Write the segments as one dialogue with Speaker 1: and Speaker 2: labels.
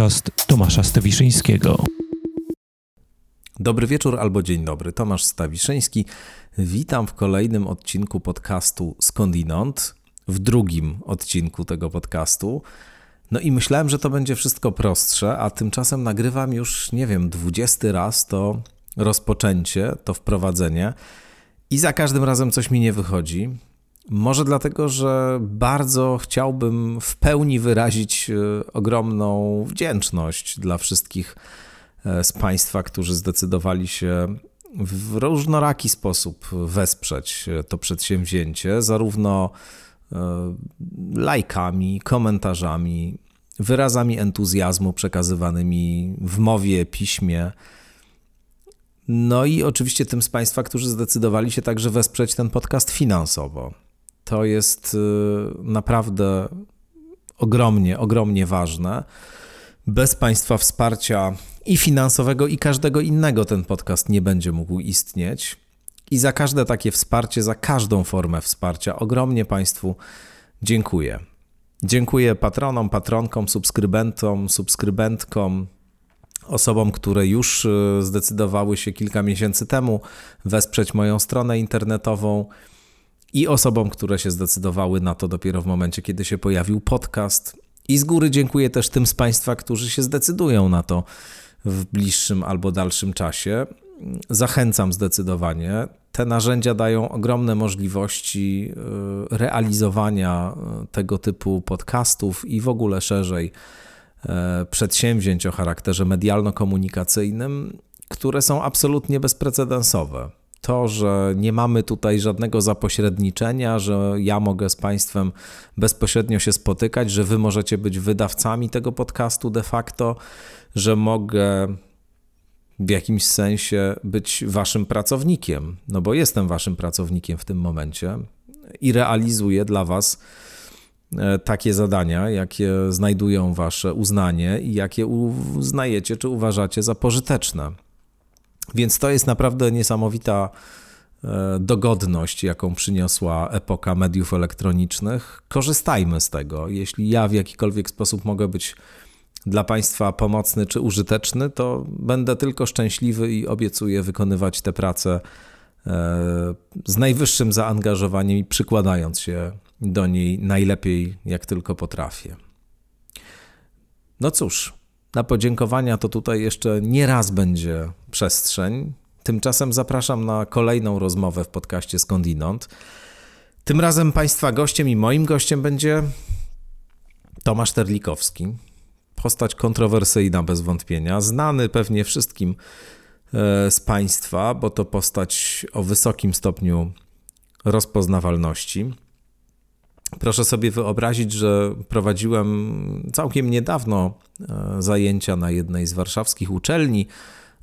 Speaker 1: podcast Tomasza Stawiszyńskiego.
Speaker 2: Dobry wieczór albo dzień dobry. Tomasz Stawiszyński. Witam w kolejnym odcinku podcastu Skądinąd, w drugim odcinku tego podcastu. No i myślałem, że to będzie wszystko prostsze, a tymczasem nagrywam już, nie wiem, dwudziesty raz to rozpoczęcie, to wprowadzenie i za każdym razem coś mi nie wychodzi. Może dlatego, że bardzo chciałbym w pełni wyrazić e, ogromną wdzięczność dla wszystkich e, z Państwa, którzy zdecydowali się w różnoraki sposób wesprzeć e, to przedsięwzięcie, zarówno lajkami, komentarzami, wyrazami entuzjazmu przekazywanymi w mowie, piśmie. No i oczywiście tym z Państwa, którzy zdecydowali się także wesprzeć ten podcast finansowo. To jest y, naprawdę ogromnie, ogromnie ważne. Bez Państwa wsparcia i finansowego, i każdego innego ten podcast nie będzie mógł istnieć. I za każde takie wsparcie, za każdą formę wsparcia ogromnie Państwu dziękuję. Dziękuję patronom, patronkom, subskrybentom, subskrybentkom, osobom, które już y, zdecydowały się kilka miesięcy temu wesprzeć moją stronę internetową i osobom, które się zdecydowały na to dopiero w momencie, kiedy się pojawił podcast. I z góry dziękuję też tym z Państwa, którzy się zdecydują na to w bliższym albo dalszym czasie. Zachęcam zdecydowanie. Te narzędzia dają ogromne możliwości y, realizowania y, tego typu podcastów i w ogóle szerzej y, przedsięwzięć o charakterze medialno-komunikacyjnym, które są absolutnie bezprecedensowe to, że nie mamy tutaj żadnego zapośredniczenia, że ja mogę z Państwem bezpośrednio się spotykać, że Wy możecie być wydawcami tego podcastu de facto, że mogę w jakimś sensie być Waszym pracownikiem, no bo jestem Waszym pracownikiem w tym momencie i realizuję dla Was e, takie zadania, jakie znajdują Wasze uznanie i jakie uznajecie czy uważacie za pożyteczne. Więc to jest naprawdę niesamowita e, dogodność, jaką przyniosła epoka mediów elektronicznych. Korzystajmy z tego. Jeśli ja w jakikolwiek sposób mogę być dla Państwa pomocny czy użyteczny, to będę tylko szczęśliwy i obiecuję wykonywać tę pracę e, z najwyższym zaangażowaniem i przykładając się do niej najlepiej, jak tylko potrafię. No cóż, na podziękowania to tutaj jeszcze nie raz będzie przestrzeń. Tymczasem zapraszam na kolejną rozmowę w podcaście Skądinąd. Tym razem Państwa gościem i moim gościem będzie Tomasz Terlikowski. Postać kontrowersyjna bez wątpienia, znany pewnie wszystkim e, z Państwa, bo to postać o wysokim stopniu rozpoznawalności. Proszę sobie wyobrazić, że prowadziłem całkiem niedawno e, zajęcia na jednej z warszawskich uczelni,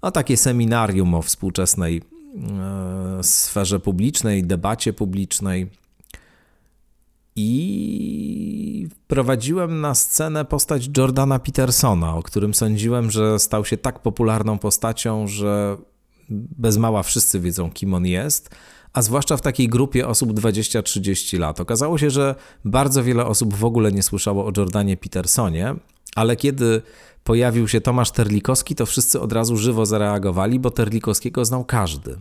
Speaker 2: a takie seminarium o współczesnej e, sferze publicznej, debacie publicznej. I prowadziłem na scenę postać Jordana Petersona, o którym sądziłem, że stał się tak popularną postacią, że bez mała wszyscy wiedzą, kim on jest a zwłaszcza w takiej grupie osób 20-30 lat. Okazało się, że bardzo wiele osób w ogóle nie słyszało o Jordanie Petersonie, ale kiedy pojawił się Tomasz Terlikowski, to wszyscy od razu żywo zareagowali, bo Terlikowskiego znał każdy.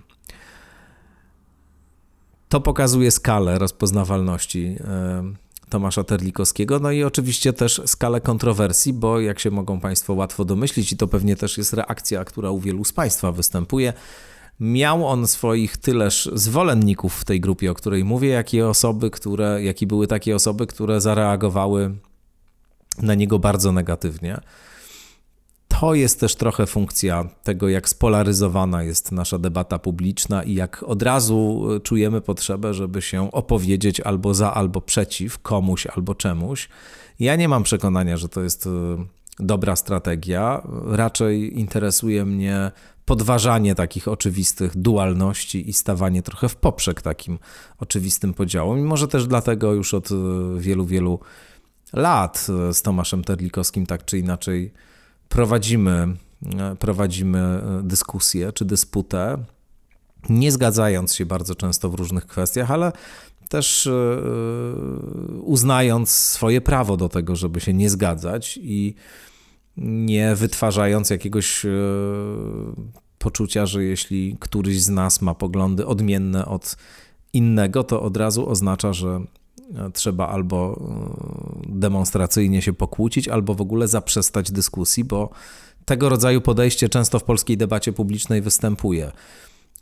Speaker 2: To pokazuje skalę rozpoznawalności e, Tomasza Terlikowskiego, no i oczywiście też skalę kontrowersji, bo jak się mogą Państwo łatwo domyślić, i to pewnie też jest reakcja, która u wielu z Państwa występuje, Miał on swoich tyleż zwolenników w tej grupie, o której mówię, jak i osoby, które, jak i były takie osoby, które zareagowały na niego bardzo negatywnie. To jest też trochę funkcja tego, jak spolaryzowana jest nasza debata publiczna i jak od razu czujemy potrzebę, żeby się opowiedzieć albo za, albo przeciw komuś albo czemuś. Ja nie mam przekonania, że to jest e, dobra strategia. Raczej interesuje mnie podważanie takich oczywistych dualności i stawanie trochę w poprzek takim oczywistym podziałom. I może też dlatego już od e, wielu, wielu lat e, z Tomaszem Terlikowskim tak czy inaczej prowadzimy, e, prowadzimy dyskusję czy dysputę, nie zgadzając się bardzo często w różnych kwestiach, ale też uznając swoje prawo do tego, żeby się nie zgadzać i nie wytwarzając jakiegoś e, poczucia, że jeśli któryś z nas ma poglądy odmienne od innego, to od razu oznacza, że e, trzeba albo demonstracyjnie się pokłócić, albo w ogóle zaprzestać dyskusji, bo tego rodzaju podejście często w polskiej debacie publicznej występuje.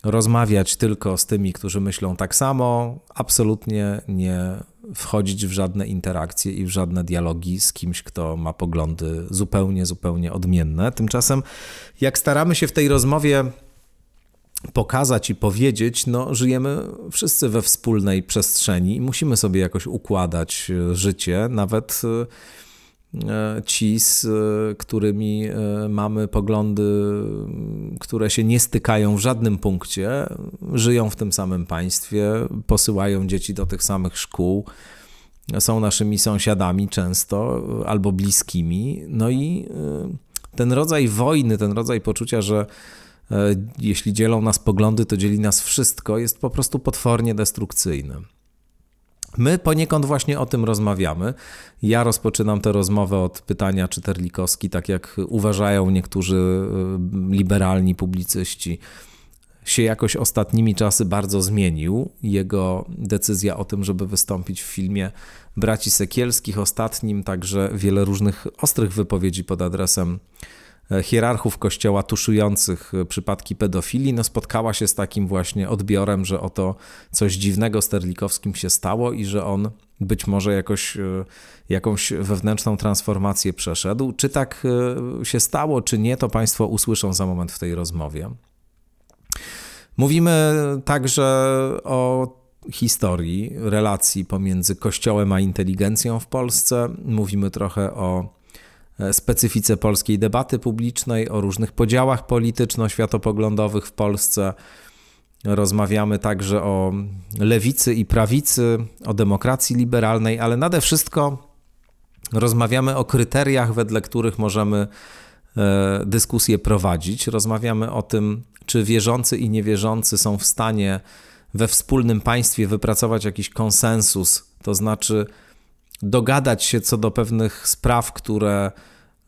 Speaker 2: Rozmawiać tylko z tymi, którzy myślą tak samo, absolutnie nie wchodzić w żadne interakcje i w żadne dialogi z kimś, kto ma poglądy zupełnie, zupełnie odmienne. Tymczasem, jak staramy się w tej rozmowie pokazać i powiedzieć, no, żyjemy wszyscy we wspólnej przestrzeni i musimy sobie jakoś układać życie, nawet E, ci, z e, którymi e, mamy poglądy, które się nie stykają w żadnym punkcie, żyją w tym samym państwie, posyłają dzieci do tych samych szkół, są naszymi sąsiadami często albo bliskimi. No i ten rodzaj wojny, ten rodzaj poczucia, że jeśli dzielą nas poglądy, to dzieli nas wszystko, jest po prostu potwornie destrukcyjny. My poniekąd właśnie o tym rozmawiamy. Ja rozpoczynam tę rozmowę od pytania, czy Terlikowski, tak jak uważają niektórzy y, liberalni publicyści, się jakoś ostatnimi czasy bardzo zmienił. Jego decyzja o tym, żeby wystąpić w filmie Braci Sekielskich, ostatnim także wiele różnych ostrych wypowiedzi pod adresem hierarchów kościoła tuszujących e, przypadki pedofilii, no spotkała się z takim właśnie odbiorem, że oto coś dziwnego z Terlikowskim się stało i że on być może jakoś, e, jakąś wewnętrzną transformację przeszedł. Czy tak się stało, czy nie, to Państwo usłyszą za moment w tej rozmowie. Mówimy także o historii relacji pomiędzy Kościołem a inteligencją w Polsce. Mówimy trochę o E, specyfice polskiej debaty publicznej, o różnych podziałach polityczno-światopoglądowych w Polsce. Rozmawiamy także o lewicy i prawicy, o demokracji liberalnej, ale nade wszystko rozmawiamy o kryteriach, wedle których możemy e, dyskusję prowadzić. Rozmawiamy o tym, czy wierzący i niewierzący są w stanie we wspólnym państwie wypracować jakiś konsensus, to znaczy dogadać się co do pewnych spraw, które,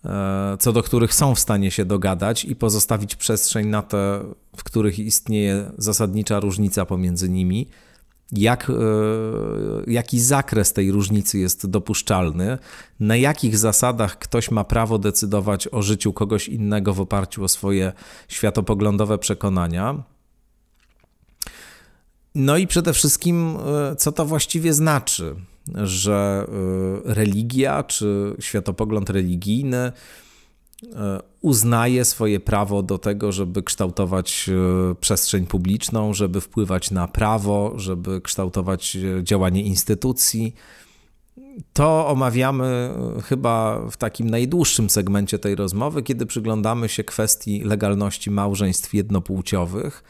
Speaker 2: e, co do których są w stanie się dogadać i pozostawić przestrzeń na te, w których istnieje zasadnicza różnica pomiędzy nimi. Jak, e, jaki zakres tej różnicy jest dopuszczalny, na jakich zasadach ktoś ma prawo decydować o życiu kogoś innego w oparciu o swoje światopoglądowe przekonania. No i przede wszystkim, e, co to właściwie znaczy? Że y, religia czy światopogląd religijny y, uznaje swoje prawo do tego, żeby kształtować y, przestrzeń publiczną, żeby wpływać na prawo, żeby kształtować działanie instytucji. To omawiamy chyba w takim najdłuższym segmencie tej rozmowy, kiedy przyglądamy się kwestii legalności małżeństw jednopłciowych.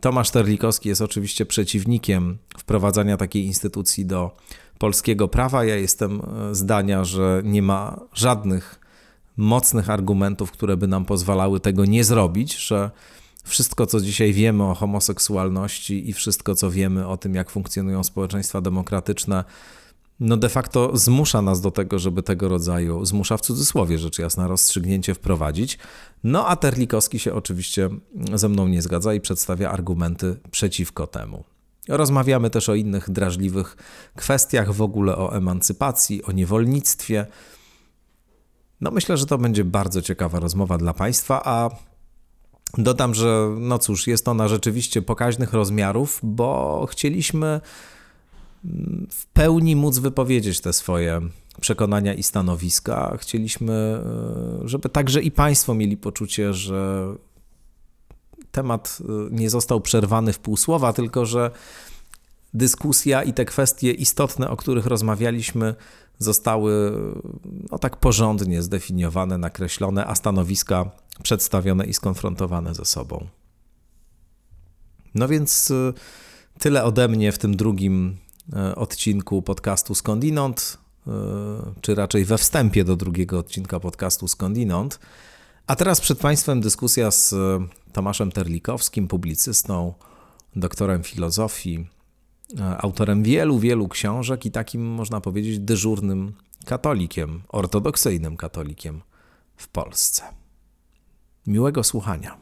Speaker 2: Tomasz Terlikowski jest oczywiście przeciwnikiem wprowadzania takiej instytucji do polskiego prawa. Ja jestem e, zdania, że nie ma żadnych mocnych argumentów, które by nam pozwalały tego nie zrobić, że wszystko, co dzisiaj wiemy o homoseksualności i wszystko, co wiemy o tym, jak funkcjonują społeczeństwa demokratyczne, no de facto zmusza nas do tego, żeby tego rodzaju, zmusza w cudzysłowie rzecz jasna, rozstrzygnięcie wprowadzić. No a Terlikowski się oczywiście ze mną nie zgadza i przedstawia argumenty przeciwko temu. Rozmawiamy też o innych drażliwych kwestiach, w ogóle o emancypacji, o niewolnictwie. No myślę, że to będzie bardzo ciekawa rozmowa dla Państwa, a dodam, że no cóż, jest ona rzeczywiście pokaźnych rozmiarów, bo chcieliśmy w pełni móc wypowiedzieć te swoje przekonania i stanowiska. Chcieliśmy, e, żeby także i Państwo mieli poczucie, że temat y, nie został przerwany w pół słowa, tylko że dyskusja i te kwestie istotne, o których rozmawialiśmy, zostały no, tak porządnie zdefiniowane, nakreślone, a stanowiska przedstawione i skonfrontowane ze sobą. No więc y, tyle ode mnie w tym drugim y, odcinku podcastu Skądinąd, czy raczej we wstępie do drugiego odcinka podcastu Skądinąd. A teraz przed Państwem dyskusja z Tomaszem Terlikowskim, publicystą, doktorem filozofii, e, autorem wielu, wielu książek i takim, można powiedzieć, dyżurnym katolikiem, ortodoksyjnym katolikiem w Polsce. Miłego słuchania.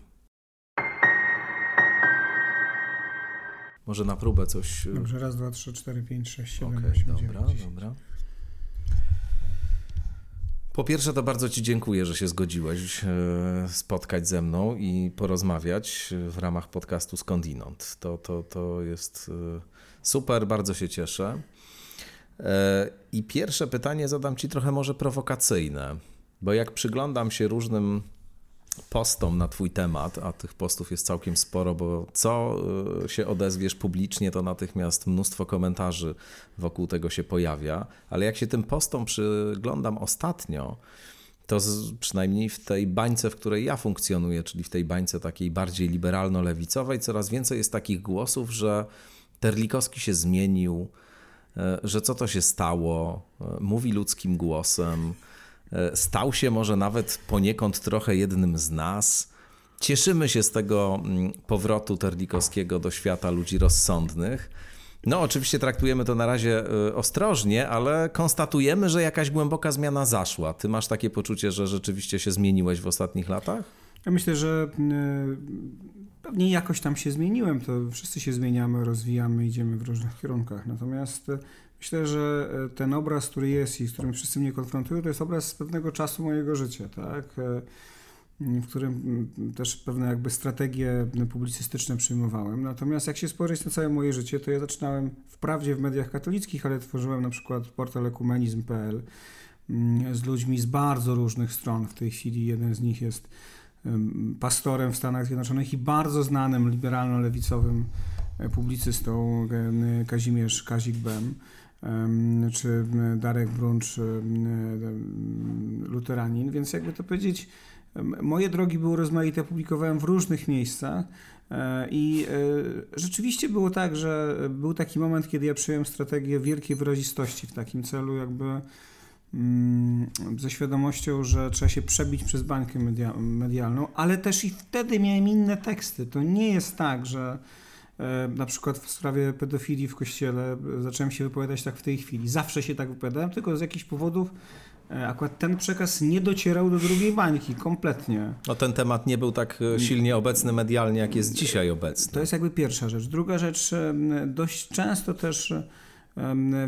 Speaker 2: Może na próbę coś.
Speaker 3: Dobrze, raz, dwa, trzy, cztery, pięć, sześć, siedem,
Speaker 2: Okej,
Speaker 3: osiem,
Speaker 2: dobra,
Speaker 3: dziewięć, dziesięć.
Speaker 2: dobra. Po pierwsze, to bardzo Ci dziękuję, że się zgodziłeś e, spotkać ze mną i porozmawiać w ramach podcastu Skądinąd. To, to, to jest e, super, bardzo się cieszę. E, I pierwsze pytanie zadam Ci trochę może prowokacyjne, bo jak przyglądam się różnym postom na Twój temat, a tych postów jest całkiem sporo, bo co y, się odezwiesz publicznie, to natychmiast mnóstwo komentarzy wokół tego się pojawia, ale jak się tym postom przyglądam ostatnio, to z, przynajmniej w tej bańce, w której ja funkcjonuję, czyli w tej bańce takiej bardziej liberalno-lewicowej, coraz więcej jest takich głosów, że Terlikowski się zmienił, y, że co to się stało, y, mówi ludzkim głosem, stał się może nawet poniekąd trochę jednym z nas. Cieszymy się z tego mm, powrotu Terlikowskiego do świata ludzi rozsądnych. No, oczywiście traktujemy to na razie e, ostrożnie, ale konstatujemy, że jakaś głęboka zmiana zaszła. Ty masz takie poczucie, że rzeczywiście się zmieniłeś w ostatnich latach?
Speaker 3: Ja myślę, że y, pewnie jakoś tam się zmieniłem. To wszyscy się zmieniamy, rozwijamy, idziemy w różnych kierunkach. Natomiast myślę, że y, ten obraz, który jest i z którym wszyscy mnie konfrontują, to jest obraz z pewnego czasu mojego życia, tak? w którym też pewne jakby strategie publicystyczne przyjmowałem. Natomiast jak się spojrzeć na całe moje życie, to ja zaczynałem wprawdzie w mediach katolickich, ale tworzyłem na przykład portal ekumenizm.pl z ludźmi z bardzo różnych stron. W tej chwili jeden z nich jest pastorem w Stanach Zjednoczonych i bardzo znanym liberalno-lewicowym e, publicystą e, Kazimierz Kazik Bem czy Darek Bruncz Luteranin, więc jakby to powiedzieć, moje drogi były rozmaite, publikowałem w różnych miejscach e, i rzeczywiście było tak, że był taki moment, kiedy ja przyjąłem strategię wielkiej wyrazistości w takim celu jakby Mm, ze świadomością, że trzeba się przebić przez bańkę media medialną, ale też i wtedy miałem inne teksty. To nie jest tak, że e, na przykład w sprawie pedofilii w kościele zacząłem się wypowiadać tak w tej chwili. Zawsze się tak wypowiadałem, tylko z jakichś powodów e, akurat ten przekaz nie docierał do drugiej bańki kompletnie.
Speaker 2: No ten temat nie był tak e, silnie obecny medialnie, jak jest dzisiaj obecny.
Speaker 3: To jest jakby pierwsza rzecz. Druga rzecz, dość często też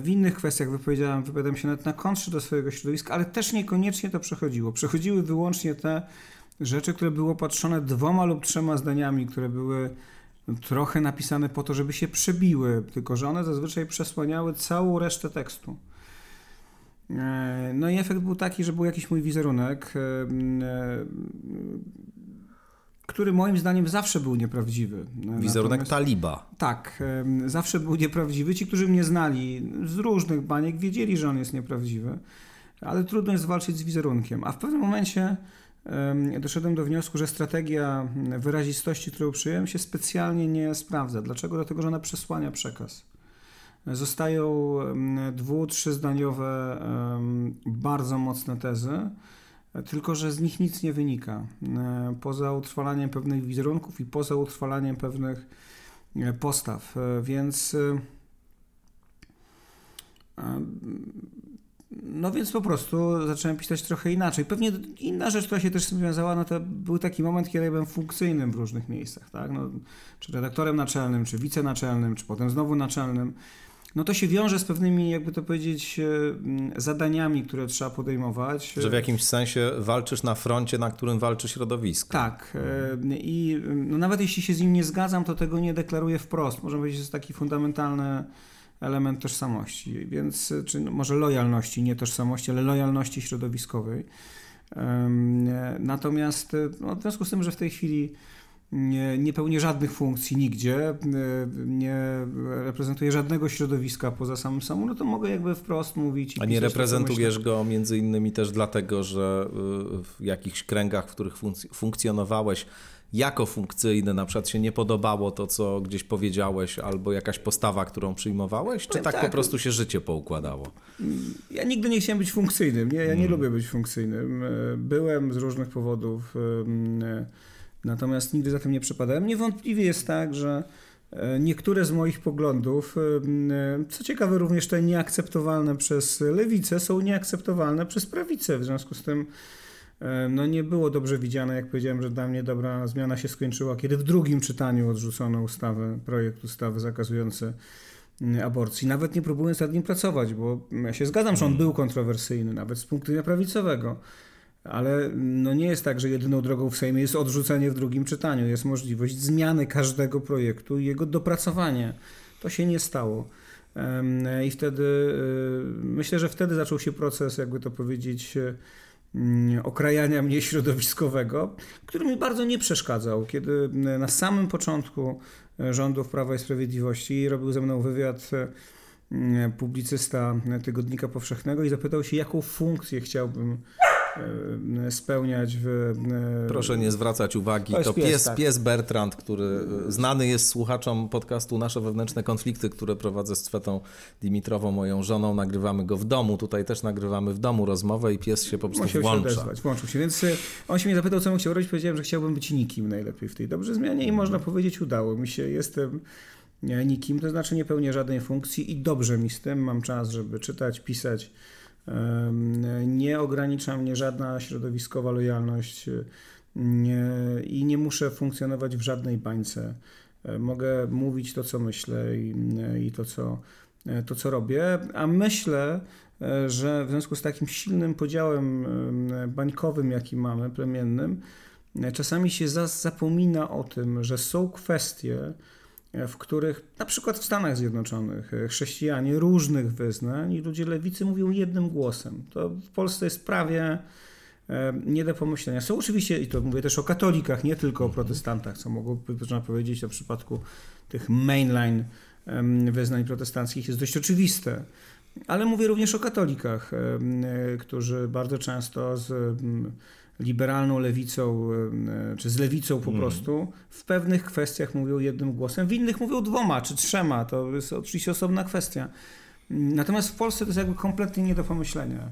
Speaker 3: w innych kwestiach wypowiedziałem, wypowiadam się nawet na kontrze do swojego środowiska, ale też niekoniecznie to przechodziło. Przechodziły wyłącznie te rzeczy, które były opatrzone dwoma lub trzema zdaniami, które były trochę napisane po to, żeby się przebiły, tylko że one zazwyczaj przesłaniały całą resztę tekstu. E, no i efekt był taki, że był jakiś mój wizerunek, e, który moim zdaniem zawsze był nieprawdziwy.
Speaker 2: Wizerunek Natomiast, taliba.
Speaker 3: Tak, zawsze był nieprawdziwy. Ci, którzy mnie znali z różnych baniek, wiedzieli, że on jest nieprawdziwy, ale trudno jest walczyć z wizerunkiem. A w pewnym momencie doszedłem do wniosku, że strategia wyrazistości, którą przyjąłem, się specjalnie nie sprawdza. Dlaczego? Dlatego, że ona przesłania przekaz. Zostają dwu, trzyzdaniowe, bardzo mocne tezy, tylko że z nich nic nie wynika. E, poza utrwalaniem pewnych wizerunków i poza utrwalaniem pewnych e, postaw. E, więc no więc po prostu zacząłem pisać trochę inaczej. Pewnie inna rzecz, która się też z tym wiązała, no to był taki moment, kiedy ja byłem funkcyjnym w różnych miejscach, tak? No, czy redaktorem naczelnym, czy wicenaczelnym, czy potem znowu naczelnym no to się wiąże z pewnymi, jakby to powiedzieć, e, zadaniami, które trzeba podejmować.
Speaker 2: Że w jakimś sensie walczysz na froncie, na którym walczy środowisko.
Speaker 3: Tak. E, I no nawet jeśli się z nim nie zgadzam, to tego nie deklaruję wprost. Można powiedzieć, że jest taki fundamentalny element tożsamości, więc, czy no może lojalności, nie tożsamości, ale lojalności środowiskowej. Natomiast no, w związku z tym, że w tej chwili nie, nie pełnię żadnych funkcji nigdzie, nie reprezentuję żadnego środowiska poza samym sobą, no to mogę jakby wprost mówić.
Speaker 2: A nie reprezentujesz go między innymi też dlatego, że w jakichś kręgach, w których funkcjonowałeś jako funkcyjny, na przykład się nie podobało to, co gdzieś powiedziałeś, albo jakaś postawa, którą przyjmowałeś, czy tak, tak, po prostu się życie poukładało?
Speaker 3: Ja nigdy nie chciałem być funkcyjnym, nie, ja nie hmm. lubię być funkcyjnym. Byłem z różnych powodów Natomiast nigdy za tym nie przepadałem. Niewątpliwie jest tak, że e, niektóre z moich poglądów, e, co ciekawe również te nieakceptowalne przez lewicę, są nieakceptowalne przez prawicę. W związku z tym no nie było dobrze widziane, jak powiedziałem, że dla mnie dobra zmiana się skończyła, kiedy w drugim czytaniu odrzucono ustawę, projekt ustawy zakazujący mm, aborcji. Nawet nie próbując nad nim pracować, bo ja się zgadzam, że on był kontrowersyjny, nawet z punktu widzenia prawicowego. Ale no nie jest tak, że jedyną drogą w Sejmie jest odrzucenie w drugim czytaniu. Jest możliwość zmiany każdego projektu i jego dopracowanie. To się nie stało. I wtedy y, myślę, że wtedy zaczął się proces, jakby to powiedzieć, y, mm, okrajania mnie środowiskowego, który mi bardzo nie przeszkadzał. Kiedy y, na samym początku rządów Prawa i Sprawiedliwości robił ze mną wywiad publicysta Tygodnika Powszechnego i zapytał się, jaką funkcję chciałbym E, spełniać w...
Speaker 2: E, Proszę nie zwracać uwagi, to, to pies, pies, tak. pies, Bertrand, który e, znany jest słuchaczom podcastu Nasze Wewnętrzne Konflikty, które prowadzę z Cwetą Dimitrową, moją żoną, nagrywamy go w domu, tutaj też nagrywamy w domu rozmowę i pies się po prostu Musiał włącza. Się odezwać,
Speaker 3: włączył się, więc on się mnie zapytał, co bym chciał robić, powiedziałem, że chciałbym być nikim najlepiej w tej dobrze zmianie i można powiedzieć, udało mi się, jestem nikim, to znaczy nie pełnię żadnej funkcji i dobrze mi z tym, mam czas, żeby czytać, pisać, nie ogranicza mnie żadna środowiskowa lojalność nie, i nie muszę funkcjonować w żadnej bańce. Mogę mówić to, co myślę i, i to, co, to, co robię, a myślę, że w związku z takim silnym podziałem bańkowym, jaki mamy, plemiennym, czasami się zapomina o tym, że są kwestie, w których na przykład w Stanach Zjednoczonych e, chrześcijanie różnych wyznań i ludzie lewicy mówią jednym głosem. To w Polsce jest prawie e, nie do pomyślenia. Są oczywiście, i to mówię też o katolikach, nie tylko o protestantach, co mogłoby można powiedzieć w przypadku tych mainline wyznań protestanckich jest dość oczywiste. Ale mówię również o katolikach, e, którzy bardzo często z liberalną lewicą, czy z lewicą po mm. prostu, w pewnych kwestiach mówią jednym głosem, w innych mówią dwoma czy trzema. To jest oczywiście osobna kwestia. Natomiast w Polsce to jest jakby kompletnie nie do pomyślenia.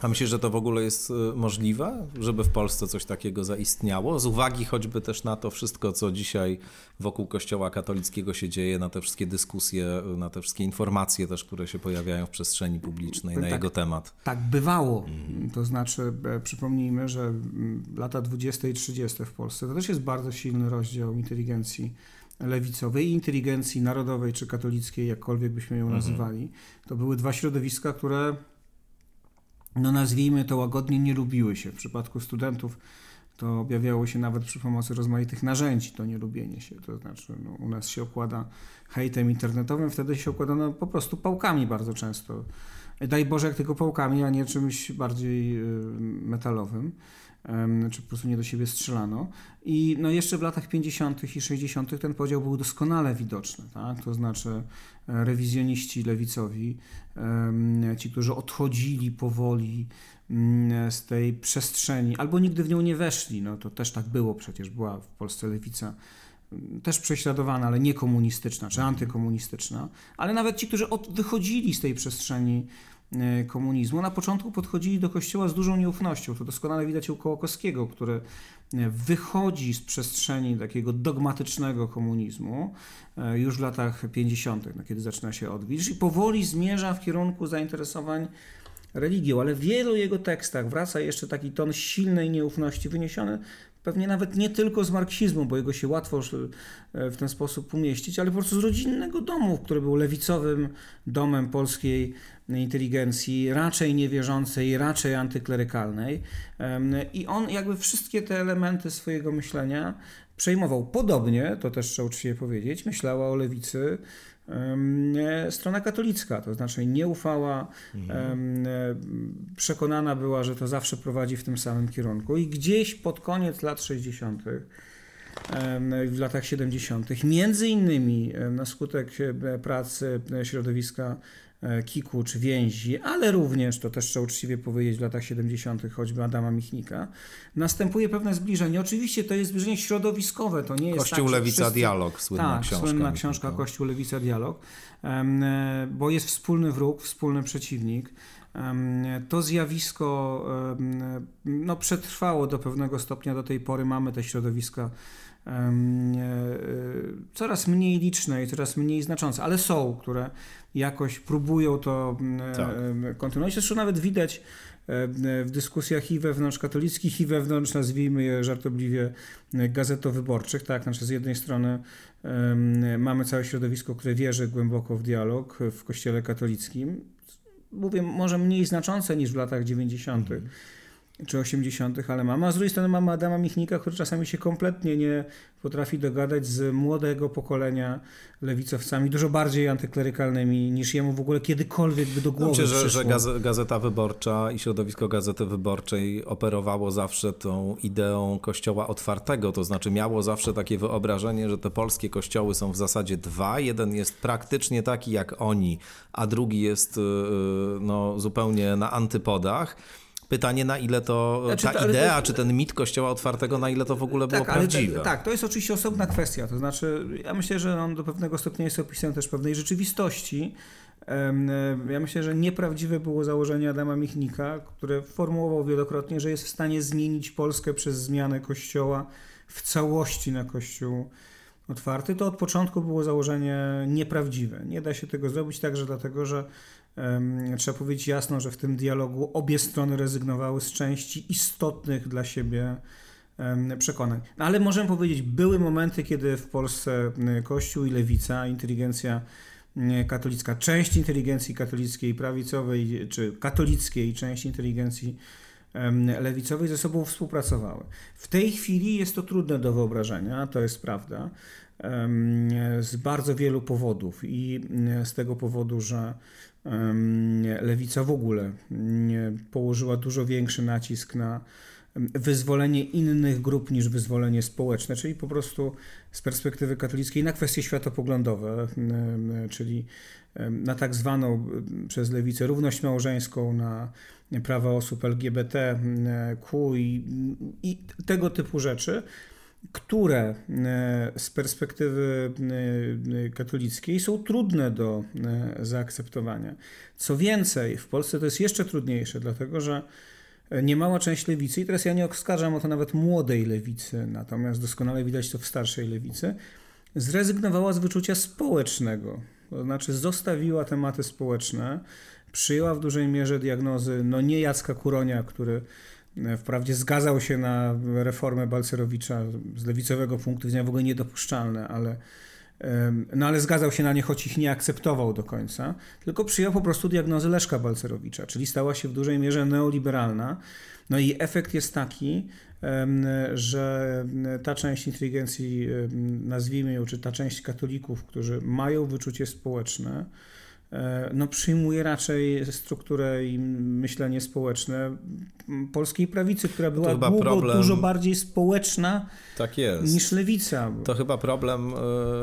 Speaker 2: A myślisz, że to w ogóle jest y, możliwe, żeby w Polsce coś takiego zaistniało? Z uwagi choćby też na to wszystko, co dzisiaj wokół Kościoła katolickiego się dzieje, na te wszystkie dyskusje, na te wszystkie informacje też, które się pojawiają w przestrzeni publicznej na tak, jego temat.
Speaker 3: Tak bywało. Mhm. To znaczy, e, przypomnijmy, że mm, lata 20 i 30 w Polsce to też jest bardzo silny rozdział inteligencji lewicowej i inteligencji narodowej czy katolickiej, jakkolwiek byśmy ją mhm. nazywali. To były dwa środowiska, które no nazwijmy to łagodnie, nie lubiły się. W przypadku studentów to objawiało się nawet przy pomocy rozmaitych narzędzi, to nielubienie się. To znaczy no, u nas się okłada hejtem internetowym, wtedy się okładano po prostu pałkami bardzo często. Daj Boże, jak tylko pałkami, a nie czymś bardziej y, metalowym czy po prostu nie do siebie strzelano. I no jeszcze w latach 50. i 60. ten podział był doskonale widoczny. Tak? To znaczy e, rewizjoniści lewicowi, ci, którzy odchodzili powoli mm, z tej przestrzeni, albo nigdy w nią nie weszli. No to też tak było przecież, była w Polsce lewica mm, też prześladowana, ale nie komunistyczna czy antykomunistyczna, ale nawet ci, którzy od, wychodzili z tej przestrzeni komunizmu. Na początku podchodzili do Kościoła z dużą nieufnością. To doskonale widać u Kołakowskiego, który e, wychodzi z przestrzeni takiego dogmatycznego komunizmu e, już w latach 50., no, kiedy zaczyna się odwilż i powoli zmierza w kierunku zainteresowań religią, ale w wielu jego tekstach wraca jeszcze taki ton silnej nieufności wyniesiony pewnie nawet nie tylko z marksizmu, bo jego się łatwo e, w ten sposób umieścić, ale po prostu z rodzinnego domu, który był lewicowym domem polskiej inteligencji, raczej niewierzącej, raczej antyklerykalnej. I on jakby wszystkie te elementy swojego myślenia przejmował. Podobnie, to też trzeba uczciwie powiedzieć, myślała o lewicy strona katolicka, to znaczy nie ufała, mhm. przekonana była, że to zawsze prowadzi w tym samym kierunku i gdzieś pod koniec lat 60., w latach 70., między innymi na skutek e, pracy środowiska E, kiku czy więzi, ale również, to też trzeba uczciwie powiedzieć, w latach 70., choćby Adama Michnika, następuje pewne zbliżenie. Oczywiście to jest zbliżenie środowiskowe, to nie jest
Speaker 2: Kościół
Speaker 3: tak,
Speaker 2: Lewica wszyscy... Dialog, słynna
Speaker 3: tak,
Speaker 2: książka.
Speaker 3: słynna książka Kościół Lewica Dialog, e, bo jest wspólny wróg, wspólny przeciwnik. To zjawisko no, przetrwało do pewnego stopnia do tej pory. Mamy te środowiska e, coraz mniej liczne i coraz mniej znaczące, ale są, które jakoś próbują to tak. kontynuować. Zresztą nawet widać w dyskusjach i wewnątrzkatolickich, i wewnątrz, nazwijmy je żartobliwie, gazetowyborczych. Tak, znaczy z jednej strony mamy całe środowisko, które wierzy głęboko w dialog w kościele katolickim. Mówię, może mniej znaczące niż w latach 90 czy 80., ale mama. A z drugiej strony mamy Adama Michnika, który czasami się kompletnie nie potrafi dogadać z młodego pokolenia lewicowcami, dużo bardziej antyklerykalnymi niż jemu w ogóle kiedykolwiek by do głowy
Speaker 2: Myślę,
Speaker 3: że,
Speaker 2: że Gazeta Wyborcza i środowisko Gazety Wyborczej operowało zawsze tą ideą kościoła otwartego, to znaczy miało zawsze takie wyobrażenie, że te polskie kościoły są w zasadzie dwa. Jeden jest praktycznie taki jak oni, a drugi jest y, y, no, zupełnie na antypodach. Pytanie, na ile to znaczy, ta to, idea, to, czy ten mit kościoła otwartego, na ile to w ogóle było tak, prawdziwe.
Speaker 3: Tak, to jest oczywiście osobna kwestia. To znaczy, ja myślę, że on do pewnego stopnia jest opisem też pewnej rzeczywistości. Ja myślę, że nieprawdziwe było założenie Adama Michnika, które formułował wielokrotnie, że jest w stanie zmienić Polskę przez zmianę kościoła w całości na kościół otwarty. To od początku było założenie nieprawdziwe. Nie da się tego zrobić także dlatego, że Trzeba powiedzieć jasno, że w tym dialogu obie strony rezygnowały z części istotnych dla siebie przekonań. No, ale możemy powiedzieć, były momenty, kiedy w Polsce Kościół i lewica, inteligencja katolicka, część inteligencji katolickiej, prawicowej czy katolickiej, część inteligencji lewicowej ze sobą współpracowały. W tej chwili jest to trudne do wyobrażenia, to jest prawda, z bardzo wielu powodów i z tego powodu, że lewica w ogóle położyła dużo większy nacisk na wyzwolenie innych grup niż wyzwolenie społeczne, czyli po prostu z perspektywy katolickiej na kwestie światopoglądowe, czyli na tak zwaną przez lewicę równość małżeńską, na prawa osób LGBTQ i, i tego typu rzeczy które e, z perspektywy e, katolickiej są trudne do e, zaakceptowania. Co więcej, w Polsce to jest jeszcze trudniejsze, dlatego że niemała część lewicy, i teraz ja nie oskarżam o to nawet młodej lewicy, natomiast doskonale widać to w starszej lewicy, zrezygnowała z wyczucia społecznego. To znaczy zostawiła tematy społeczne, przyjęła w dużej mierze diagnozy, no nie Jacka Kuronia, który E, wprawdzie zgadzał się na reformę Balcerowicza z lewicowego punktu widzenia w ogóle niedopuszczalne, ale, no ale zgadzał się na nie, choć ich nie akceptował do końca, tylko przyjął po prostu diagnozę Leszka Balcerowicza, czyli stała się w dużej mierze neoliberalna. No i efekt jest taki, że ta część inteligencji, nazwijmy ją, czy ta część katolików, którzy mają wyczucie społeczne, E, no, przyjmuje raczej strukturę i myślenie społeczne polskiej prawicy, która była długo problem... dużo bardziej społeczna tak niż lewica.
Speaker 2: To chyba problem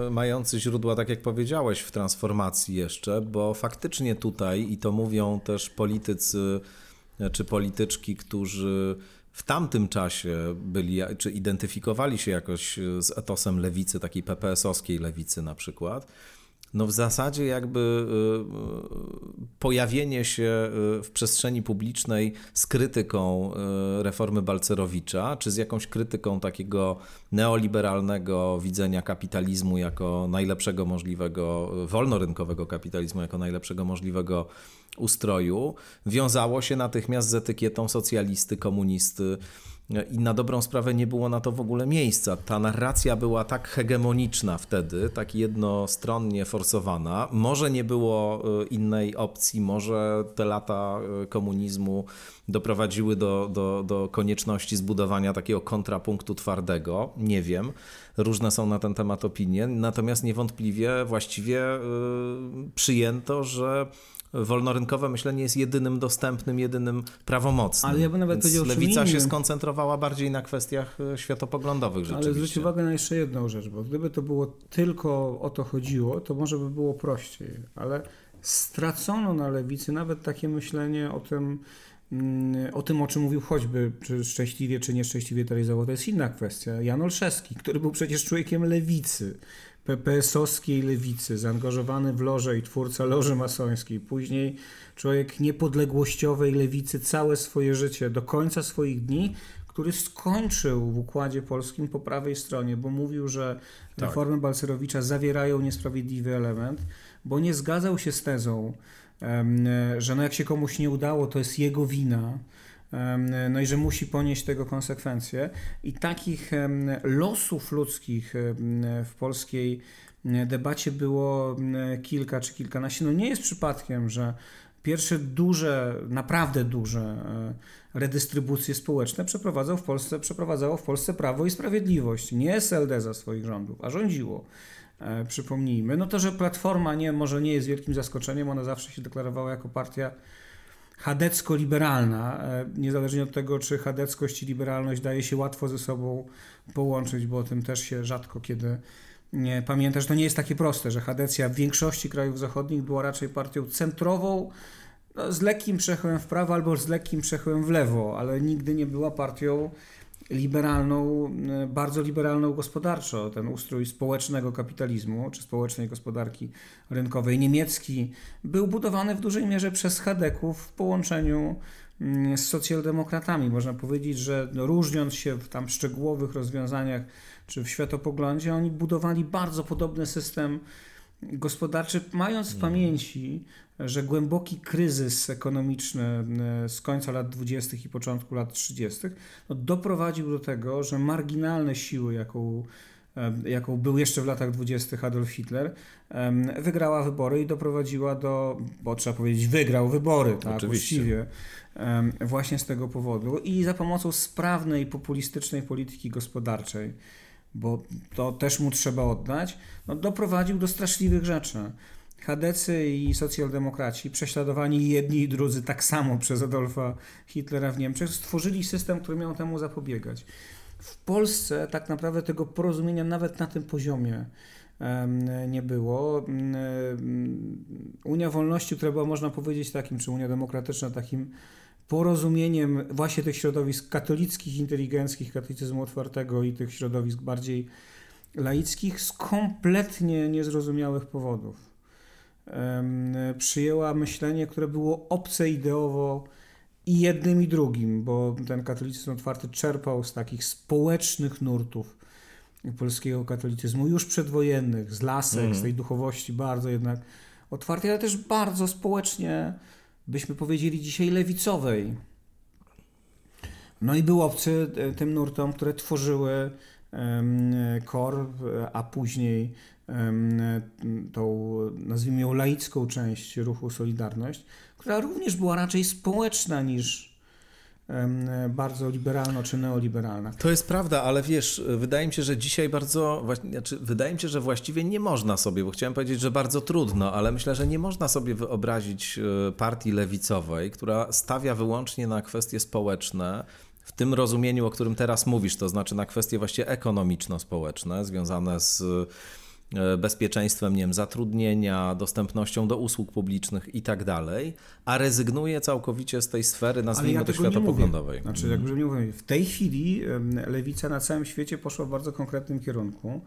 Speaker 2: y, mający źródła, tak jak powiedziałeś, w transformacji jeszcze, bo faktycznie tutaj, i to mówią też politycy e, czy polityczki, którzy w tamtym czasie byli, czy identyfikowali się jakoś z etosem lewicy, takiej PPS-owskiej lewicy na przykład, no w zasadzie jakby y, y, pojawienie się y, w przestrzeni publicznej z krytyką reformy Balcerowicza, czy z jakąś krytyką takiego neoliberalnego widzenia kapitalizmu jako najlepszego możliwego, wolnorynkowego kapitalizmu jako najlepszego możliwego ustroju, wiązało się natychmiast z etykietą socjalisty, komunisty, i na dobrą sprawę nie było na to w ogóle miejsca. Ta narracja była tak hegemoniczna wtedy, tak jednostronnie forsowana. Może nie było e, innej opcji, może te lata e, komunizmu doprowadziły do, do, do konieczności zbudowania takiego kontrapunktu twardego. Nie wiem. Różne są na ten temat opinie. Natomiast niewątpliwie właściwie e, przyjęto, że wolnorynkowe myślenie jest jedynym dostępnym, jedynym prawomocnym. Ale ja bym nawet powiedział Lewica się skoncentrowała bardziej na kwestiach e, światopoglądowych rzeczywiście.
Speaker 3: Ale zwróć uwagę na jeszcze jedną rzecz, bo gdyby to było tylko o to chodziło, to może by było prościej, ale stracono na lewicy nawet takie myślenie o tym, mm, o tym, o czym mówił choćby, czy szczęśliwie, czy nieszczęśliwie realizował, to jest inna kwestia. Jan Olszewski, który był przecież człowiekiem lewicy, PPS-owskiej lewicy, zaangażowany w loże i twórca loży masońskiej, później człowiek niepodległościowej lewicy całe swoje życie, do końca swoich dni, który skończył w Układzie Polskim po prawej stronie, bo mówił, że tak. reformy Balcerowicza zawierają niesprawiedliwy element, bo nie zgadzał się z tezą, że no jak się komuś nie udało, to jest jego wina, no i że musi ponieść tego konsekwencje. I takich losów ludzkich w polskiej debacie było kilka czy kilkanaście. No nie jest przypadkiem, że pierwsze duże, naprawdę duże e, redystrybucje społeczne przeprowadzał w Polsce, przeprowadzało w Polsce Prawo i Sprawiedliwość. Nie SLD za swoich rządów, a rządziło. E, przypomnijmy. No to, że Platforma nie, może nie jest wielkim zaskoczeniem, ona zawsze się deklarowała jako partia chadecko-liberalna, e, niezależnie od tego, czy chadeckość i liberalność daje się łatwo ze sobą połączyć, bo o tym też się rzadko kiedy nie pamięta, że to nie jest takie proste, że Hadecja w większości krajów zachodnich była raczej partią centrową, no, z lekkim przechyłem w prawo albo z lekkim przechyłem w lewo, ale nigdy nie była partią liberalną, e, bardzo liberalną gospodarczo. Ten ustrój społecznego kapitalizmu czy społecznej gospodarki rynkowej niemiecki był budowany w dużej mierze przez Hadeków w połączeniu mm, z socjaldemokratami. Można powiedzieć, że różniąc się w tam szczegółowych rozwiązaniach czy w światopoglądzie, oni budowali bardzo podobny system gospodarczy, mając w pamięci, że głęboki kryzys ekonomiczny e, z końca lat 20. i początku lat 30. No, doprowadził do tego, że marginalne siły, jaką, e, jaką był jeszcze w latach 20. Adolf Hitler, wygrała wybory i doprowadziła do, bo trzeba powiedzieć, wygrał wybory, tak, właściwie, właśnie z tego powodu i za pomocą sprawnej, populistycznej polityki gospodarczej bo to też mu trzeba oddać, no doprowadził do straszliwych rzeczy. Chadecy i socjaldemokraci, prześladowani jedni i drudzy tak samo przez Adolfa Hitlera w Niemczech, stworzyli system, który miał temu zapobiegać. W Polsce tak naprawdę tego porozumienia nawet na tym poziomie nie było. Unia Wolności, która była, można powiedzieć, takim, czy Unia Demokratyczna, takim porozumieniem właśnie tych środowisk katolickich, inteligenckich, katolicyzmu otwartego i tych środowisk bardziej laickich z kompletnie niezrozumiałych powodów. Przyjęła myślenie, które było obce ideowo i jednym i drugim, bo ten katolicyzm otwarty czerpał z takich społecznych nurtów polskiego katolicyzmu, już przedwojennych, z lasek, mm. z tej duchowości bardzo jednak otwartej, ale też bardzo społecznie byśmy powiedzieli dzisiaj lewicowej. No i był obcy e, tym nurtom, które tworzyły KOR, a później tą, nazwijmy ją laicką część ruchu Solidarność, która również była raczej społeczna niż, bardzo liberalno czy neoliberalna.
Speaker 2: To jest prawda, ale wiesz, wydaje mi się, że dzisiaj bardzo, znaczy, wydaje mi się, że właściwie nie można sobie, bo chciałem powiedzieć, że bardzo trudno, ale myślę, że nie można sobie wyobrazić e, partii lewicowej, która stawia wyłącznie na kwestie społeczne, w tym rozumieniu, o którym teraz mówisz, to znaczy na kwestie właściwie ekonomiczno-społeczne, związane z bezpieczeństwem nie wiem, zatrudnienia, dostępnością do usług publicznych i tak dalej, a rezygnuje całkowicie z tej sfery, nazwijmy ja to światopoglądowej.
Speaker 3: Znaczy, jakby nie mówię, w tej chwili lewica na całym świecie poszła w bardzo konkretnym kierunku.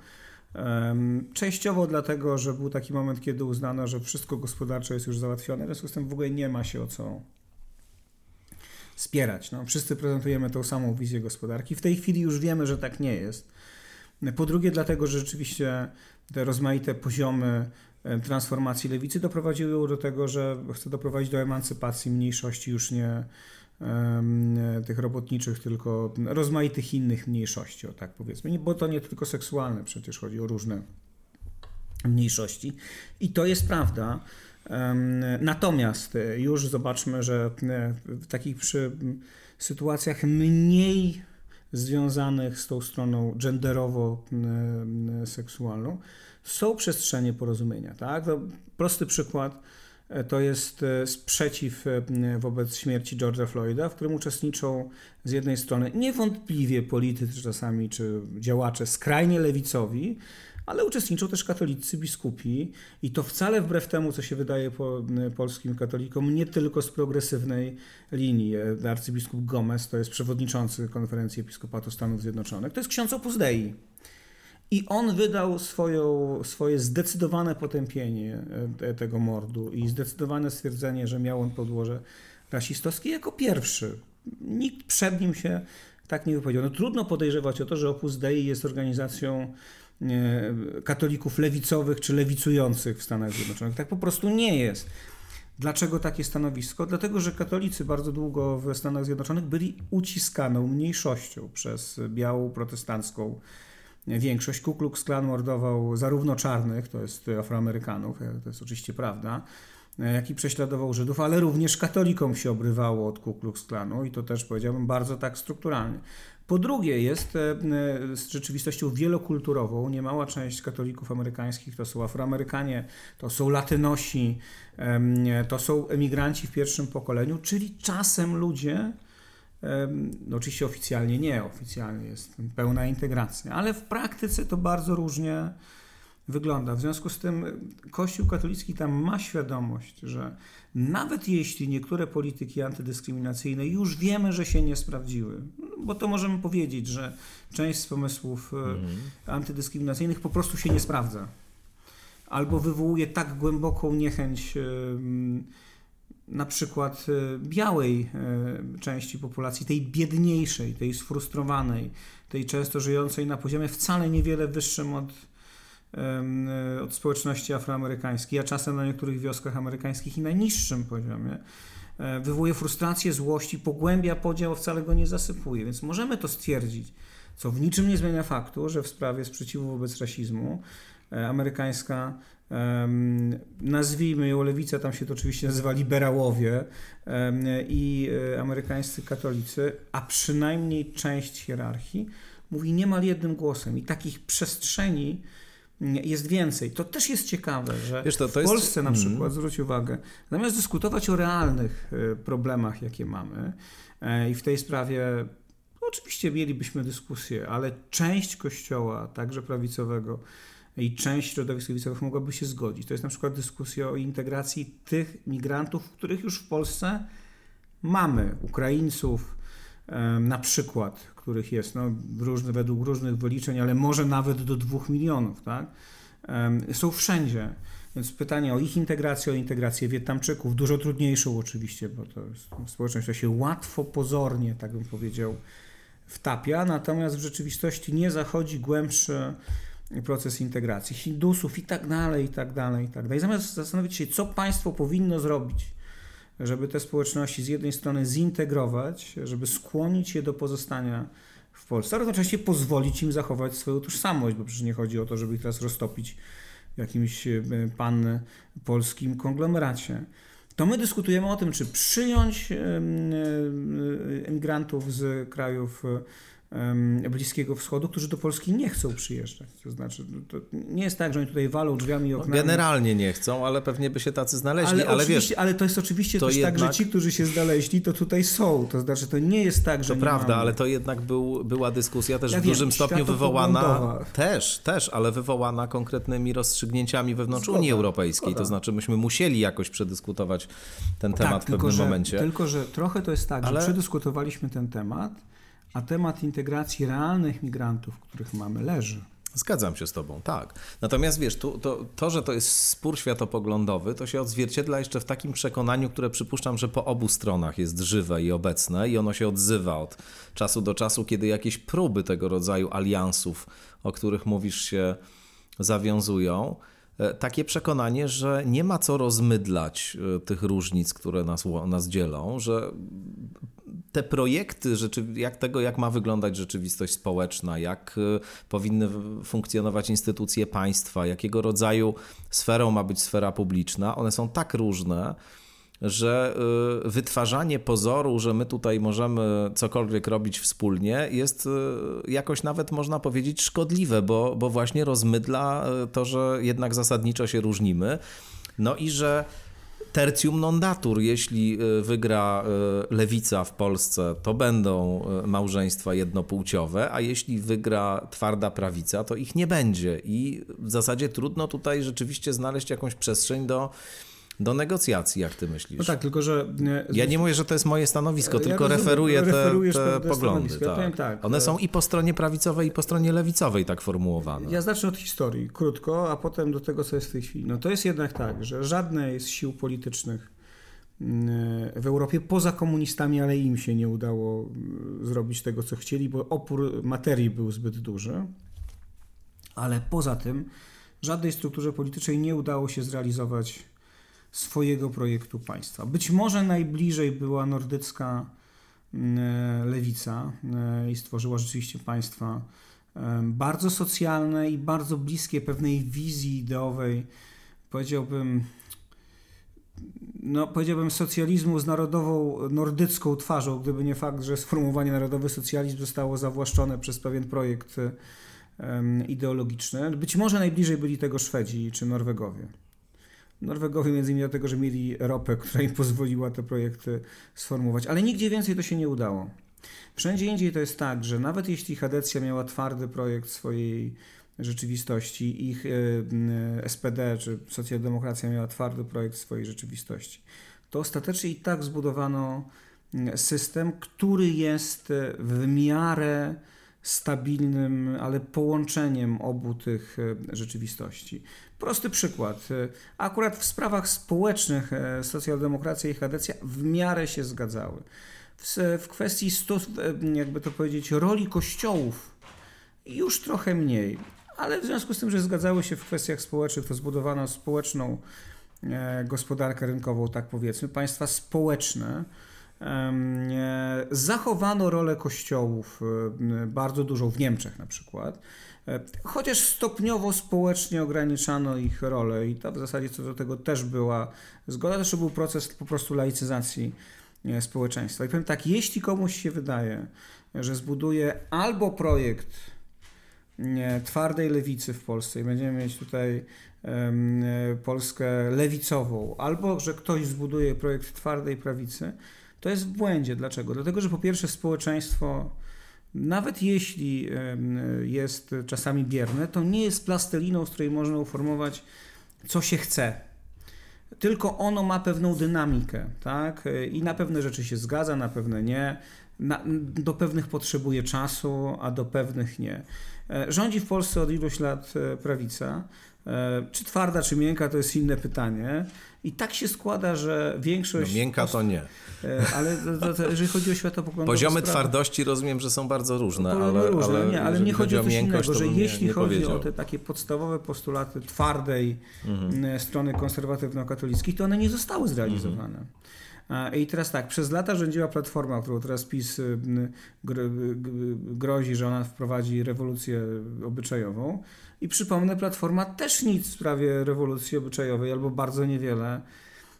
Speaker 3: Częściowo dlatego, że był taki moment, kiedy uznano, że wszystko gospodarcze jest już załatwione, w związku z tym w ogóle nie ma się o co spierać. No, wszyscy prezentujemy tą samą wizję gospodarki. W tej chwili już wiemy, że tak nie jest. Po drugie, dlatego, że rzeczywiście te rozmaite poziomy e, transformacji lewicy doprowadziły do tego, że chce doprowadzić do emancypacji mniejszości już nie tych robotniczych, tylko rozmaitych innych mniejszości, o tak powiedzmy, bo to nie tylko seksualne, przecież chodzi o różne mniejszości. I to jest prawda. Natomiast e, już zobaczmy, że e, w takich przy sytuacjach mniej związanych z tą stroną genderowo-seksualną, są przestrzenie porozumienia. Tak? To prosty przykład e, to jest e, sprzeciw e, wobec śmierci George'a Floyda, w którym uczestniczą z jednej strony niewątpliwie politycy czasami, czy działacze skrajnie lewicowi, ale uczestniczą też katolicy biskupi i to wcale wbrew temu, co się wydaje po, polskim katolikom, nie tylko z progresywnej linii. Arcybiskup Gomez to jest przewodniczący konferencji Episkopatu Stanów Zjednoczonych, to jest ksiądz Opus Dei. I on wydał swoją, swoje zdecydowane potępienie e, tego mordu i zdecydowane stwierdzenie, że miał on podłoże rasistowskie jako pierwszy. Nikt przed nim się tak nie wypowiedział. No, trudno podejrzewać o to, że Opus Dei jest organizacją katolików lewicowych czy lewicujących w Stanach Zjednoczonych. Tak po prostu nie jest. Dlaczego takie stanowisko? Dlatego, że katolicy bardzo długo w Stanach Zjednoczonych byli uciskaną mniejszością przez białą protestancką większość. Ku Klux Klan mordował zarówno czarnych, to jest Afroamerykanów, to jest oczywiście prawda, jak i prześladował Żydów, ale również katolikom się obrywało od Ku Klux Klanu i to też powiedziałbym bardzo tak strukturalnie. Po drugie jest e, e, z rzeczywistością wielokulturową. Niemała część katolików amerykańskich to są Afroamerykanie, to są Latynosi, to są emigranci w pierwszym pokoleniu, czyli czasem ludzie, no oczywiście oficjalnie nie, oficjalnie jest pełna integracja, ale w praktyce to bardzo różnie wygląda. W związku z tym Kościół katolicki tam ma świadomość, że nawet jeśli niektóre polityki antydyskryminacyjne już wiemy, że się nie sprawdziły, bo to możemy powiedzieć, że część z pomysłów mm. antydyskryminacyjnych po prostu się nie sprawdza, albo wywołuje tak głęboką niechęć na przykład białej części populacji, tej biedniejszej, tej sfrustrowanej, tej często żyjącej na poziomie wcale niewiele wyższym od od społeczności afroamerykańskiej, a czasem na niektórych wioskach amerykańskich i na niższym poziomie, e, wywołuje frustrację, złość i pogłębia podział, wcale go nie zasypuje. Więc możemy to stwierdzić, co w niczym nie zmienia faktu, że w sprawie sprzeciwu wobec rasizmu e, amerykańska, nazwijmy ją lewica, tam się to oczywiście nazywa liberałowie i amerykańscy katolicy, a przynajmniej część hierarchii mówi niemal jednym głosem i takich przestrzeni, jest więcej. To też jest ciekawe, że Wiesz, to, to w Polsce jest... na przykład, mm. zwróć uwagę, zamiast dyskutować o realnych e, problemach, jakie mamy e, i w tej sprawie oczywiście mielibyśmy dyskusję, ale część kościoła, także prawicowego i część środowisk lewicowych mogłaby się zgodzić. To jest na przykład dyskusja o integracji tych migrantów, których już w Polsce mamy, Ukraińców, na przykład, których jest no, różny, według różnych wyliczeń, ale może nawet do dwóch milionów, tak? są wszędzie. Więc pytanie o ich integrację, o integrację Wietnamczyków, dużo trudniejszą oczywiście, bo to jest społeczność, która się łatwo, pozornie, tak bym powiedział, wtapia, natomiast w rzeczywistości nie zachodzi głębszy proces integracji Hindusów i tak dalej, i tak dalej, i tak dalej. Zamiast zastanowić się, co państwo powinno zrobić, żeby te społeczności z jednej strony zintegrować, żeby skłonić je do pozostania w Polsce, a równocześnie pozwolić im zachować swoją tożsamość, bo przecież nie chodzi o to, żeby ich teraz roztopić w jakimś e, pan polskim konglomeracie. To my dyskutujemy o tym, czy przyjąć e, emigrantów z krajów Bliskiego Wschodu, którzy do Polski nie chcą przyjeżdżać. To znaczy, no to nie jest tak, że oni tutaj walą drzwiami i no, oknami.
Speaker 2: Generalnie nie chcą, ale pewnie by się tacy znaleźli. Ale,
Speaker 3: ale
Speaker 2: wiesz,
Speaker 3: ale to jest oczywiście to też jednak... tak, że ci, którzy się znaleźli, to tutaj są. To znaczy, to nie jest tak, że.
Speaker 2: To prawda, mamy. ale to jednak był, była dyskusja też ja w wiem, dużym stopniu wywołana. Też, też, ale wywołana konkretnymi rozstrzygnięciami wewnątrz Zgoda, Unii Europejskiej. Zgoda. To znaczy, myśmy musieli jakoś przedyskutować ten temat tak, w pewnym
Speaker 3: że,
Speaker 2: momencie.
Speaker 3: Tylko, że trochę to jest tak, ale... że przedyskutowaliśmy ten temat a temat integracji realnych migrantów, których mamy, leży.
Speaker 2: Zgadzam się z Tobą, tak. Natomiast wiesz, to, to, to, że to jest spór światopoglądowy, to się odzwierciedla jeszcze w takim przekonaniu, które przypuszczam, że po obu stronach jest żywe i obecne i ono się odzywa od czasu do czasu, kiedy jakieś próby tego rodzaju aliansów, o których mówisz, się zawiązują. E, takie przekonanie, że nie ma co rozmydlać e, tych różnic, które nas, nas dzielą, że te projekty, jak tego, jak ma wyglądać rzeczywistość społeczna, jak e, powinny funkcjonować instytucje państwa, jakiego rodzaju sferą ma być sfera publiczna, one są tak różne, że y, wytwarzanie pozoru, że my tutaj możemy cokolwiek robić wspólnie, jest y, jakoś nawet można powiedzieć szkodliwe, bo, bo właśnie rozmydla y, to, że jednak zasadniczo się różnimy. No i że tertium non datur, jeśli wygra lewica w Polsce, to będą małżeństwa jednopłciowe, a jeśli wygra twarda prawica, to ich nie będzie. I w zasadzie trudno tutaj rzeczywiście znaleźć jakąś przestrzeń do do negocjacji, jak ty myślisz?
Speaker 3: No tak, tylko że...
Speaker 2: Ja nie mówię, że to jest moje stanowisko,
Speaker 3: Ja
Speaker 2: tylko
Speaker 3: rozumiem,
Speaker 2: referuję te, te poglądy. Tak.
Speaker 3: tak,
Speaker 2: One
Speaker 3: e-
Speaker 2: są i po stronie prawicowej, i po stronie lewicowej tak formułowane.
Speaker 3: Ja zacznę od historii, krótko, a potem do tego, co jest w tej chwili. No to jest jednak tak, że żadnej z sił politycznych mm, w Europie, poza komunistami, ale im się nie udało mm, zrobić tego, co chcieli, bo opór materii był zbyt duży. Ale poza tym, żadnej strukturze politycznej nie udało się zrealizować swojego projektu państwa. Być może najbliżej była nordycka mm, lewica e, i stworzyła rzeczywiście państwa em, bardzo socjalne i bardzo bliskie pewnej wizji ideowej, powiedziałbym, no, powiedziałbym socjalizmu z narodową nordycką twarzą, gdyby nie fakt, że sformułowanie narodowy socjalizm zostało zawłaszczone przez pewien projekt ideologiczny. Być może najbliżej byli tego Szwedzi czy Norwegowie. Norwegowie między innymi dlatego, że mieli ropę, która im pozwoliła te projekty sformułować, ale nigdzie więcej to się nie udało. Wszędzie indziej to jest tak, że nawet jeśli Hadecja miała twardy projekt swojej rzeczywistości, ich y, y, SPD czy socjaldemokracja miała twardy projekt swojej rzeczywistości, to ostatecznie i tak zbudowano y, system, który jest w miarę stabilnym, ale połączeniem obu tych rzeczywistości. Prosty przykład. Y, Akurat w sprawach społecznych y, socjaldemokracja i Hadecja w miarę się zgadzały. W, w kwestii, stos, jakby to powiedzieć, roli kościołów już trochę mniej, ale w związku z tym, że zgadzały się w kwestiach społecznych, to zbudowano społeczną e, gospodarkę rynkową, tak powiedzmy, państwa społeczne. e, Zachowano rolę kościołów e, bardzo dużą w Niemczech na przykład, E, chociaż stopniowo społecznie ograniczano ich rolę i to w zasadzie co do tego też była zgoda, też był proces po prostu laicyzacji e, społeczeństwa. I powiem tak, jeśli komuś się wydaje, że zbuduje albo projekt twardej lewicy w Polsce i będziemy mieć tutaj e, Polskę lewicową, albo że ktoś zbuduje projekt twardej prawicy, to jest w błędzie. Dlaczego? Dlatego, że po pierwsze społeczeństwo, nawet jeśli jest czasami bierne, to nie jest plasteliną, z której można uformować, co się chce. Tylko ono ma pewną dynamikę, tak? I na pewne rzeczy się zgadza, na pewne nie. Na, do pewnych potrzebuje czasu, a do pewnych nie. E, Rządzi w Polsce od iluś lat e, prawica. E, Czy twarda, czy miękka, to jest inne pytanie. I tak się składa, że
Speaker 2: No,
Speaker 3: większość.
Speaker 2: miękka to nie.
Speaker 3: E, Ale to, to, jeżeli chodzi o światopoglądowe
Speaker 2: Poziomy
Speaker 3: sprawy,
Speaker 2: twardości rozumiem, że są bardzo różne, ale,
Speaker 3: różne,
Speaker 2: ale,
Speaker 3: nie, ale nie chodzi o coś
Speaker 2: miękkość,
Speaker 3: innego,
Speaker 2: to
Speaker 3: że
Speaker 2: nie-
Speaker 3: jeśli
Speaker 2: nie
Speaker 3: chodzi
Speaker 2: powiedział.
Speaker 3: o te takie podstawowe postulaty twardej
Speaker 2: Mhm.
Speaker 3: m, strony konserwatywno-katolickiej, to one nie zostały zrealizowane. A, I teraz tak, przez lata rządziła Platforma, którą teraz PiS grozi, że ona wprowadzi rewolucję obyczajową. I przypomnę, Platforma też nic w sprawie rewolucji obyczajowej, albo bardzo niewiele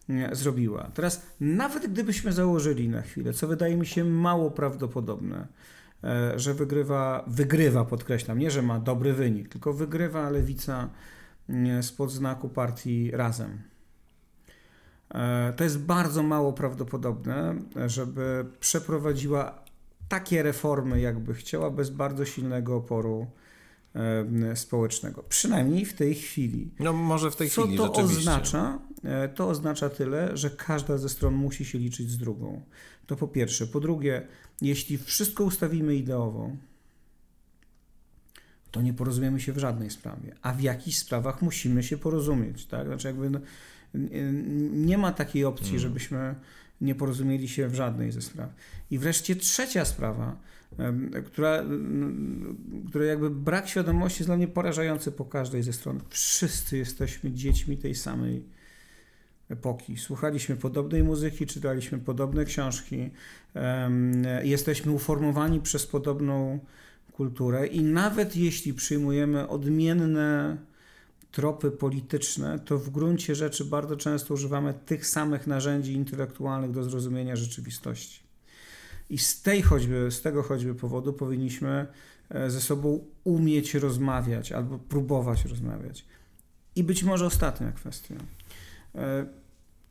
Speaker 3: nie, zrobiła. Teraz, nawet gdybyśmy założyli na chwilę, co wydaje mi się mało prawdopodobne, e, że wygrywa, wygrywa, podkreślam, nie, że ma dobry wynik, tylko wygrywa lewica spod znaku partii Razem. E, To jest bardzo mało prawdopodobne, żeby przeprowadziła takie reformy, jakby chciała, bez bardzo silnego oporu społecznego. Przynajmniej w tej chwili.
Speaker 2: No może w tej
Speaker 3: Co
Speaker 2: chwili
Speaker 3: to oznacza? E, To oznacza tyle, że każda ze stron musi się liczyć z drugą. To po pierwsze. Po drugie, jeśli wszystko ustawimy ideowo, to nie porozumiemy się w żadnej sprawie, a w jakichś sprawach musimy się porozumieć. Tak? Znaczy jakby no, nie ma takiej opcji,
Speaker 2: Mm.
Speaker 3: żebyśmy nie porozumieli się w żadnej ze spraw. I wreszcie trzecia sprawa, która, m, której jakby brak świadomości jest dla mnie porażający po każdej ze stron. Wszyscy jesteśmy dziećmi tej samej epoki. Słuchaliśmy podobnej muzyki, czytaliśmy podobne książki, jesteśmy uformowani przez podobną kulturę i nawet jeśli przyjmujemy odmienne tropy polityczne, to w gruncie rzeczy bardzo często używamy tych samych narzędzi intelektualnych do zrozumienia rzeczywistości. I z, tej choćby, z tego choćby powodu powinniśmy e, ze sobą umieć rozmawiać albo próbować rozmawiać. I być może ostatnia kwestia. E,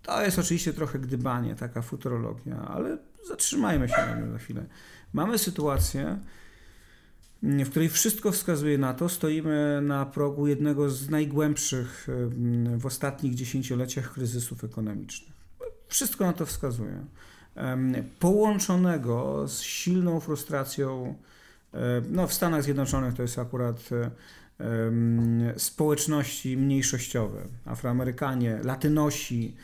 Speaker 3: To jest oczywiście trochę gdybanie, taka futurologia, ale zatrzymajmy się na nim na chwilę. Mamy sytuację, w której wszystko wskazuje na to, stoimy na progu jednego z najgłębszych w ostatnich dziesięcioleciach kryzysów ekonomicznych. Wszystko na to wskazuje. Połączonego z silną frustracją, no w Stanach Zjednoczonych to jest akurat społeczności mniejszościowe, Afroamerykanie, Latynosi,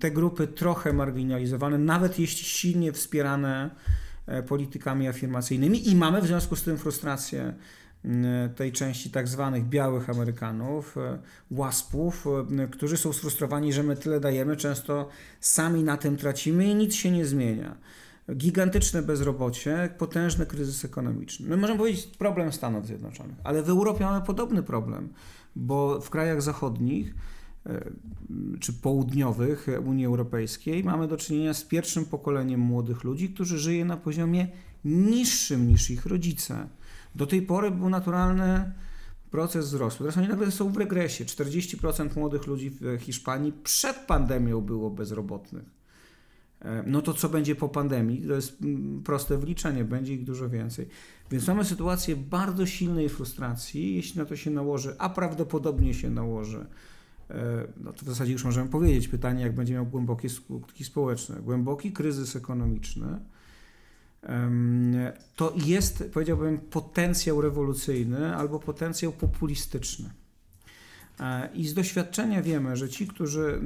Speaker 3: te grupy trochę marginalizowane, nawet jeśli silnie wspierane politykami afirmacyjnymi i mamy w związku z tym frustrację tej części tak zwanych białych Amerykanów, e, łaspów, e, którzy są sfrustrowani, że my tyle dajemy, często sami na tym tracimy i nic się nie zmienia. Gigantyczne bezrobocie, potężny kryzys ekonomiczny. My możemy powiedzieć problem Stanów Zjednoczonych, ale w Europie mamy podobny problem, bo w krajach zachodnich E, czy południowych Unii Europejskiej mamy do czynienia z pierwszym pokoleniem młodych ludzi, którzy żyje na poziomie niższym niż ich rodzice. Do tej pory był naturalny proces wzrostu. Teraz oni nagle są w regresie. 40% młodych ludzi w Hiszpanii przed pandemią było bezrobotnych. E, no to co będzie po pandemii? To jest mm, proste wliczenie, będzie ich dużo więcej. Więc mamy sytuację bardzo silnej frustracji, jeśli na to się nałoży, a prawdopodobnie się nałoży E, no to w zasadzie już możemy powiedzieć, pytanie, jak będzie miał głębokie skutki społeczne. Głęboki kryzys ekonomiczny to jest, powiedziałbym, potencjał rewolucyjny albo potencjał populistyczny. E, I z doświadczenia wiemy, że ci, którzy,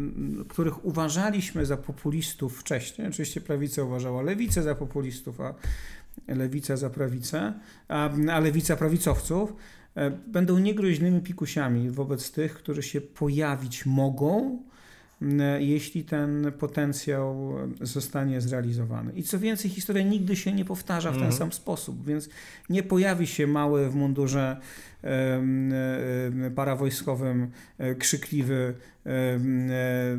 Speaker 3: których uważaliśmy za populistów wcześniej, oczywiście prawica uważała lewicę za populistów, a lewica za prawicę, a, a lewica prawicowców, E, będą niegroźnymi pikusiami wobec tych, którzy się pojawić mogą, jeśli ten potencjał zostanie zrealizowany. I co więcej, historia nigdy się nie powtarza w ten mhm. sam sposób, więc nie pojawi się mały w mundurze parawojskowym e, krzykliwy e,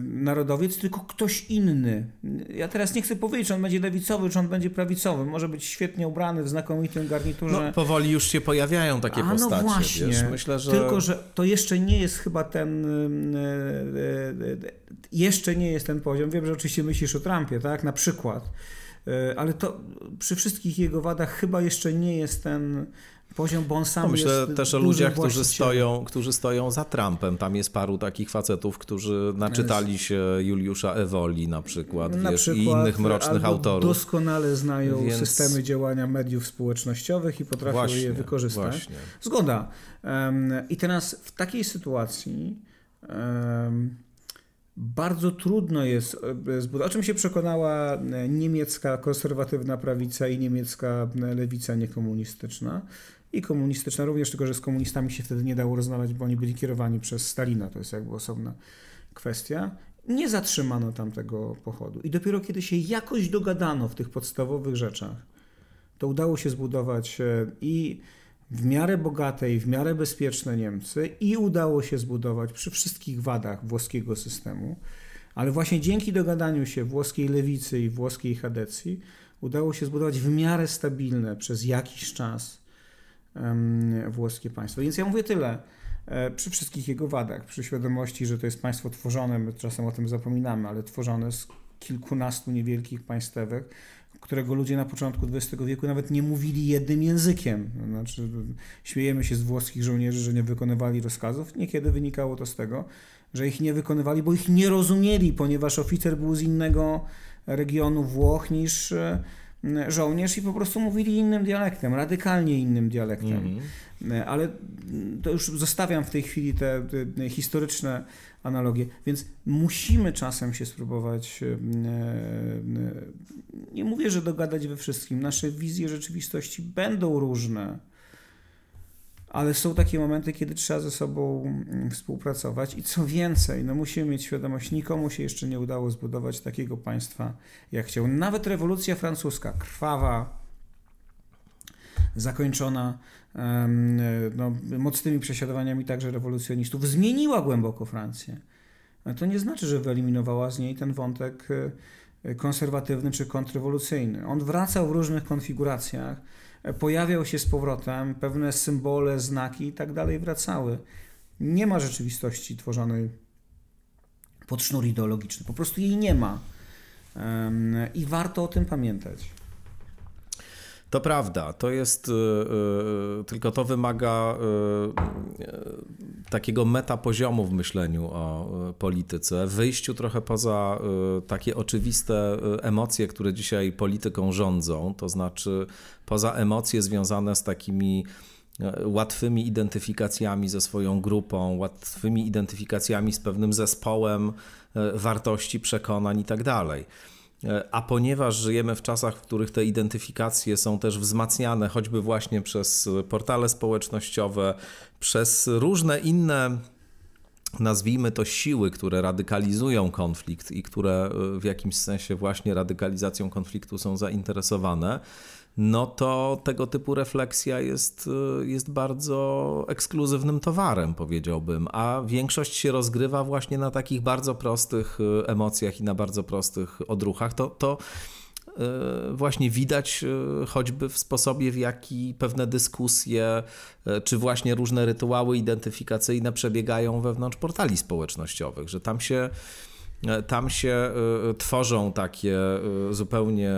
Speaker 3: narodowiec, tylko ktoś inny. Ja teraz nie chcę powiedzieć, czy on będzie lewicowy, czy on będzie prawicowy. Może być świetnie ubrany w znakomitym garniturze.
Speaker 2: No, powoli już się pojawiają takie A, no postacie.
Speaker 3: No właśnie. Wiesz? Myślę, że... Tylko, że to jeszcze nie jest chyba ten e, jeszcze nie jest ten poziom. Wiem, że oczywiście myślisz o Trumpie, tak? Na przykład. Ale to przy wszystkich jego wadach chyba jeszcze nie jest ten poziom, bo on sam no
Speaker 2: Myślę też o ludziach, którzy stoją, którzy stoją za Trumpem. Tam jest paru takich facetów, którzy naczytali się Juliusza Ewoli na przykład, na wiesz, przykład, i innych mrocznych autorów.
Speaker 3: doskonale znają Więc... systemy działania mediów społecznościowych i potrafią właśnie, je wykorzystać. Właśnie. Zgoda. Um, I teraz w takiej sytuacji um, bardzo trudno jest e, zbudować. O czym się przekonała e, niemiecka konserwatywna prawica i niemiecka lewica niekomunistyczna i komunistyczna również, tylko że z komunistami się wtedy nie dało rozmawiać, bo oni byli kierowani przez Stalina, to jest jakby osobna kwestia. Nie zatrzymano tamtego pochodu. I dopiero kiedy się jakoś dogadano w tych podstawowych rzeczach, to udało się zbudować e, i w miarę bogate i w miarę bezpieczne Niemcy i udało się zbudować przy wszystkich wadach włoskiego systemu, ale właśnie dzięki dogadaniu się włoskiej lewicy i włoskiej chadecji udało się zbudować w miarę stabilne przez jakiś czas włoskie państwo. Więc ja mówię tyle. E, przy wszystkich jego wadach, przy świadomości, że to jest państwo tworzone, my czasem o tym zapominamy, ale tworzone z kilkunastu niewielkich państwek, którego ludzie na początku XX wieku nawet nie mówili jednym językiem. Znaczy, śmiejemy się z włoskich żołnierzy, że nie wykonywali rozkazów. Niekiedy wynikało to z tego, że ich nie wykonywali, bo ich nie rozumieli, ponieważ oficer był z innego regionu Włoch niż e, żołnierz i po prostu mówili innym dialektem, radykalnie innym dialektem. Mm -hmm. Ale to już zostawiam w tej chwili te, te, historyczne analogie, więc musimy czasem się spróbować, e, e, nie mówię, że dogadać we wszystkim, nasze wizje rzeczywistości będą różne ale są takie momenty, kiedy trzeba ze sobą mm, współpracować i co więcej, no musimy mieć świadomość, nikomu się jeszcze nie udało zbudować takiego państwa, jak chciał. Nawet rewolucja francuska, krwawa, zakończona no, mocnymi prześladowaniami także rewolucjonistów, zmieniła głęboko Francję. To nie znaczy, że wyeliminowała z niej ten wątek e, konserwatywny czy kontrrewolucyjny. On wracał w różnych konfiguracjach, pojawiał się z powrotem, pewne symbole, znaki i tak dalej wracały. Nie ma rzeczywistości tworzonej pod sznur ideologiczny, po prostu jej nie ma. I warto o tym pamiętać.
Speaker 2: To prawda, to jest, yy, tylko to wymaga yy, takiego metapoziomu w myśleniu o polityce, wyjściu trochę poza takie oczywiste emocje, które dzisiaj polityką rządzą, to znaczy poza emocje związane z takimi łatwymi identyfikacjami ze swoją grupą, łatwymi identyfikacjami z pewnym zespołem wartości, przekonań itd. Tak a ponieważ żyjemy w czasach, w których te identyfikacje są też wzmacniane, choćby właśnie przez portale społecznościowe, przez różne inne nazwijmy to siły, które radykalizują konflikt i które w jakimś sensie właśnie radykalizacją konfliktu są zainteresowane, no to tego typu refleksja jest, jest bardzo ekskluzywnym towarem, powiedziałbym, a większość się rozgrywa właśnie na takich bardzo prostych e, emocjach i na bardzo prostych odruchach. To, to e, właśnie widać choćby w sposobie, w jaki pewne dyskusje, czy właśnie różne rytuały identyfikacyjne przebiegają wewnątrz portali społecznościowych, że tam się tam się e, tworzą takie e, zupełnie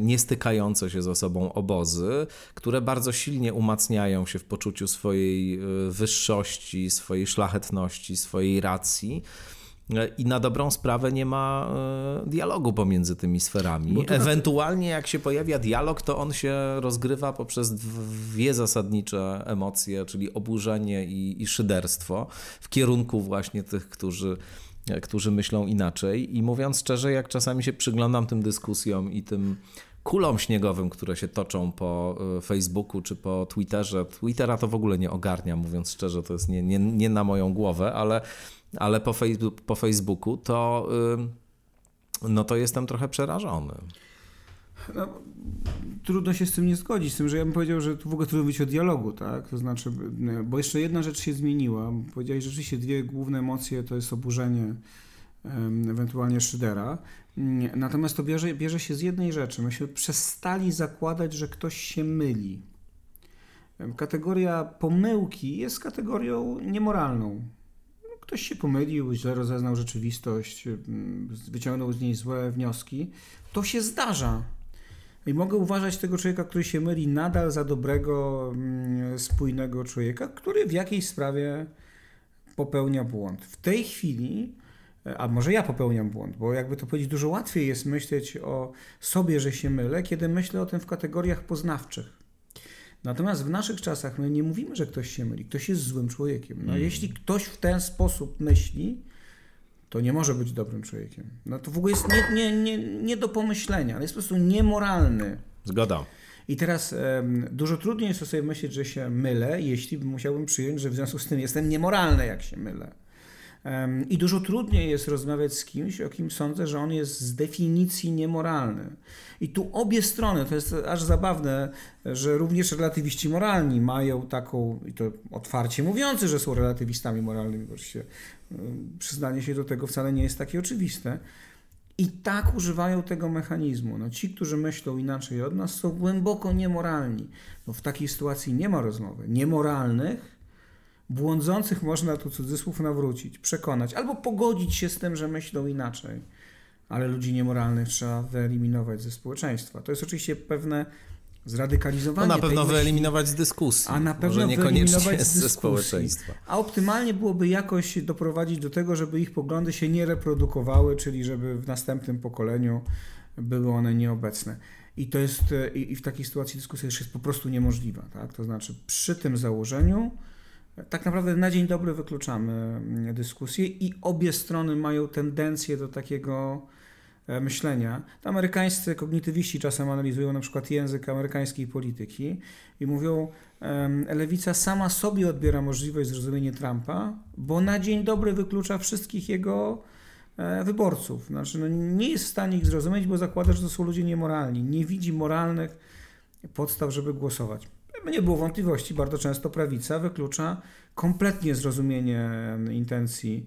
Speaker 2: niestykające się ze sobą obozy, które bardzo silnie umacniają się w poczuciu swojej wyższości, swojej szlachetności, swojej racji. I na dobrą sprawę nie ma dialogu pomiędzy tymi sferami. Ewentualnie jak się pojawia dialog, to on się rozgrywa poprzez dwie zasadnicze emocje, czyli oburzenie i, i szyderstwo w kierunku właśnie tych, którzy którzy myślą inaczej. I mówiąc szczerze, jak czasami się przyglądam tym dyskusjom i tym kulom śniegowym, które się toczą po e, Facebooku czy po Twitterze. Twittera to w ogóle nie ogarnia, mówiąc szczerze, to jest nie, nie, nie na moją głowę, ale, ale po, Facebook, po Facebooku to, no to jestem trochę przerażony.
Speaker 3: No, trudno się z tym nie zgodzić, z tym, że ja bym powiedział, że tu w ogóle trudno mówić o dialogu, tak? To znaczy, bo jeszcze jedna rzecz się zmieniła. Powiedziałeś, że rzeczywiście dwie główne emocje to jest oburzenie, ewentualnie Szydera. Natomiast to bierze, bierze się z jednej rzeczy. Myśmy przestali zakładać, że ktoś się myli. Kategoria pomyłki jest kategorią niemoralną. Ktoś się pomylił, źle rozeznał rzeczywistość, wyciągnął z niej złe wnioski. To się zdarza. I mogę uważać tego człowieka, który się myli, nadal za dobrego, mm, spójnego człowieka, który w jakiejś sprawie popełnia błąd. W tej chwili, a może ja popełniam błąd, bo jakby to powiedzieć, dużo łatwiej jest myśleć o sobie, że się mylę, kiedy myślę o tym w kategoriach poznawczych. Natomiast w naszych czasach my nie mówimy, że ktoś się myli, ktoś jest złym człowiekiem. No, mm. Jeśli ktoś w ten sposób myśli, to nie może być dobrym człowiekiem. No to w ogóle jest nie, nie, nie, nie do pomyślenia, ale jest po prostu niemoralny.
Speaker 2: Zgoda.
Speaker 3: I teraz um, dużo trudniej jest sobie myśleć, że się mylę, jeśli musiałbym przyjąć, że w związku z tym jestem niemoralny, jak się mylę. I dużo trudniej jest rozmawiać z kimś, o kim sądzę, że on jest z definicji niemoralny. I tu obie strony, to jest aż zabawne, że również relatywiści moralni mają taką, i to otwarcie mówiący, że są relatywistami moralnymi, bo oczywiście przyznanie się do tego wcale nie jest takie oczywiste. I tak używają tego mechanizmu. No, ci, którzy myślą inaczej od nas, są głęboko niemoralni. Bo w takiej sytuacji nie ma rozmowy. Niemoralnych Błądzących można tu cudzysłów nawrócić, przekonać albo pogodzić się z tym, że myślą inaczej. Ale ludzi niemoralnych trzeba wyeliminować ze społeczeństwa. To jest oczywiście pewne zradykalizowanie.
Speaker 2: No na pewno wyeliminować z dyskusji.
Speaker 3: A na pewno wyeliminować z ze społeczeństwa. A optymalnie byłoby jakoś doprowadzić do tego, żeby ich poglądy się nie reprodukowały, czyli żeby w następnym pokoleniu były one nieobecne. I to jest, i w takiej sytuacji dyskusja już jest po prostu niemożliwa. Tak? To znaczy przy tym założeniu tak naprawdę na dzień dobry wykluczamy mm, dyskusję i obie strony mają tendencję do takiego e, myślenia. Amerykańscy kognitywiści czasem analizują na przykład język amerykańskiej polityki i mówią, lewica sama sobie odbiera możliwość zrozumienia Trumpa, bo na dzień dobry wyklucza wszystkich jego e, wyborców. Znaczy, no nie jest w stanie ich zrozumieć, bo zakłada, że to są ludzie niemoralni. Nie widzi moralnych podstaw, żeby głosować nie było wątpliwości, bardzo często prawica wyklucza kompletnie zrozumienie intencji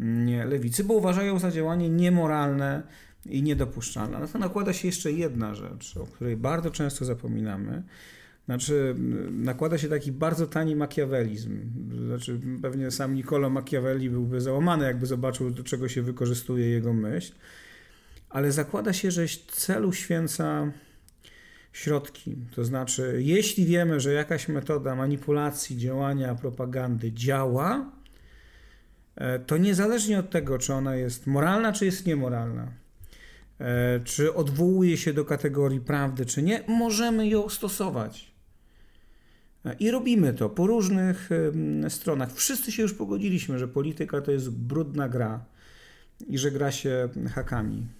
Speaker 3: mm, lewicy, bo uważają za działanie niemoralne i niedopuszczalne. Na to nakłada się jeszcze jedna rzecz, o której bardzo często zapominamy. Znaczy, nakłada się taki bardzo tani makiawelizm. Znaczy, pewnie sam Niccolo Machiavelli byłby załamany, jakby zobaczył, do czego się wykorzystuje jego myśl. Ale zakłada się, że celu święca środki. To znaczy, jeśli wiemy, że jakaś metoda manipulacji, działania, propagandy działa, e, to niezależnie od tego, czy ona jest moralna, czy jest niemoralna, e, czy odwołuje się do kategorii prawdy, czy nie, możemy ją stosować. E, I robimy to po różnych stronach. Wszyscy się już pogodziliśmy, że polityka to jest brudna gra i że gra się hakami.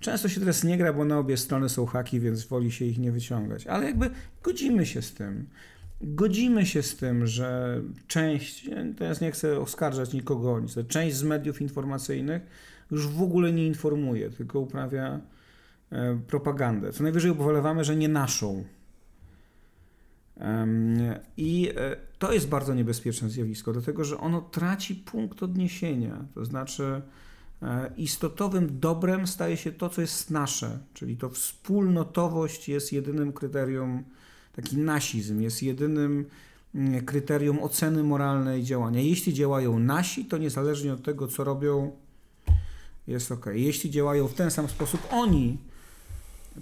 Speaker 3: Często się teraz nie gra, bo na obie strony są haki, więc woli się ich nie wyciągać. Ale jakby godzimy się z tym. Godzimy się z tym, że część, teraz nie chcę oskarżać nikogo nic, część z mediów informacyjnych już w ogóle nie informuje, tylko uprawia e, propagandę. Co najwyżej ubolewamy, że nie naszą. I e, to jest bardzo niebezpieczne zjawisko, dlatego że ono traci punkt odniesienia. To znaczy, istotowym dobrem staje się to, co jest nasze, czyli to wspólnotowość jest jedynym kryterium, taki nasizm jest jedynym mm, kryterium oceny moralnej działania. Jeśli działają nasi, to niezależnie od tego, co robią, jest ok. Jeśli działają w ten sam sposób oni,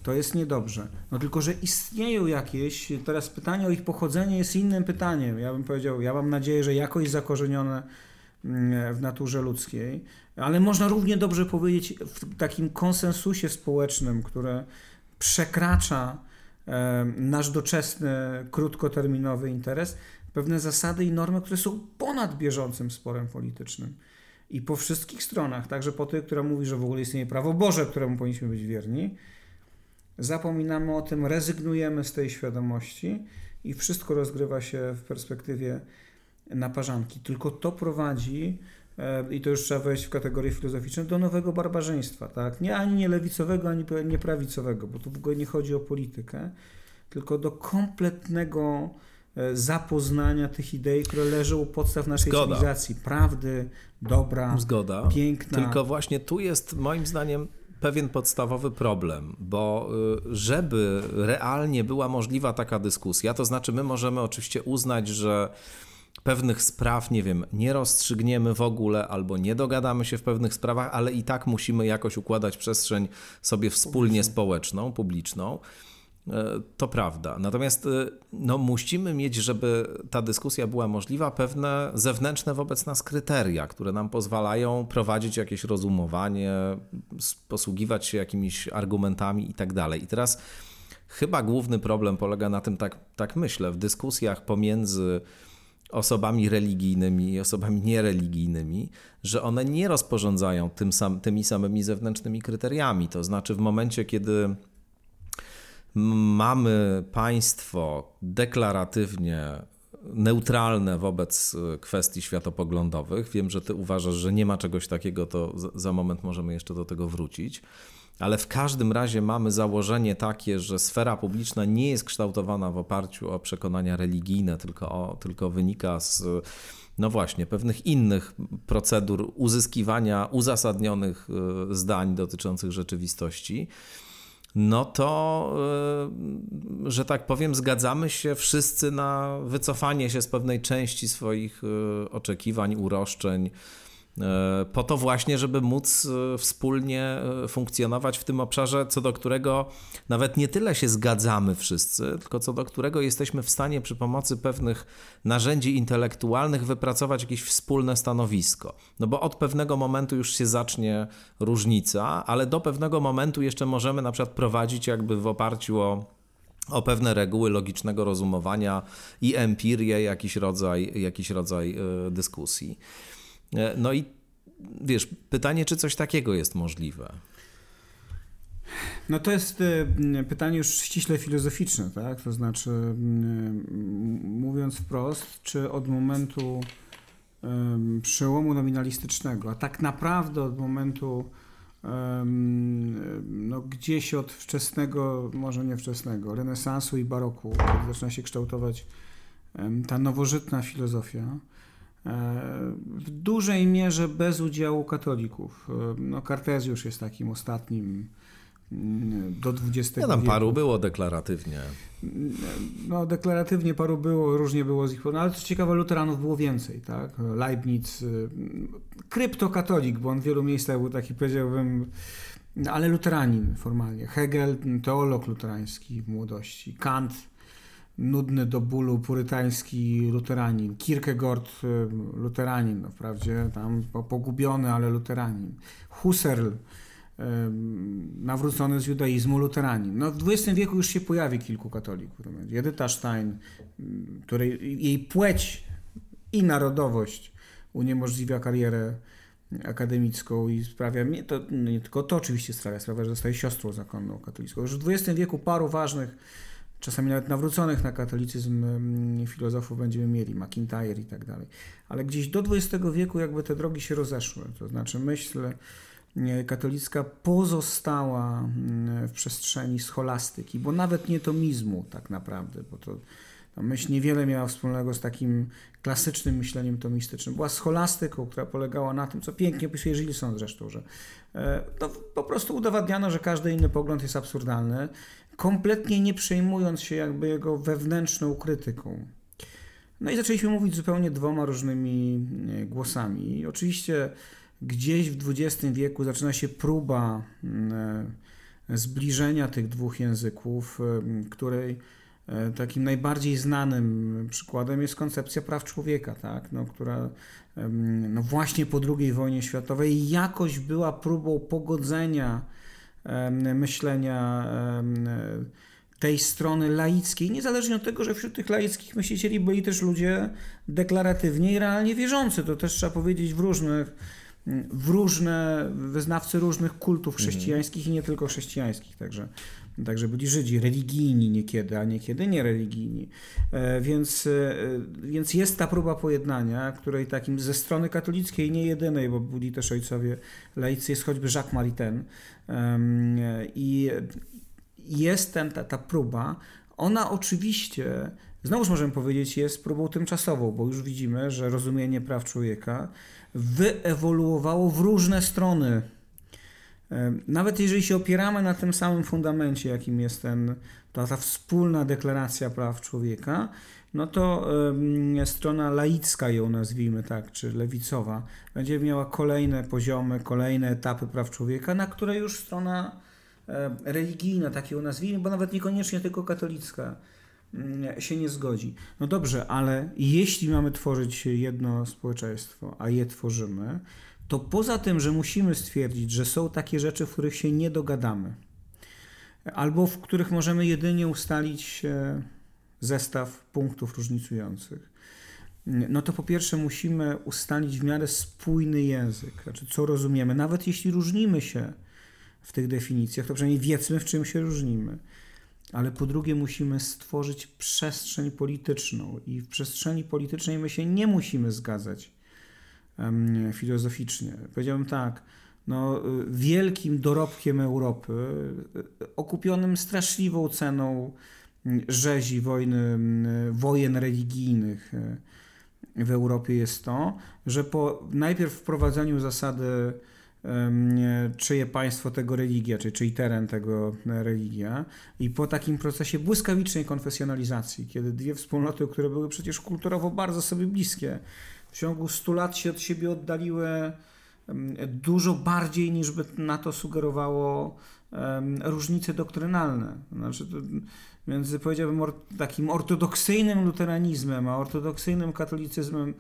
Speaker 3: to jest niedobrze. No tylko, że istnieją jakieś, teraz pytanie o ich pochodzenie jest innym pytaniem. Ja bym powiedział, ja mam nadzieję, że jakoś zakorzenione mm, w naturze ludzkiej, ale można równie dobrze powiedzieć w takim konsensusie społecznym, które przekracza nasz doczesny, krótkoterminowy interes, pewne zasady i normy, które są ponad bieżącym sporem politycznym. I po wszystkich stronach, także po tej, która mówi, że w ogóle istnieje prawo Boże, któremu powinniśmy być wierni, zapominamy o tym, rezygnujemy z tej świadomości i wszystko rozgrywa się w perspektywie naparzanki. Tylko to prowadzi E, i to już trzeba wejść w kategorię filozoficzną, do nowego barbarzyństwa, tak? Nie ani nie lewicowego, ani nie prawicowego, bo tu w ogóle nie chodzi o politykę, tylko do kompletnego e, zapoznania tych idei, które leżą u podstaw naszej Zgoda. cywilizacji. Prawdy, dobra,
Speaker 2: Zgoda.
Speaker 3: piękna.
Speaker 2: Tylko właśnie tu jest moim zdaniem pewien podstawowy problem, bo y, żeby realnie była możliwa taka dyskusja, to znaczy my możemy oczywiście uznać, że pewnych spraw, nie wiem, nie rozstrzygniemy w ogóle albo nie dogadamy się w pewnych sprawach, ale i tak musimy jakoś układać przestrzeń sobie wspólnie społeczną, publiczną. E, to prawda. Natomiast e, no, musimy mieć, żeby ta dyskusja była możliwa, pewne zewnętrzne wobec nas kryteria, które nam pozwalają prowadzić jakieś rozumowanie, posługiwać się jakimiś argumentami i tak dalej. I teraz chyba główny problem polega na tym, tak, tak myślę, w dyskusjach pomiędzy osobami religijnymi i osobami niereligijnymi, że one nie rozporządzają tym sam, tymi samymi zewnętrznymi kryteriami. To znaczy, w momencie, kiedy mamy państwo deklaratywnie neutralne wobec kwestii światopoglądowych, wiem, że ty uważasz, że nie ma czegoś takiego, to za moment możemy jeszcze do tego wrócić ale w każdym razie mamy założenie takie, że sfera publiczna nie jest kształtowana w oparciu o przekonania religijne, tylko, o, tylko wynika z no właśnie, pewnych innych procedur uzyskiwania uzasadnionych e, zdań dotyczących rzeczywistości, no to, e, że tak powiem, zgadzamy się wszyscy na wycofanie się z pewnej części swoich e, oczekiwań, uroszczeń, po to właśnie, żeby móc e, wspólnie e, funkcjonować w tym obszarze, co do którego nawet nie tyle się zgadzamy wszyscy, tylko co do którego jesteśmy w stanie przy pomocy pewnych narzędzi intelektualnych wypracować jakieś wspólne stanowisko. No bo od pewnego momentu już się zacznie różnica, ale do pewnego momentu jeszcze możemy na przykład prowadzić jakby w oparciu o o pewne reguły logicznego rozumowania i empirię, jakiś rodzaj, jakiś rodzaj dyskusji. E, no i wiesz, pytanie, czy coś takiego jest możliwe?
Speaker 3: No to jest e, pytanie już ściśle filozoficzne, tak? To znaczy, mówiąc wprost, czy od momentu przełomu nominalistycznego, a tak naprawdę od momentu no, gdzieś od wczesnego, może nie wczesnego, renesansu i baroku, kiedy zaczyna się kształtować ta nowożytna filozofia, w dużej mierze bez udziału katolików. No, Kartezjusz jest takim ostatnim mm, do XX
Speaker 2: ja tam wieku. paru było deklaratywnie.
Speaker 3: No, deklaratywnie paru było, różnie było z ich... No, ale co ciekawe, luteranów było więcej, tak? Leibniz, y, kryptokatolik, bo on w wielu miejscach był taki, powiedziałbym, no, ale luteranin formalnie. Hegel, teolog luterański w młodości. Kant, nudny do bólu purytański luteranin. Kierkegaard, y, luteranin, no wprawdzie tam pogubiony, ale luteranin. Husserl, nawrócony z judaizmu luteranin. No, w XX wieku już się pojawi kilku katolików. Edyta Stein, której jej płeć i narodowość uniemożliwia karierę akademicką i sprawia, nie, to, nie tylko to oczywiście sprawia, sprawia, że zostaje siostrą zakonną katolicką. Już w XX wieku paru ważnych, czasami nawet nawróconych na katolicyzm filozofów będziemy mieli, McIntyre i tak dalej. Ale gdzieś do XX wieku jakby te drogi się rozeszły, to znaczy myśl katolicka pozostała w przestrzeni scholastyki, bo nawet nie tomizmu tak naprawdę, bo to ta myśl niewiele miała wspólnego z takim klasycznym myśleniem tomistycznym. Była scholastyką, która polegała na tym, co pięknie opisuje Gilson zresztą, że e, no, po prostu udowadniano, że każdy inny pogląd jest absurdalny, kompletnie nie przejmując się jakby jego wewnętrzną krytyką. No i zaczęliśmy mówić zupełnie dwoma różnymi e, głosami. I oczywiście gdzieś w XX wieku zaczyna się próba e, zbliżenia tych dwóch języków, której E, takim najbardziej znanym przykładem jest koncepcja praw człowieka, tak? no, która no właśnie po II wojnie światowej jakoś była próbą pogodzenia myślenia tej strony laickiej, niezależnie od tego, że wśród tych laickich myślicieli byli też ludzie deklaratywnie i realnie wierzący. To też trzeba powiedzieć w różnych, w różne wyznawcy różnych kultów mhm. chrześcijańskich i nie tylko chrześcijańskich. Także Także byli Żydzi, religijni niekiedy, a niekiedy niereligijni. E, więc, e, więc jest ta próba pojednania, której takim ze strony katolickiej, nie jedynej, bo byli też ojcowie laicy, jest choćby Jacques Maritain. I jest ten, ta, ta próba. Ona oczywiście, znowuż możemy powiedzieć, jest próbą tymczasową, bo już widzimy, że rozumienie praw człowieka wyewoluowało w różne strony nawet jeżeli się opieramy na tym samym fundamencie, jakim jest ten, ta, ta wspólna deklaracja praw człowieka, no to strona laicka ją nazwijmy tak, czy lewicowa, będzie miała kolejne poziomy, kolejne etapy praw człowieka, na które już strona religijna, tak ją nazwijmy, bo nawet niekoniecznie tylko katolicka mm, się nie zgodzi. No dobrze, ale jeśli mamy tworzyć jedno społeczeństwo, a je tworzymy, to poza tym, że musimy stwierdzić, że są takie rzeczy, w których się nie dogadamy, albo w których możemy jedynie ustalić zestaw punktów różnicujących, no to po pierwsze musimy ustalić w miarę spójny język, znaczy co rozumiemy, nawet jeśli różnimy się w tych definicjach, to przynajmniej wiedzmy, w czym się różnimy. Ale po drugie, musimy stworzyć przestrzeń polityczną, i w przestrzeni politycznej my się nie musimy zgadzać filozoficznie. Powiedziałbym tak, no, wielkim dorobkiem Europy, okupionym straszliwą ceną rzezi wojny, wojen religijnych w Europie jest to, że po najpierw wprowadzeniu zasady czyje państwo tego religia, czy czyj teren tego religia i po takim procesie błyskawicznej konfesjonalizacji, kiedy dwie wspólnoty, które były przecież kulturowo bardzo sobie bliskie, w ciągu 100 lat się od siebie oddaliły dużo bardziej niż by na to sugerowało różnice doktrynalne. Znaczy, między powiedziałbym takim ortodoksyjnym luteranizmem a ortodoksyjnym katolicyzmem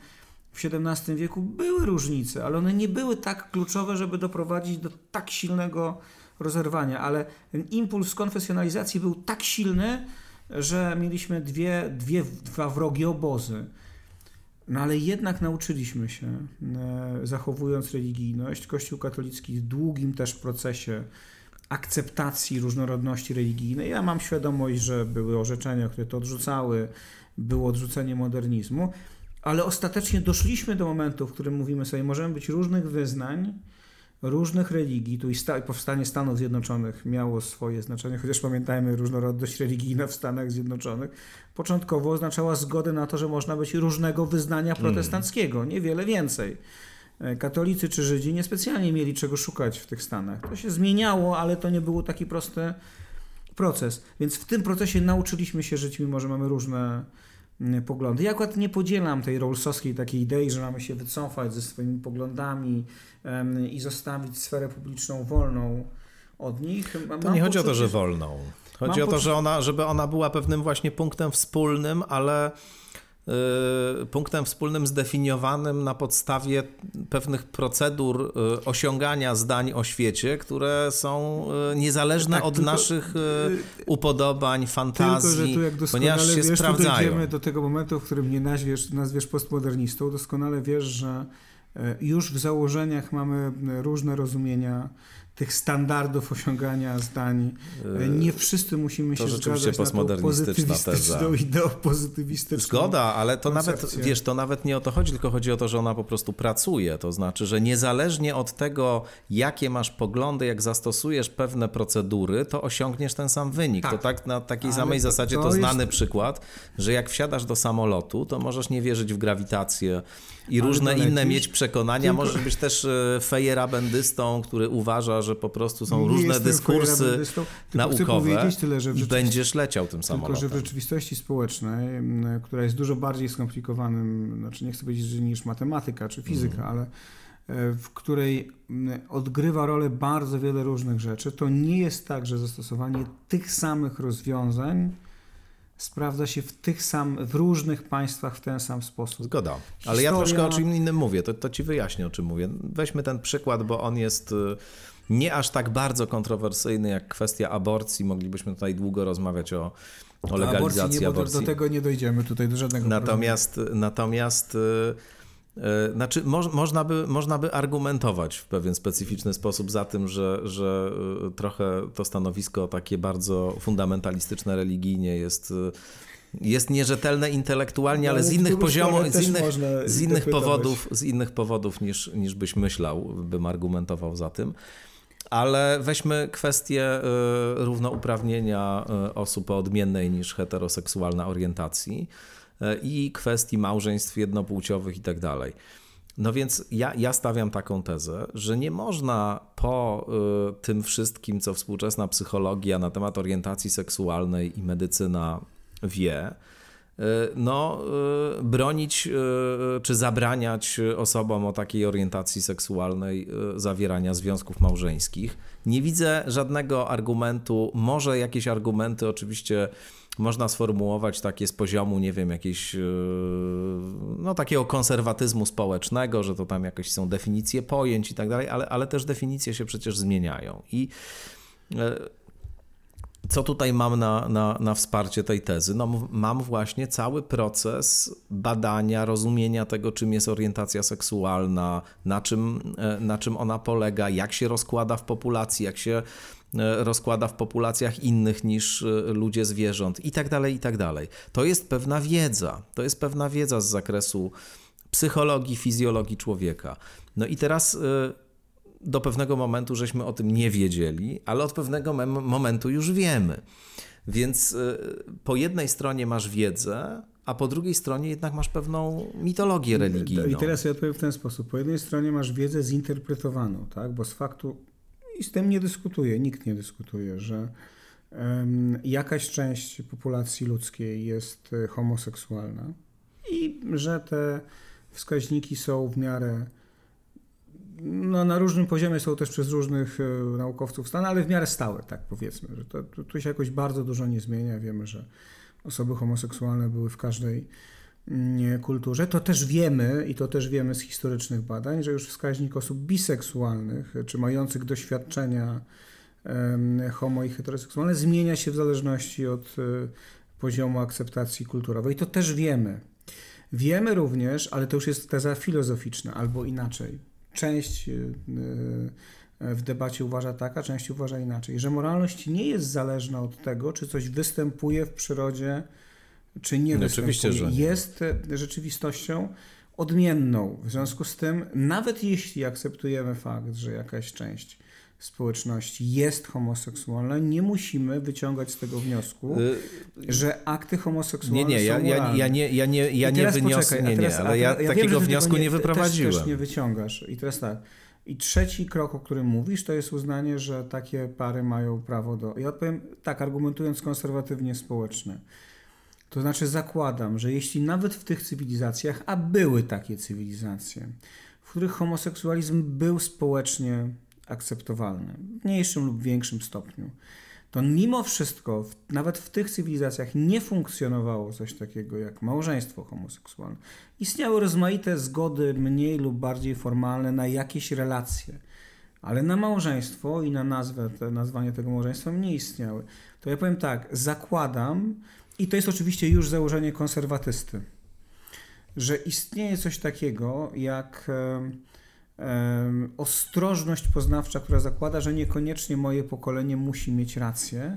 Speaker 3: w XVII wieku były różnice, ale one nie były tak kluczowe, żeby doprowadzić do tak silnego rozerwania, ale impuls konfesjonalizacji był tak silny, że mieliśmy dwie, dwie, dwa wrogie obozy. No ale jednak nauczyliśmy się, e, zachowując religijność, Kościół katolicki w długim też procesie akceptacji różnorodności religijnej. Ja mam świadomość, że były orzeczenia, które to odrzucały, było odrzucenie modernizmu, ale ostatecznie doszliśmy do momentu, w którym mówimy sobie, możemy być różnych wyznań, różnych religii. Tu i sta powstanie Stanów Zjednoczonych miało swoje znaczenie, chociaż pamiętajmy, różnorodność religijna w Stanach Zjednoczonych początkowo oznaczała zgodę na to, że można być różnego wyznania mm. protestanckiego, niewiele więcej. E, katolicy czy Żydzi niespecjalnie mieli czego szukać w tych Stanach. To się zmieniało, ale to nie był taki prosty proces. Więc w tym procesie nauczyliśmy się żyć, mimo że mamy różne Mm, poglądy. Ja akurat nie podzielam tej Rawlsowskiej takiej idei, że mamy się wycofać ze swoimi poglądami i zostawić sferę publiczną wolną od nich. Mam
Speaker 2: to nie chodzi o to, że wolną. Chodzi o to, że ona, żeby ona była pewnym właśnie punktem wspólnym, ale punktem wspólnym zdefiniowanym na podstawie pewnych procedur y, osiągania zdań o świecie, które są y, niezależne tak, od tylko, naszych upodobań, fantazji, tylko, że tu jak ponieważ się
Speaker 3: wiesz,
Speaker 2: sprawdzają.
Speaker 3: Dojdziemy do tego momentu, w którym mnie nazwiesz, nazwiesz postmodernistą, doskonale wiesz, że już w założeniach mamy różne rozumienia tych standardów osiągania zdań. Yy, Nie wszyscy musimy
Speaker 2: to
Speaker 3: się zgadzać na pozytywistyczną ideopozytywistyczną
Speaker 2: Zgoda, ale to koncepcję. nawet, wiesz, to nawet nie o to chodzi, tylko chodzi o to, że ona po prostu pracuje. To znaczy, że niezależnie od tego, jakie masz poglądy, jak zastosujesz pewne procedury, to osiągniesz ten sam wynik. Tak. To tak na takiej ale samej to, zasadzie to, to znany jest... przykład, że jak wsiadasz do samolotu, to możesz nie wierzyć w grawitację i ale różne inne mieć przekonania. Tylko... Możesz być też e, fejerabendystą, który uważa, że po prostu są nie różne dyskursy naukowe tyle, że i będziesz leciał tym samolotem.
Speaker 3: Tylko, że w rzeczywistości społecznej, która jest dużo bardziej skomplikowanym, znaczy nie chcę powiedzieć, że niż matematyka czy fizyka, mm. ale e, w której odgrywa rolę bardzo wiele różnych rzeczy, to nie jest tak, że zastosowanie tych samych rozwiązań sprawdza się w tych sam, w różnych państwach w ten sam sposób.
Speaker 2: Zgoda. Ale Historia... ja troszkę o czym innym mówię, to, to ci wyjaśnię o czym mówię. Weźmy ten przykład, bo on jest y, nie aż tak bardzo kontrowersyjny jak kwestia aborcji. Moglibyśmy tutaj długo rozmawiać o, o legalizacji aborcji. Nie, aborcji.
Speaker 3: Do tego nie dojdziemy tutaj do żadnego
Speaker 2: Natomiast, problemu. natomiast y, y, znaczy, mo, można, by, można by argumentować w pewien specyficzny sposób za tym, że, że trochę to stanowisko takie bardzo fundamentalistyczne religijnie jest jest nierzetelne intelektualnie, ale, ale z innych poziomów, z innych, z innych powodów, z innych powodów niż, niż byś myślał, bym argumentował za tym. Ale weźmy kwestię y, równouprawnienia y, osób o odmiennej niż heteroseksualna orientacji y, i kwestii małżeństw jednopłciowych i tak dalej. No więc ja, ja stawiam taką tezę, że nie można po y, tym wszystkim, co współczesna psychologia na temat orientacji seksualnej i medycyna wie, no, y, bronić y, czy zabraniać osobom o takiej orientacji seksualnej zawierania związków małżeńskich. Nie widzę żadnego argumentu, może jakieś argumenty oczywiście można sformułować takie z poziomu, nie wiem, jakieś no takiego konserwatyzmu społecznego, że to tam jakieś są definicje pojęć i tak dalej, ale, ale też definicje się przecież zmieniają. I co tutaj mam na, na, na wsparcie tej tezy? No, mam właśnie cały proces badania, rozumienia tego, czym jest orientacja seksualna, na czym, e, na czym ona polega, jak się rozkłada w populacji, jak się e, rozkłada w populacjach innych niż e, ludzie zwierząt i tak dalej, i tak dalej. To jest pewna wiedza, to jest pewna wiedza z zakresu psychologii, fizjologii człowieka. No i teraz do pewnego momentu żeśmy o tym nie wiedzieli, ale od pewnego momentu już wiemy. Więc y, po jednej stronie masz wiedzę, a po drugiej stronie jednak masz pewną mitologię religijną.
Speaker 3: I teraz ja odpowiem w ten sposób. Po jednej stronie masz wiedzę zinterpretowaną, tak? bo z faktu, i z tym nie dyskutuje, nikt nie dyskutuje, że um, jakaś część populacji ludzkiej jest y, homoseksualna i że te wskaźniki są w miarę no, na różnym poziomie są też przez różnych e, naukowców stane, ale w miarę stałe, tak powiedzmy, że to, to, tu się jakoś bardzo dużo nie zmienia. Wiemy, że osoby homoseksualne były w każdej mm, kulturze. To też wiemy i to też wiemy z historycznych badań, że już wskaźnik osób biseksualnych czy mających doświadczenia homo i heteroseksualne zmienia się w zależności od e, poziomu akceptacji kulturowej. To też wiemy. Wiemy również, ale to już jest teza filozoficzna, albo inaczej część y, y, w debacie uważa tak, a część uważa inaczej, że moralność nie jest zależna od tego, czy coś występuje w przyrodzie, czy nie no występuje. Oczywiście, że nie. Jest e, rzeczywistością odmienną. W związku z tym, nawet jeśli akceptujemy fakt, że jakaś część społeczności jest homoseksualna, nie musimy wyciągać z tego wniosku, y że akty homoseksualne
Speaker 2: nie, nie,
Speaker 3: ja,
Speaker 2: są ja, ja nie, ja nie, ja nie wyniosę, nie, nie, ale ja, ja takiego wiem, wniosku nie, nie wyprowadziłem.
Speaker 3: Też, też nie wyciągasz. I teraz tak. I trzeci krok, o którym mówisz, to jest uznanie, że takie pary mają prawo do. Ja odpowiem tak, argumentując konserwatywnie społecznie. To znaczy zakładam, że jeśli nawet w tych cywilizacjach, a były takie cywilizacje, w których homoseksualizm był społecznie akceptowalne w mniejszym lub większym stopniu, to mimo wszystko, nawet w tych cywilizacjach nie funkcjonowało coś takiego jak małżeństwo homoseksualne. Istniały rozmaite zgody, mniej lub bardziej formalne, na jakieś relacje, ale na małżeństwo i na nazwę, te, nazwanie tego małżeństwa nie istniały. To ja powiem tak, zakładam, i to jest oczywiście już założenie konserwatysty, że istnieje coś takiego jak ostrożność poznawcza, która zakłada, że niekoniecznie moje pokolenie musi mieć rację,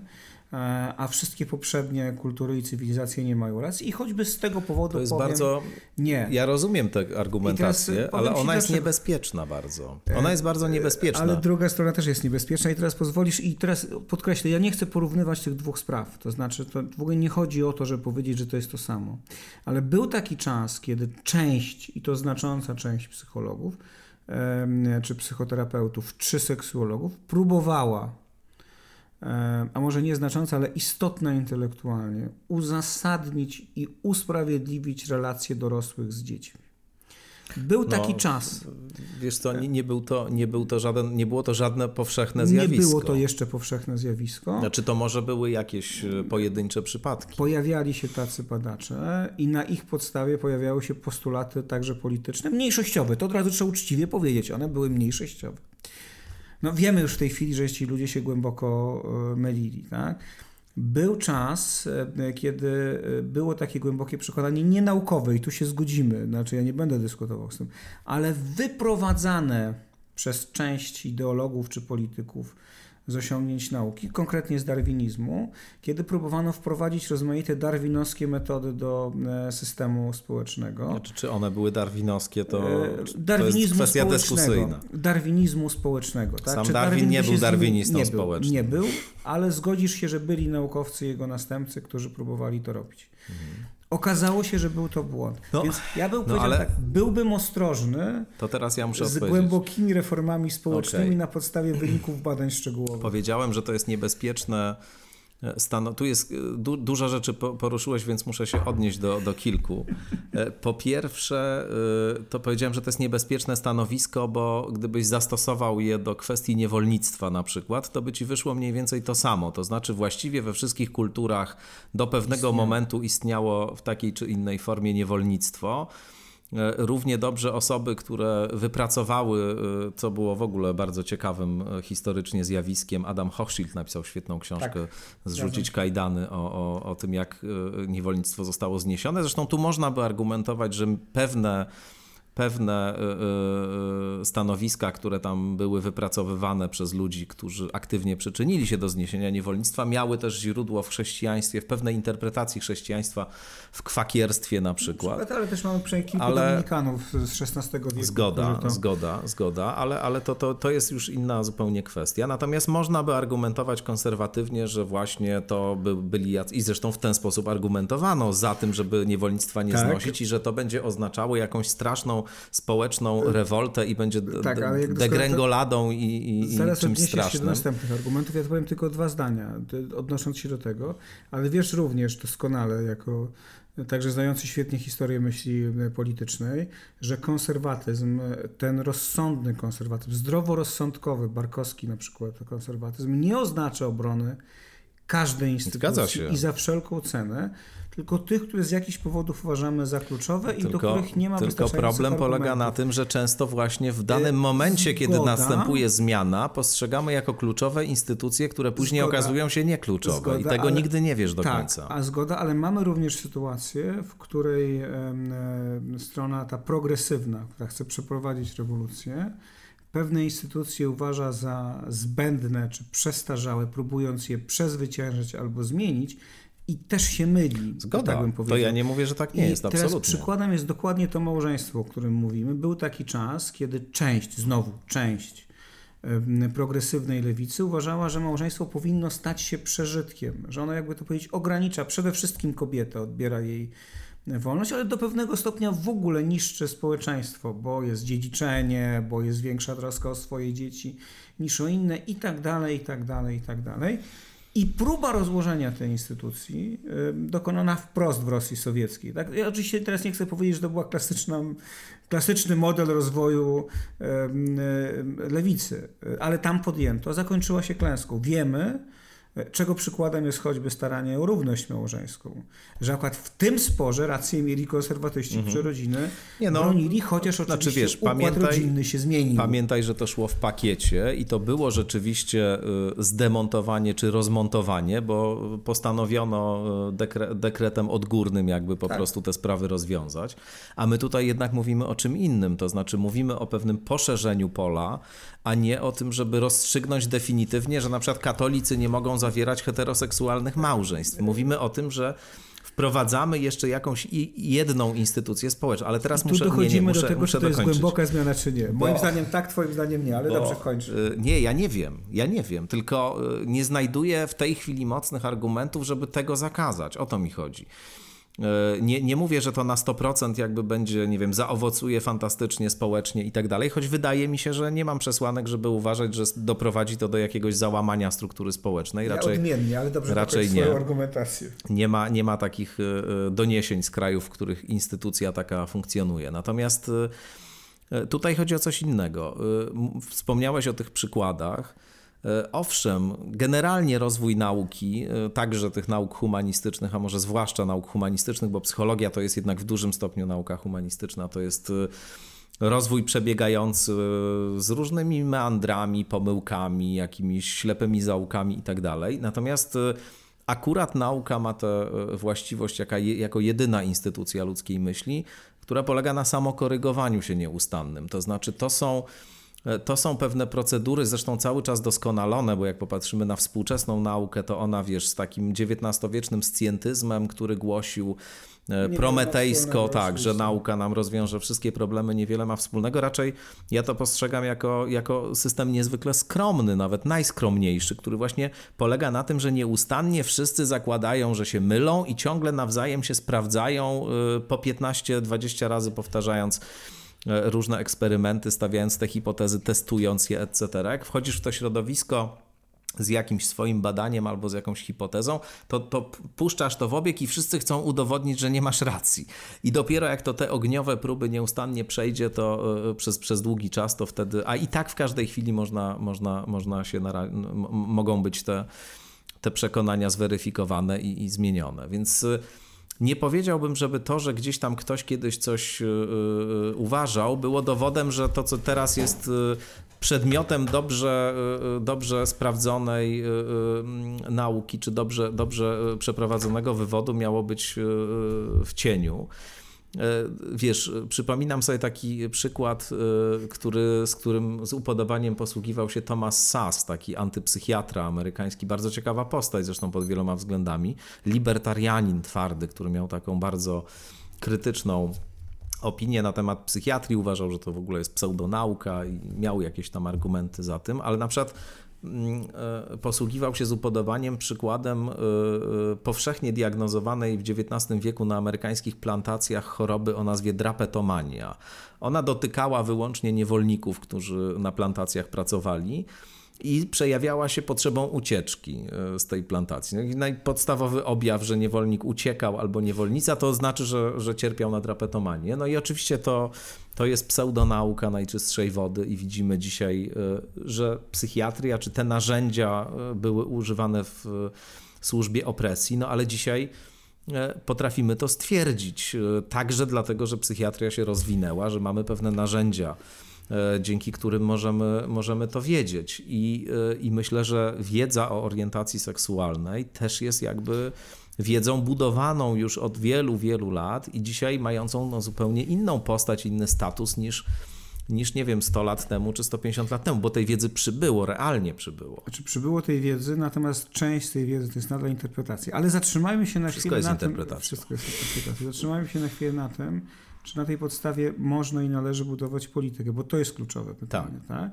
Speaker 3: e, a wszystkie poprzednie kultury i cywilizacje nie mają racji. I choćby z tego powodu
Speaker 2: To jest
Speaker 3: powiem,
Speaker 2: bardzo.
Speaker 3: Nie.
Speaker 2: Ja rozumiem tę argumentację, ale ona jest
Speaker 3: dlaczego...
Speaker 2: niebezpieczna bardzo. Ona jest bardzo niebezpieczna.
Speaker 3: Ale druga strona też jest niebezpieczna i teraz pozwolisz, i teraz podkreślę, ja nie chcę porównywać tych dwóch spraw. To znaczy, to w ogóle nie chodzi o to, żeby powiedzieć, że to jest to samo. Ale był taki czas, kiedy część, i to znacząca część psychologów, czy psychoterapeutów, czy seksuologów próbowała, a może nieznacząca, ale istotna intelektualnie, uzasadnić i usprawiedliwić relacje dorosłych z dziećmi. Był no, taki czas.
Speaker 2: Wiesz co, nie, nie, był to, nie, był to żaden, nie było to żadne powszechne zjawisko.
Speaker 3: Nie było to jeszcze powszechne zjawisko.
Speaker 2: Znaczy to może były jakieś e, pojedyncze przypadki.
Speaker 3: Pojawiali się tacy badacze i na ich podstawie pojawiały się postulaty także polityczne, mniejszościowe. To od razu trzeba uczciwie powiedzieć, one były mniejszościowe. No wiemy już w tej chwili, że ci ludzie się głęboko e, mylili, tak? Był czas, e, kiedy e, było takie głębokie przekonanie nienaukowe, i tu się zgodzimy, znaczy ja nie będę dyskutował z tym, ale wyprowadzane przez część ideologów czy polityków z osiągnięć nauki, konkretnie z darwinizmu, kiedy próbowano wprowadzić rozmaite darwinowskie metody do e, systemu społecznego.
Speaker 2: Znaczy, czy one były darwinowskie, to, darwinizmu to jest kwestia dyskusyjna.
Speaker 3: Darwinizmu społecznego. Tak?
Speaker 2: Sam czy Darwin, Darwin nie był darwinistą
Speaker 3: nie
Speaker 2: społecznym.
Speaker 3: nie był, ale zgodzisz się, że byli naukowcy jego następcy, którzy próbowali to robić. Mhm. Okazało się, że był to błąd. No, Więc ja bym no, ale... tak, byłbym ostrożny
Speaker 2: to teraz ja muszę
Speaker 3: z głębokimi reformami społecznymi okay. na podstawie wyników badań szczegółowych.
Speaker 2: Powiedziałem, że to jest niebezpieczne Stan, tu jest e, du, dużo rzeczy poruszyłeś, więc muszę się odnieść do, do kilku. E, po pierwsze, e, to powiedziałem, że to jest niebezpieczne stanowisko, bo gdybyś zastosował je do kwestii niewolnictwa na przykład, to by ci wyszło mniej więcej to samo. To znaczy właściwie we wszystkich kulturach do pewnego momentu istniało w takiej czy innej formie niewolnictwo. E, równie dobrze osoby, które wypracowały, e, co było w ogóle bardzo ciekawym e, historycznie zjawiskiem. Adam Hochschild napisał świetną książkę tak, Zrzucić kajdany o, o, o tym, jak niewolnictwo zostało zniesione. Zresztą tu można by argumentować, że pewne pewne y, y, stanowiska, które tam były wypracowywane przez ludzi, którzy aktywnie przyczynili się do zniesienia niewolnictwa, miały też źródło w chrześcijaństwie, w pewnej interpretacji chrześcijaństwa, w kwakierstwie na przykład.
Speaker 3: Ale też mamy kilku ale... dominikanów z XVI wieku.
Speaker 2: Zgoda, to... zgoda, zgoda, ale, ale to, to, to jest już inna zupełnie kwestia. Natomiast można by argumentować konserwatywnie, że właśnie to by byli jacy, i zresztą w ten sposób argumentowano za tym, żeby niewolnictwa nie tak. znosić i że to będzie oznaczało jakąś straszną społeczną rewoltę i będzie tak, degrengoladą i, i, i
Speaker 3: Zaraz
Speaker 2: czymś strasznym. się do
Speaker 3: następnych argumentów. Ja powiem tylko dwa zdania, odnosząc się do tego, ale wiesz również doskonale, jako także znający świetnie historię myśli politycznej, że konserwatyzm, ten rozsądny konserwatyzm, zdroworozsądkowy, Barkowski na przykład, konserwatyzm, nie oznacza obrony każdej instytucji i za wszelką cenę, tylko tych, które z jakichś powodów uważamy za kluczowe tylko, i do których nie ma
Speaker 2: Tylko problem polega na tym, że często właśnie w danym y, momencie, Zgoda. kiedy następuje zmiana, postrzegamy jako kluczowe instytucje, które później Zgoda. okazują się niekluczowe Zgoda, i tego ale, nigdy nie wiesz do
Speaker 3: tak,
Speaker 2: końca.
Speaker 3: A zgoda, ale mamy również sytuację, w której e, strona ta progresywna, która chce przeprowadzić rewolucję, pewne instytucje uważa za zbędne czy przestarzałe, próbując je przezwyciężyć albo zmienić i też się myli.
Speaker 2: Zgoda,
Speaker 3: tak bym
Speaker 2: powiedział. to ja nie mówię, że tak nie I jest,
Speaker 3: teraz absolutnie. przykładem jest dokładnie to małżeństwo, o którym mówimy. Był taki czas, kiedy część, znowu część progresywnej lewicy uważała, że małżeństwo powinno stać się przeżytkiem, że ono, jakby to powiedzieć, ogranicza przede wszystkim kobietę, odbiera jej wolność, ale do pewnego stopnia w ogóle niszczy społeczeństwo, bo jest dziedziczenie, bo jest większa troska o swoje dzieci niż o inne i tak dalej, i tak dalej, i tak dalej. I próba rozłożenia tej instytucji dokonana wprost w Rosji Sowieckiej. Tak? Ja oczywiście teraz nie chcę powiedzieć, że to był klasyczny model rozwoju lewicy, ale tam podjęto, zakończyła się klęską. Wiemy, czego przykładem jest choćby staranie o równość małżeńską. Że akurat w tym sporze rację mieli konserwatyści mhm. rodziny nie no, bronili, chociaż znaczy, oczywiście znaczy, wiesz, układ pamiętaj, rodzinny się zmienił.
Speaker 2: Pamiętaj, że to szło w pakiecie i to było rzeczywiście y, zdemontowanie czy rozmontowanie, bo postanowiono y, dekre, dekretem odgórnym jakby po tak. prostu te sprawy rozwiązać. A my tutaj jednak mówimy o czym innym, to znaczy mówimy o pewnym poszerzeniu pola, a nie o tym, żeby rozstrzygnąć definitywnie, że na przykład katolicy nie mogą zawierać heteroseksualnych małżeństw. Mówimy o tym, że wprowadzamy jeszcze jakąś jedną instytucję społeczną, ale teraz
Speaker 3: tu
Speaker 2: muszę
Speaker 3: dochodzimy
Speaker 2: nie, nie, muszę,
Speaker 3: do tego,
Speaker 2: muszę
Speaker 3: czy to jest głęboka zmiana, czy nie. Moim bo, zdaniem tak, twoim zdaniem nie, ale bo, dobrze kończy.
Speaker 2: Y, nie, ja nie wiem, ja nie wiem, tylko y, nie znajduję w tej chwili mocnych argumentów, żeby tego zakazać. O to mi chodzi. E, nie, nie mówię, że to na 100% jakby będzie, nie wiem, zaowocuje fantastycznie, społecznie i tak dalej, choć wydaje mi się, że nie mam przesłanek, żeby uważać, że doprowadzi to do jakiegoś załamania struktury społecznej.
Speaker 3: Raczej, ja odmiennie, ale dobrze raczej nie. argumentację.
Speaker 2: Nie ma, nie ma takich e, doniesień z krajów, w których instytucja taka funkcjonuje. Natomiast e, tutaj chodzi o coś innego. Wspomniałeś o tych przykładach. E, owszem, generalnie rozwój nauki, e, także tych nauk humanistycznych, a może zwłaszcza nauk humanistycznych, bo psychologia to jest jednak w dużym stopniu nauka humanistyczna, to jest e, rozwój przebiegający z różnymi meandrami, pomyłkami, jakimiś ślepymi zaułkami itd. Tak Natomiast akurat nauka ma tę właściwość jaka, jako jedyna instytucja ludzkiej myśli, która polega na samokorygowaniu się nieustannym. To znaczy, to są to są pewne procedury, zresztą cały czas doskonalone, bo jak popatrzymy na współczesną naukę, to ona, wiesz, z takim XIX-wiecznym scjentyzmem, który głosił e, prometejsko, tak, że nauka nam rozwiąże wszystkie problemy, niewiele ma wspólnego. Raczej ja to postrzegam jako, jako system niezwykle skromny, nawet najskromniejszy, który właśnie polega na tym, że nieustannie wszyscy zakładają, że się mylą i ciągle nawzajem się sprawdzają e, po 15-20 razy powtarzając E, różne eksperymenty, stawiając te hipotezy, testując je, etc. Jak wchodzisz w to środowisko, z jakimś swoim badaniem albo z jakąś hipotezą, to, to puszczasz to w obieg i wszyscy chcą udowodnić, że nie masz racji. I dopiero jak to te ogniowe próby nieustannie przejdzie, to e, przez, przez długi czas, to wtedy, a i tak w każdej chwili można, można, można się, nara- mogą być te, te przekonania zweryfikowane i, i zmienione. Więc e, nie powiedziałbym, żeby to, że gdzieś tam ktoś kiedyś coś yy, uważał, było dowodem, że to, co teraz jest przedmiotem dobrze, dobrze sprawdzonej nauki, czy dobrze, dobrze przeprowadzonego wywodu, miało być w cieniu. E, wiesz, przypominam sobie taki przykład, e, który, z którym z upodobaniem posługiwał się Thomas Sass, taki antypsychiatra amerykański, bardzo ciekawa postać zresztą pod wieloma względami, libertarianin twardy, który miał taką bardzo krytyczną opinię na temat psychiatrii, uważał, że to w ogóle jest pseudonauka i miał jakieś tam argumenty za tym, ale na przykład posługiwał się z upodobaniem przykładem e, e, powszechnie diagnozowanej w XIX wieku na amerykańskich plantacjach choroby o nazwie drapetomania. Ona dotykała wyłącznie niewolników, którzy na plantacjach pracowali i przejawiała się potrzebą ucieczki z tej plantacji. No podstawowy objaw, że niewolnik uciekał albo niewolnica, to znaczy, że, że cierpiał na drapetomanię. No i oczywiście to to jest pseudonauka najczystszej wody i widzimy dzisiaj, e, że psychiatria czy te narzędzia e, były używane w służbie opresji, no ale dzisiaj e, potrafimy to stwierdzić. Także dlatego, że psychiatria się rozwinęła, że mamy pewne narzędzia, dzięki którym możemy, możemy to wiedzieć. I, I myślę, że wiedza o orientacji seksualnej też jest jakby wiedzą budowaną już od wielu, wielu lat i dzisiaj mającą no, zupełnie inną postać, inny status niż, niż nie wiem, 100 lat temu czy 150 lat temu, bo tej wiedzy przybyło, realnie przybyło.
Speaker 3: Znaczy przybyło tej wiedzy, natomiast część tej wiedzy to jest nadal interpretacja. Ale zatrzymajmy się na
Speaker 2: wszystko
Speaker 3: chwilę na tym. Wszystko jest interpretacja. Zatrzymajmy się na chwilę na tym, czy na tej podstawie można i należy budować politykę, bo to jest kluczowe pytanie. Tak. tak?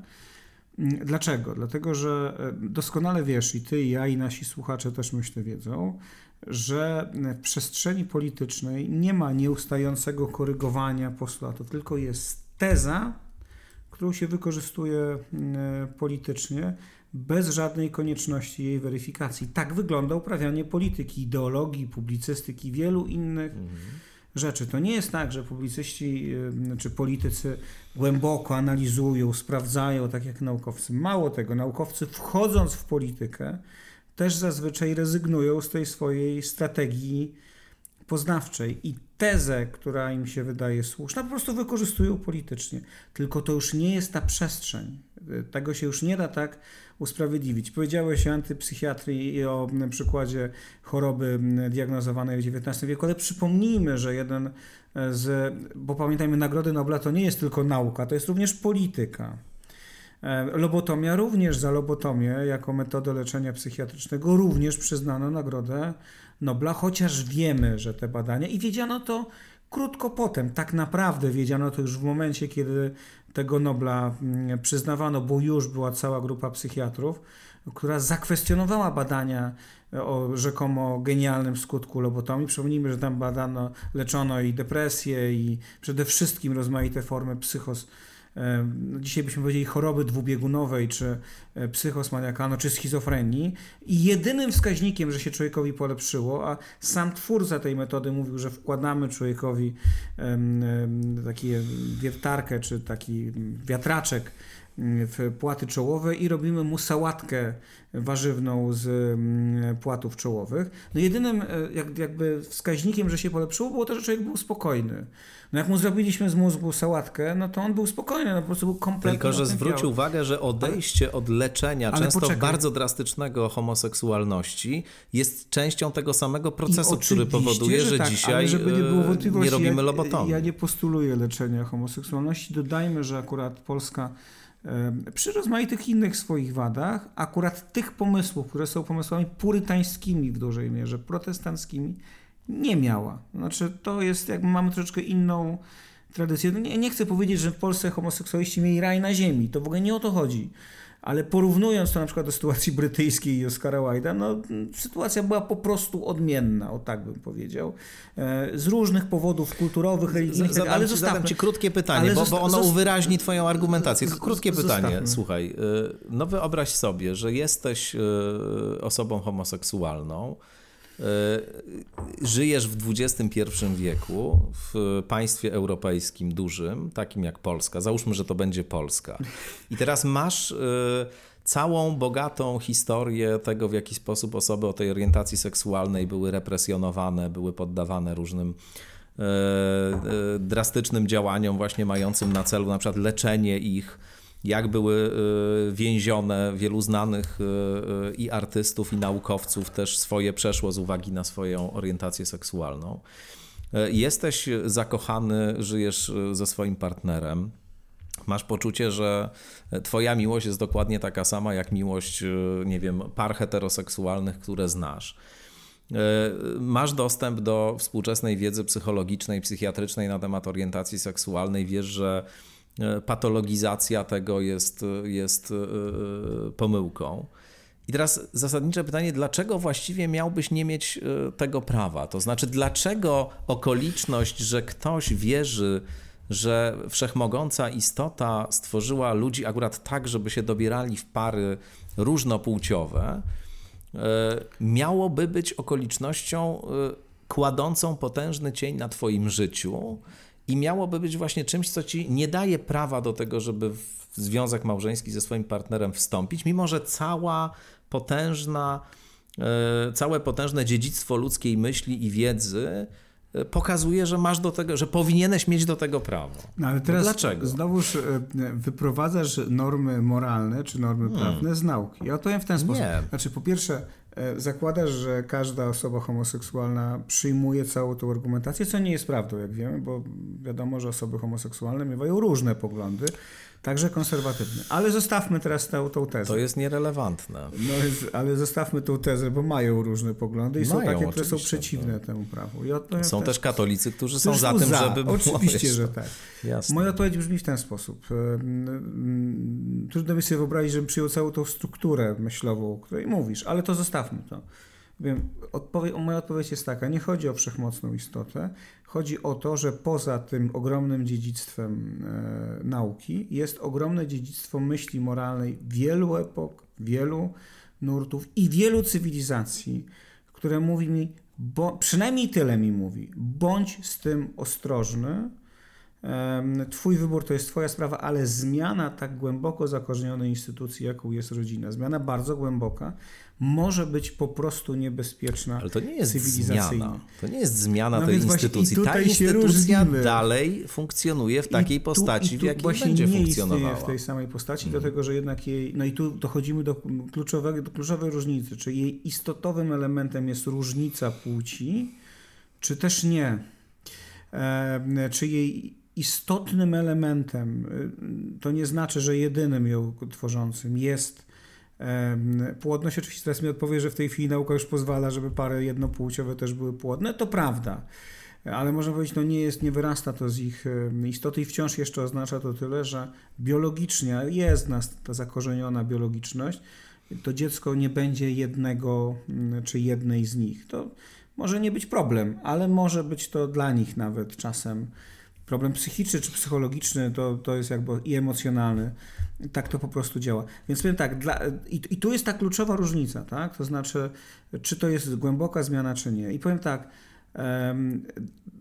Speaker 3: Dlaczego? Dlatego, że e, doskonale wiesz i ty, i ja, i nasi słuchacze też myślę wiedzą, że w przestrzeni politycznej nie ma nieustającego korygowania postulatu, tylko jest teza, którą się wykorzystuje politycznie bez żadnej konieczności jej weryfikacji. Tak wygląda uprawianie polityki, ideologii, publicystyki, wielu innych mhm. rzeczy. To nie jest tak, że publicyści czy politycy głęboko analizują, sprawdzają, tak jak naukowcy. Mało tego, naukowcy wchodząc w politykę, też zazwyczaj rezygnują z tej swojej strategii poznawczej i tezę, która im się wydaje słuszna, po prostu wykorzystują politycznie. Tylko to już nie jest ta przestrzeń. Tego się już nie da tak usprawiedliwić. Powiedziałeś o antypsychiatrii i o przykładzie choroby diagnozowanej w XIX wieku, ale przypomnijmy, że jeden z, bo pamiętajmy, Nagrody Nobla to nie jest tylko nauka, to jest również polityka. E, lobotomia również za lobotomię jako metodę leczenia psychiatrycznego również przyznano nagrodę Nobla, chociaż wiemy, że te badania i wiedziano to krótko potem, tak naprawdę wiedziano to już w momencie, kiedy tego Nobla mm, przyznawano, bo już była cała grupa psychiatrów, która zakwestionowała badania o rzekomo genialnym skutku lobotomii. Przypomnijmy, że tam badano, leczono i depresję, i przede wszystkim rozmaite formy psychos dzisiaj byśmy powiedzieli choroby dwubiegunowej, czy e, psychosmaniakalno, czy schizofrenii. I jedynym wskaźnikiem, że się człowiekowi polepszyło, a sam twórca tej metody mówił, że wkładamy człowiekowi taki wiertarkę, czy taki wiatraczek w płaty czołowe i robimy mu sałatkę warzywną z mm, płatów czołowych. No jedynym e, jak, jakby wskaźnikiem, że się polepszyło, było to, że człowiek był spokojny. No jak mu zrobiliśmy z mózgu sałatkę, no to on był spokojny, no po prostu był kompletnie
Speaker 2: Tylko, że zwróć uwagę, że odejście od leczenia, ale często poczekaj. bardzo drastycznego homoseksualności, jest częścią tego samego procesu, który powoduje, że, że tak, dzisiaj nie, e, nie robimy lobotomii.
Speaker 3: Ja, ja nie postuluję leczenia homoseksualności. Dodajmy, że akurat Polska przy rozmaitych innych swoich wadach, akurat tych pomysłów, które są pomysłami purytańskimi w dużej mierze, protestanckimi, nie miała. Znaczy, to jest, jakby mamy troszeczkę inną tradycję. No nie, nie chcę powiedzieć, że w Polsce homoseksualiści mieli raj na ziemi, to w ogóle nie o to chodzi. Ale porównując to na przykład do sytuacji brytyjskiej i Oscara Wilde'a, no sytuacja była po prostu odmienna, o tak bym powiedział. E, z różnych powodów kulturowych, religijnych,
Speaker 2: zadam, ale zostawmy. Zadam ci krótkie pytanie, bo, bo ono uwyraźni twoją argumentację. Krótkie pytanie, zostawmy. słuchaj. E, no wyobraź sobie, że jesteś e, osobą homoseksualną, żyjesz w XXI wieku w państwie europejskim dużym, takim jak Polska. Załóżmy, że to będzie Polska. I teraz masz e, całą bogatą historię tego, w jaki sposób osoby o tej orientacji seksualnej były represjonowane, były poddawane różnym e, e, drastycznym działaniom, właśnie mającym na celu na przykład leczenie ich jak były y, więzione wielu znanych y, y, i artystów, i naukowców też swoje przeszło z uwagi na swoją orientację seksualną. Jesteś zakochany, żyjesz ze swoim partnerem. Masz poczucie, że twoja miłość jest dokładnie taka sama jak miłość, nie wiem, par heteroseksualnych, które znasz. Masz dostęp do współczesnej wiedzy psychologicznej, psychiatrycznej na temat orientacji seksualnej. Wiesz, że E, patologizacja tego jest, jest e, pomyłką. I teraz zasadnicze pytanie, dlaczego właściwie miałbyś nie mieć e, tego prawa? To znaczy, dlaczego okoliczność, że ktoś wierzy, że wszechmogąca istota stworzyła ludzi akurat tak, żeby się dobierali w pary różnopłciowe, miałoby być okolicznością kładącą potężny cień na Twoim życiu i miałoby być właśnie czymś, co ci nie daje prawa do tego, żeby w związek małżeński ze swoim partnerem wstąpić, mimo że cała potężna, e, całe potężne dziedzictwo ludzkiej myśli i wiedzy e, pokazuje, że masz do tego, że powinieneś mieć do tego prawo.
Speaker 3: No ale teraz no dlaczego? znowuż e, wyprowadzasz normy moralne czy normy hmm. prawne z nauki. Ja odpowiem w ten sposób. Nie. Znaczy, po pierwsze, zakładasz, że każda osoba homoseksualna przyjmuje całą tą argumentację, co nie jest prawdą, jak wiemy, bo wiadomo, że osoby homoseksualne miewają różne poglądy, także konserwatywne. Ale zostawmy teraz tą, tą tezę.
Speaker 2: To jest nierelewantne.
Speaker 3: No, ale zostawmy tą tezę, bo mają różne poglądy i mają, są takie, które są przeciwne no. temu prawu.
Speaker 2: są też katolicy, którzy są za tym, za. żeby
Speaker 3: Oczywiście, że tak. Jasne. Moja odpowiedź brzmi w ten sposób. Trudno mi sobie wyobrazić, żebym przyjął całą tą strukturę myślową, o której mówisz, ale to zostawmy to. Wiem, odpowie, moja odpowiedź jest taka, nie chodzi o wszechmocną istotę, chodzi o to, że poza tym ogromnym dziedzictwem e, nauki jest ogromne dziedzictwo myśli moralnej wielu epok, wielu nurtów i wielu cywilizacji, które mówi mi, bo, przynajmniej tyle mi mówi, bądź z tym ostrożny, Twój wybór to jest Twoja sprawa, ale zmiana tak głęboko zakorzenionej instytucji, jaką jest rodzina, zmiana bardzo głęboka, może być po prostu niebezpieczna.
Speaker 2: Ale to nie jest zmiana. To nie jest zmiana no tej instytucji. Ta instytucja dalej funkcjonuje w takiej tu, postaci, w jakiej
Speaker 3: właśnie
Speaker 2: będzie
Speaker 3: nie
Speaker 2: funkcjonowała.
Speaker 3: w tej samej postaci, hmm. dlatego że jednak jej. No i tu dochodzimy do kluczowej, do kluczowej różnicy. Czy jej istotowym elementem jest różnica płci, czy też nie. E, czy jej istotnym elementem, y, to nie znaczy, że jedynym ją tworzącym jest płodność. Oczywiście teraz mi odpowie, że w tej chwili nauka już pozwala, żeby pary jednopłciowe też były płodne. To prawda. Ale można powiedzieć, no nie jest, nie wyrasta to z ich istoty i wciąż jeszcze oznacza to tyle, że biologicznie jest nas ta zakorzeniona biologiczność, to dziecko nie będzie jednego mm, czy jednej z nich. To może nie być problem, ale może być to dla nich nawet czasem problem psychiczny czy psychologiczny to, to jest jakby i emocjonalny. Tak to po prostu działa. Więc powiem tak, dla, i, i tu jest ta kluczowa różnica, tak? To znaczy, czy to jest głęboka zmiana, czy nie. I powiem tak,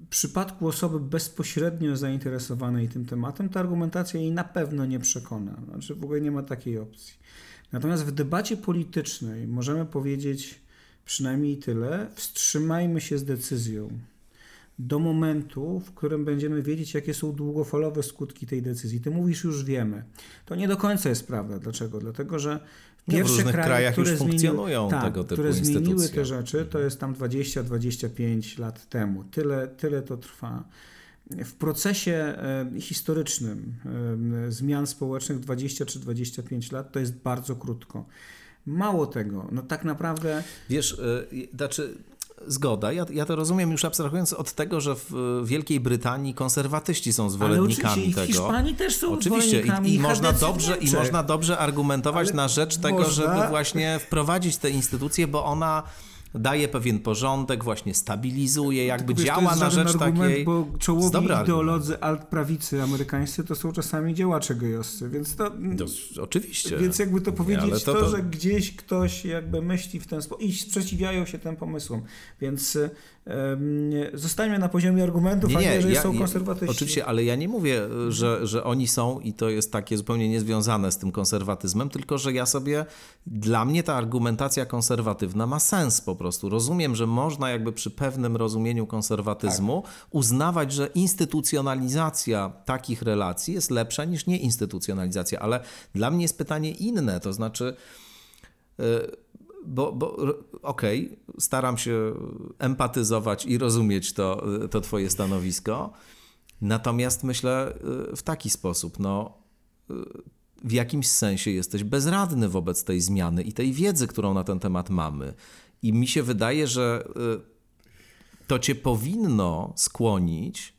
Speaker 3: w przypadku osoby bezpośrednio zainteresowanej tym tematem, ta argumentacja jej na pewno nie przekona. Znaczy w ogóle nie ma takiej opcji. Natomiast w debacie politycznej możemy powiedzieć przynajmniej tyle, wstrzymajmy się z decyzją do momentu, w którym będziemy wiedzieć, jakie są długofalowe skutki tej decyzji. Ty mówisz, już wiemy. To nie do końca jest prawda. Dlaczego? Dlatego, że pierwsze
Speaker 2: w kraje,
Speaker 3: krajach
Speaker 2: które już funkcjonują
Speaker 3: tak,
Speaker 2: tego typu
Speaker 3: które zmieniły te rzeczy, to jest tam 20-25 lat temu. Tyle, tyle to trwa. W procesie e, historycznym e, zmian społecznych 20 czy 25 lat to jest bardzo krótko. Mało tego, no tak naprawdę.
Speaker 2: Wiesz, e, znaczy Zgoda, ja, ja to rozumiem już abstrahując od tego, że w Wielkiej Brytanii konserwatyści są zwolennikami
Speaker 3: Ale
Speaker 2: tego.
Speaker 3: Hiszpanii też są
Speaker 2: Oczywiście
Speaker 3: i,
Speaker 2: i, można dobrze, i można dobrze argumentować Ale na rzecz tego, można... żeby właśnie wprowadzić tę instytucję, bo ona daje pewien porządek, właśnie stabilizuje, jakby Wiesz, działa na rzecz
Speaker 3: argument,
Speaker 2: takiej...
Speaker 3: bo czołowi ideolodzy alt-prawicy amerykańscy to są czasami działacze gejowscy, więc to...
Speaker 2: to oczywiście.
Speaker 3: Więc jakby to powiedzieć, to, to, to, że gdzieś ktoś jakby myśli w ten sposób i sprzeciwiają się tym pomysłom, więc zostańmy na poziomie argumentów, nie, nie, a nie, że ja, są konserwatyści.
Speaker 2: Oczywiście, ale ja nie mówię, że, że oni są i to jest takie zupełnie niezwiązane z tym konserwatyzmem, tylko że ja sobie, dla mnie ta argumentacja konserwatywna ma sens po prostu. Rozumiem, że można jakby przy pewnym rozumieniu konserwatyzmu tak. uznawać, że instytucjonalizacja takich relacji jest lepsza niż nieinstytucjonalizacja, ale dla mnie jest pytanie inne, to znaczy... Yy, bo, bo okej, okay, staram się empatyzować i rozumieć to, to Twoje stanowisko. Natomiast myślę y, w taki sposób, no, y, w jakimś sensie jesteś bezradny wobec tej zmiany i tej wiedzy, którą na ten temat mamy. I mi się wydaje, że y, to cię powinno skłonić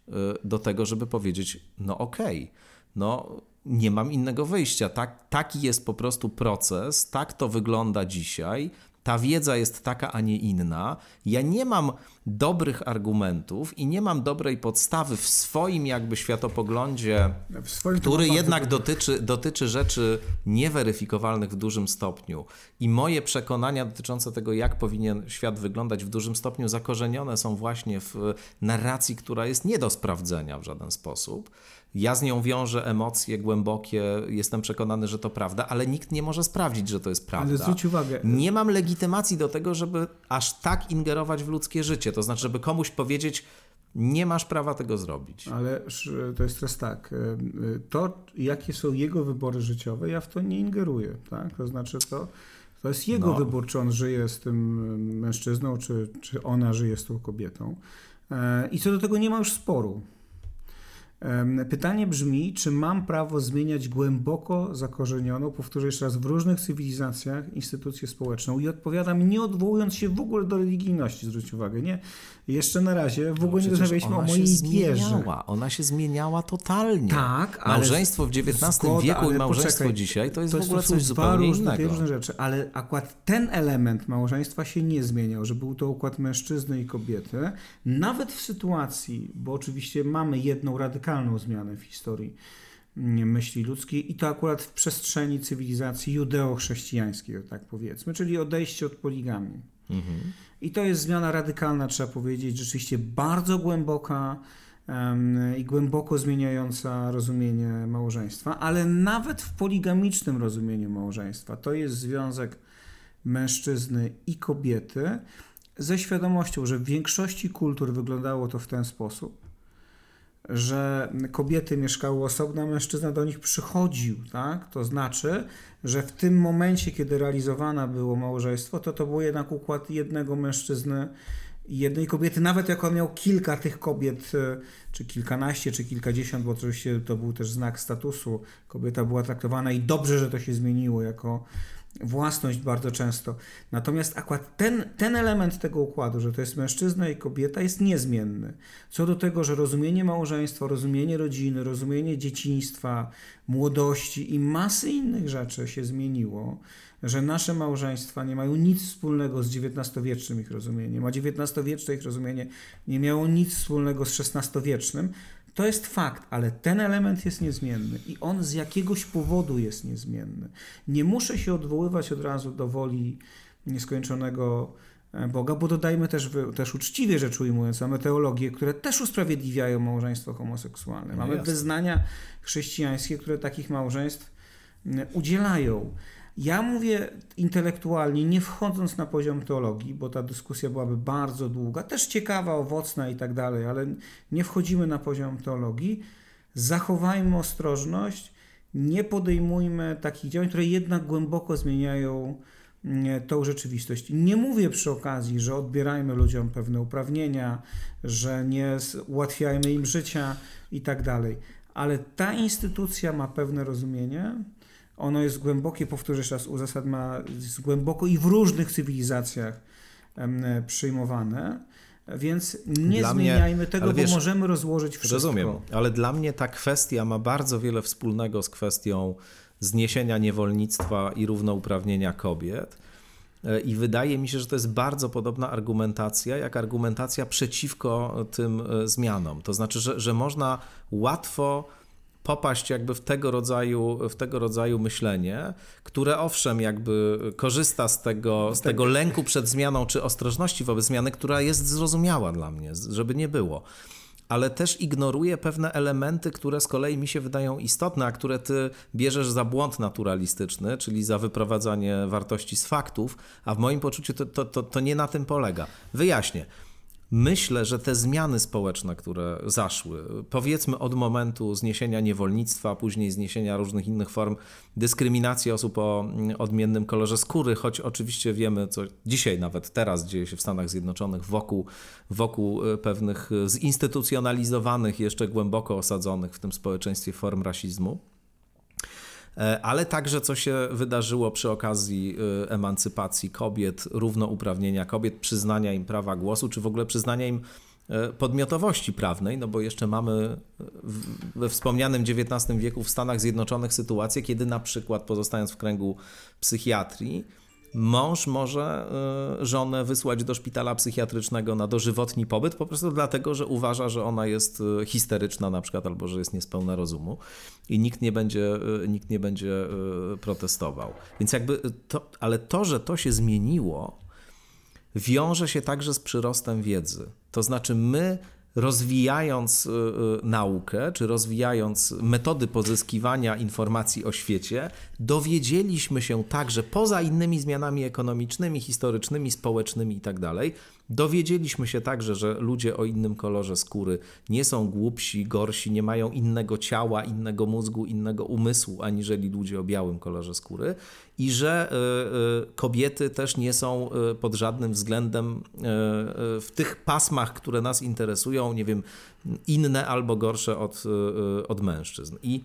Speaker 2: do tego, żeby powiedzieć: No, okej, okay, no nie mam innego wyjścia. Tak, taki jest po prostu proces, tak to wygląda dzisiaj. Ta wiedza jest taka, a nie inna. Ja nie mam dobrych argumentów i nie mam dobrej podstawy w swoim jakby światopoglądzie, swoim który jednak dotyczy, dotyczy rzeczy nieweryfikowalnych w dużym stopniu. I moje przekonania dotyczące tego, jak powinien świat wyglądać w dużym stopniu, zakorzenione są właśnie w narracji, która jest nie do sprawdzenia w żaden sposób. Ja z nią wiążę emocje głębokie, jestem przekonany, że to prawda, ale nikt nie może sprawdzić, że to jest prawda.
Speaker 3: Ale zwróć uwagę.
Speaker 2: Nie mam legitymacji do tego, żeby aż tak ingerować w ludzkie życie. To znaczy, żeby komuś powiedzieć, nie masz prawa tego zrobić.
Speaker 3: Ale to jest teraz tak. E, to, jakie są jego wybory życiowe, ja w to nie ingeruję. Tak? To znaczy, to, to jest jego no. wybór, czy on żyje z tym mężczyzną, czy, czy ona żyje z tą kobietą. E, I co do tego nie ma już sporu. Pytanie brzmi, czy mam prawo zmieniać głęboko zakorzenioną, powtórzę jeszcze raz, w różnych cywilizacjach instytucję społeczną i odpowiadam nie odwołując się w ogóle do religijności, zwróć uwagę, nie? Jeszcze na razie w ogóle no, nie rozmawialiśmy o mojej wierze.
Speaker 2: Ona się zmieniała totalnie.
Speaker 3: Tak,
Speaker 2: Małżeństwo w XIX zgoda, wieku i małżeństwo poczekaj, dzisiaj to jest to w ogóle coś zupełnie różne, innego.
Speaker 3: różne rzeczy, ale akurat ten element małżeństwa się nie zmieniał, że był to układ mężczyzny i kobiety, nawet w sytuacji, bo oczywiście mamy jedną radykalną zmianę w historii myśli ludzkiej i to akurat w przestrzeni cywilizacji judeo-chrześcijańskiej, tak powiedzmy, czyli odejście od poligami. Mhm. I to jest zmiana radykalna, trzeba powiedzieć, rzeczywiście bardzo głęboka um, i głęboko zmieniająca rozumienie małżeństwa, ale nawet w poligamicznym rozumieniu małżeństwa to jest związek mężczyzny i kobiety ze świadomością, że w większości kultur wyglądało to w ten sposób, że kobiety mieszkały osobno, a mężczyzna do nich przychodził, tak? To znaczy, że w tym momencie, kiedy realizowane było małżeństwo, to to był jednak układ jednego mężczyzny i jednej kobiety, nawet jak on miał kilka tych kobiet, e, czy kilkanaście, czy kilkadziesiąt, bo oczywiście to był też znak statusu, kobieta była traktowana i dobrze, że to się zmieniło jako własność bardzo często. Natomiast akurat ten, ten element tego układu, że to jest mężczyzna i kobieta, jest niezmienny. Co do tego, że rozumienie małżeństwa, rozumienie rodziny, rozumienie dzieciństwa, młodości i masy innych rzeczy się zmieniło, że nasze małżeństwa nie mają nic wspólnego z XIX-wiecznym ich rozumieniem, a XIX-wieczne ich rozumienie nie miało nic wspólnego z XVI-wiecznym, to jest fakt, ale ten element jest niezmienny i on z jakiegoś powodu jest niezmienny. Nie muszę się odwoływać od razu do woli nieskończonego e, Boga, bo dodajmy też, też uczciwie rzecz ujmując, mamy teologie, które też usprawiedliwiają małżeństwo homoseksualne. Mamy no wyznania chrześcijańskie, które takich małżeństw udzielają. Ja mówię intelektualnie, nie wchodząc na poziom teologii, bo ta dyskusja byłaby bardzo długa, też ciekawa, owocna i tak dalej, ale nie wchodzimy na poziom teologii. Zachowajmy ostrożność, nie podejmujmy takich działań, które jednak głęboko zmieniają mm, tą rzeczywistość. Nie mówię przy okazji, że odbierajmy ludziom pewne uprawnienia, że nie ułatwiajmy im życia i tak dalej, ale ta instytucja ma pewne rozumienie ono jest głębokie, powtórzę jeszcze raz, uzasad ma jest głęboko i w różnych cywilizacjach przyjmowane. Więc nie dla zmieniajmy mnie, tego, wiesz, bo możemy rozłożyć wszystko.
Speaker 2: Rozumiem, ale dla mnie ta kwestia ma bardzo wiele wspólnego z kwestią zniesienia niewolnictwa i równouprawnienia kobiet. E, I wydaje mi się, że to jest bardzo podobna argumentacja, jak argumentacja przeciwko tym e, zmianom. To znaczy, że, że można łatwo popaść jakby w tego rodzaju, w tego rodzaju myślenie, które owszem jakby korzysta z tego, z tak. tego lęku przed zmianą czy ostrożności wobec zmiany, która jest zrozumiała dla mnie, żeby nie było ale też ignoruje pewne elementy, które z kolei mi się wydają istotne, a które ty bierzesz za błąd naturalistyczny, czyli za wyprowadzanie wartości z faktów, a w moim poczuciu to, to, to, to nie na tym polega. Wyjaśnię. Myślę, że te zmiany społeczne, które zaszły, powiedzmy od momentu zniesienia niewolnictwa, później zniesienia różnych innych form dyskryminacji osób o odmiennym kolorze skóry, choć oczywiście wiemy, co dzisiaj nawet teraz dzieje się w Stanach Zjednoczonych wokół, wokół e, pewnych zinstytucjonalizowanych, jeszcze głęboko osadzonych w tym społeczeństwie form rasizmu. E, ale także co się wydarzyło przy okazji e, emancypacji kobiet, równouprawnienia kobiet, przyznania im prawa głosu, czy w ogóle przyznania im e, podmiotowości prawnej, no bo jeszcze mamy we wspomnianym XIX wieku w Stanach Zjednoczonych sytuację, kiedy na przykład pozostając w kręgu psychiatrii, mąż może y, żonę wysłać do szpitala psychiatrycznego na dożywotni pobyt po prostu dlatego, że uważa, że ona jest y, histeryczna na przykład albo że jest niespełna rozumu i nikt nie będzie, y, nikt nie będzie protestował. Więc jakby to, ale to, że to się zmieniło, wiąże się także z przyrostem wiedzy. To znaczy my rozwijając y, y, naukę, czy rozwijając metody pozyskiwania informacji o świecie, dowiedzieliśmy się także poza innymi zmianami ekonomicznymi, historycznymi, społecznymi itd., tak Dowiedzieliśmy się także, że ludzie o innym kolorze skóry nie są głupsi, gorsi, nie mają innego ciała, innego mózgu, innego umysłu, aniżeli ludzie o białym kolorze skóry i że e, e, kobiety też nie są e, pod żadnym względem w tych pasmach, które nas interesują, nie wiem, inne albo gorsze od, od mężczyzn. I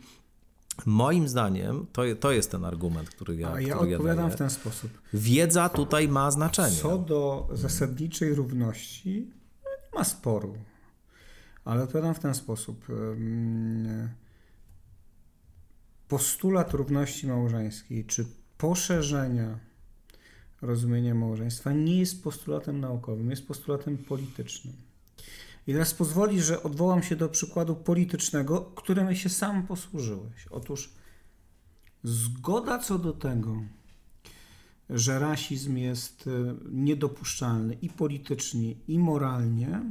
Speaker 2: Moim zdaniem to, to jest ten argument, który ja
Speaker 3: A ja
Speaker 2: który
Speaker 3: odpowiadam
Speaker 2: ja
Speaker 3: w ten sposób.
Speaker 2: Wiedza tutaj ma znaczenie.
Speaker 3: Co do zasadniczej równości, no nie ma sporu. Ale odpowiadam w ten sposób. Postulat równości małżeńskiej, czy poszerzenia rozumienia małżeństwa nie jest postulatem naukowym, jest postulatem politycznym. I teraz pozwoli, że odwołam się do przykładu politycznego, którym się sam posłużyłeś. Otóż zgoda co do tego, że rasizm jest e, niedopuszczalny i politycznie, i moralnie,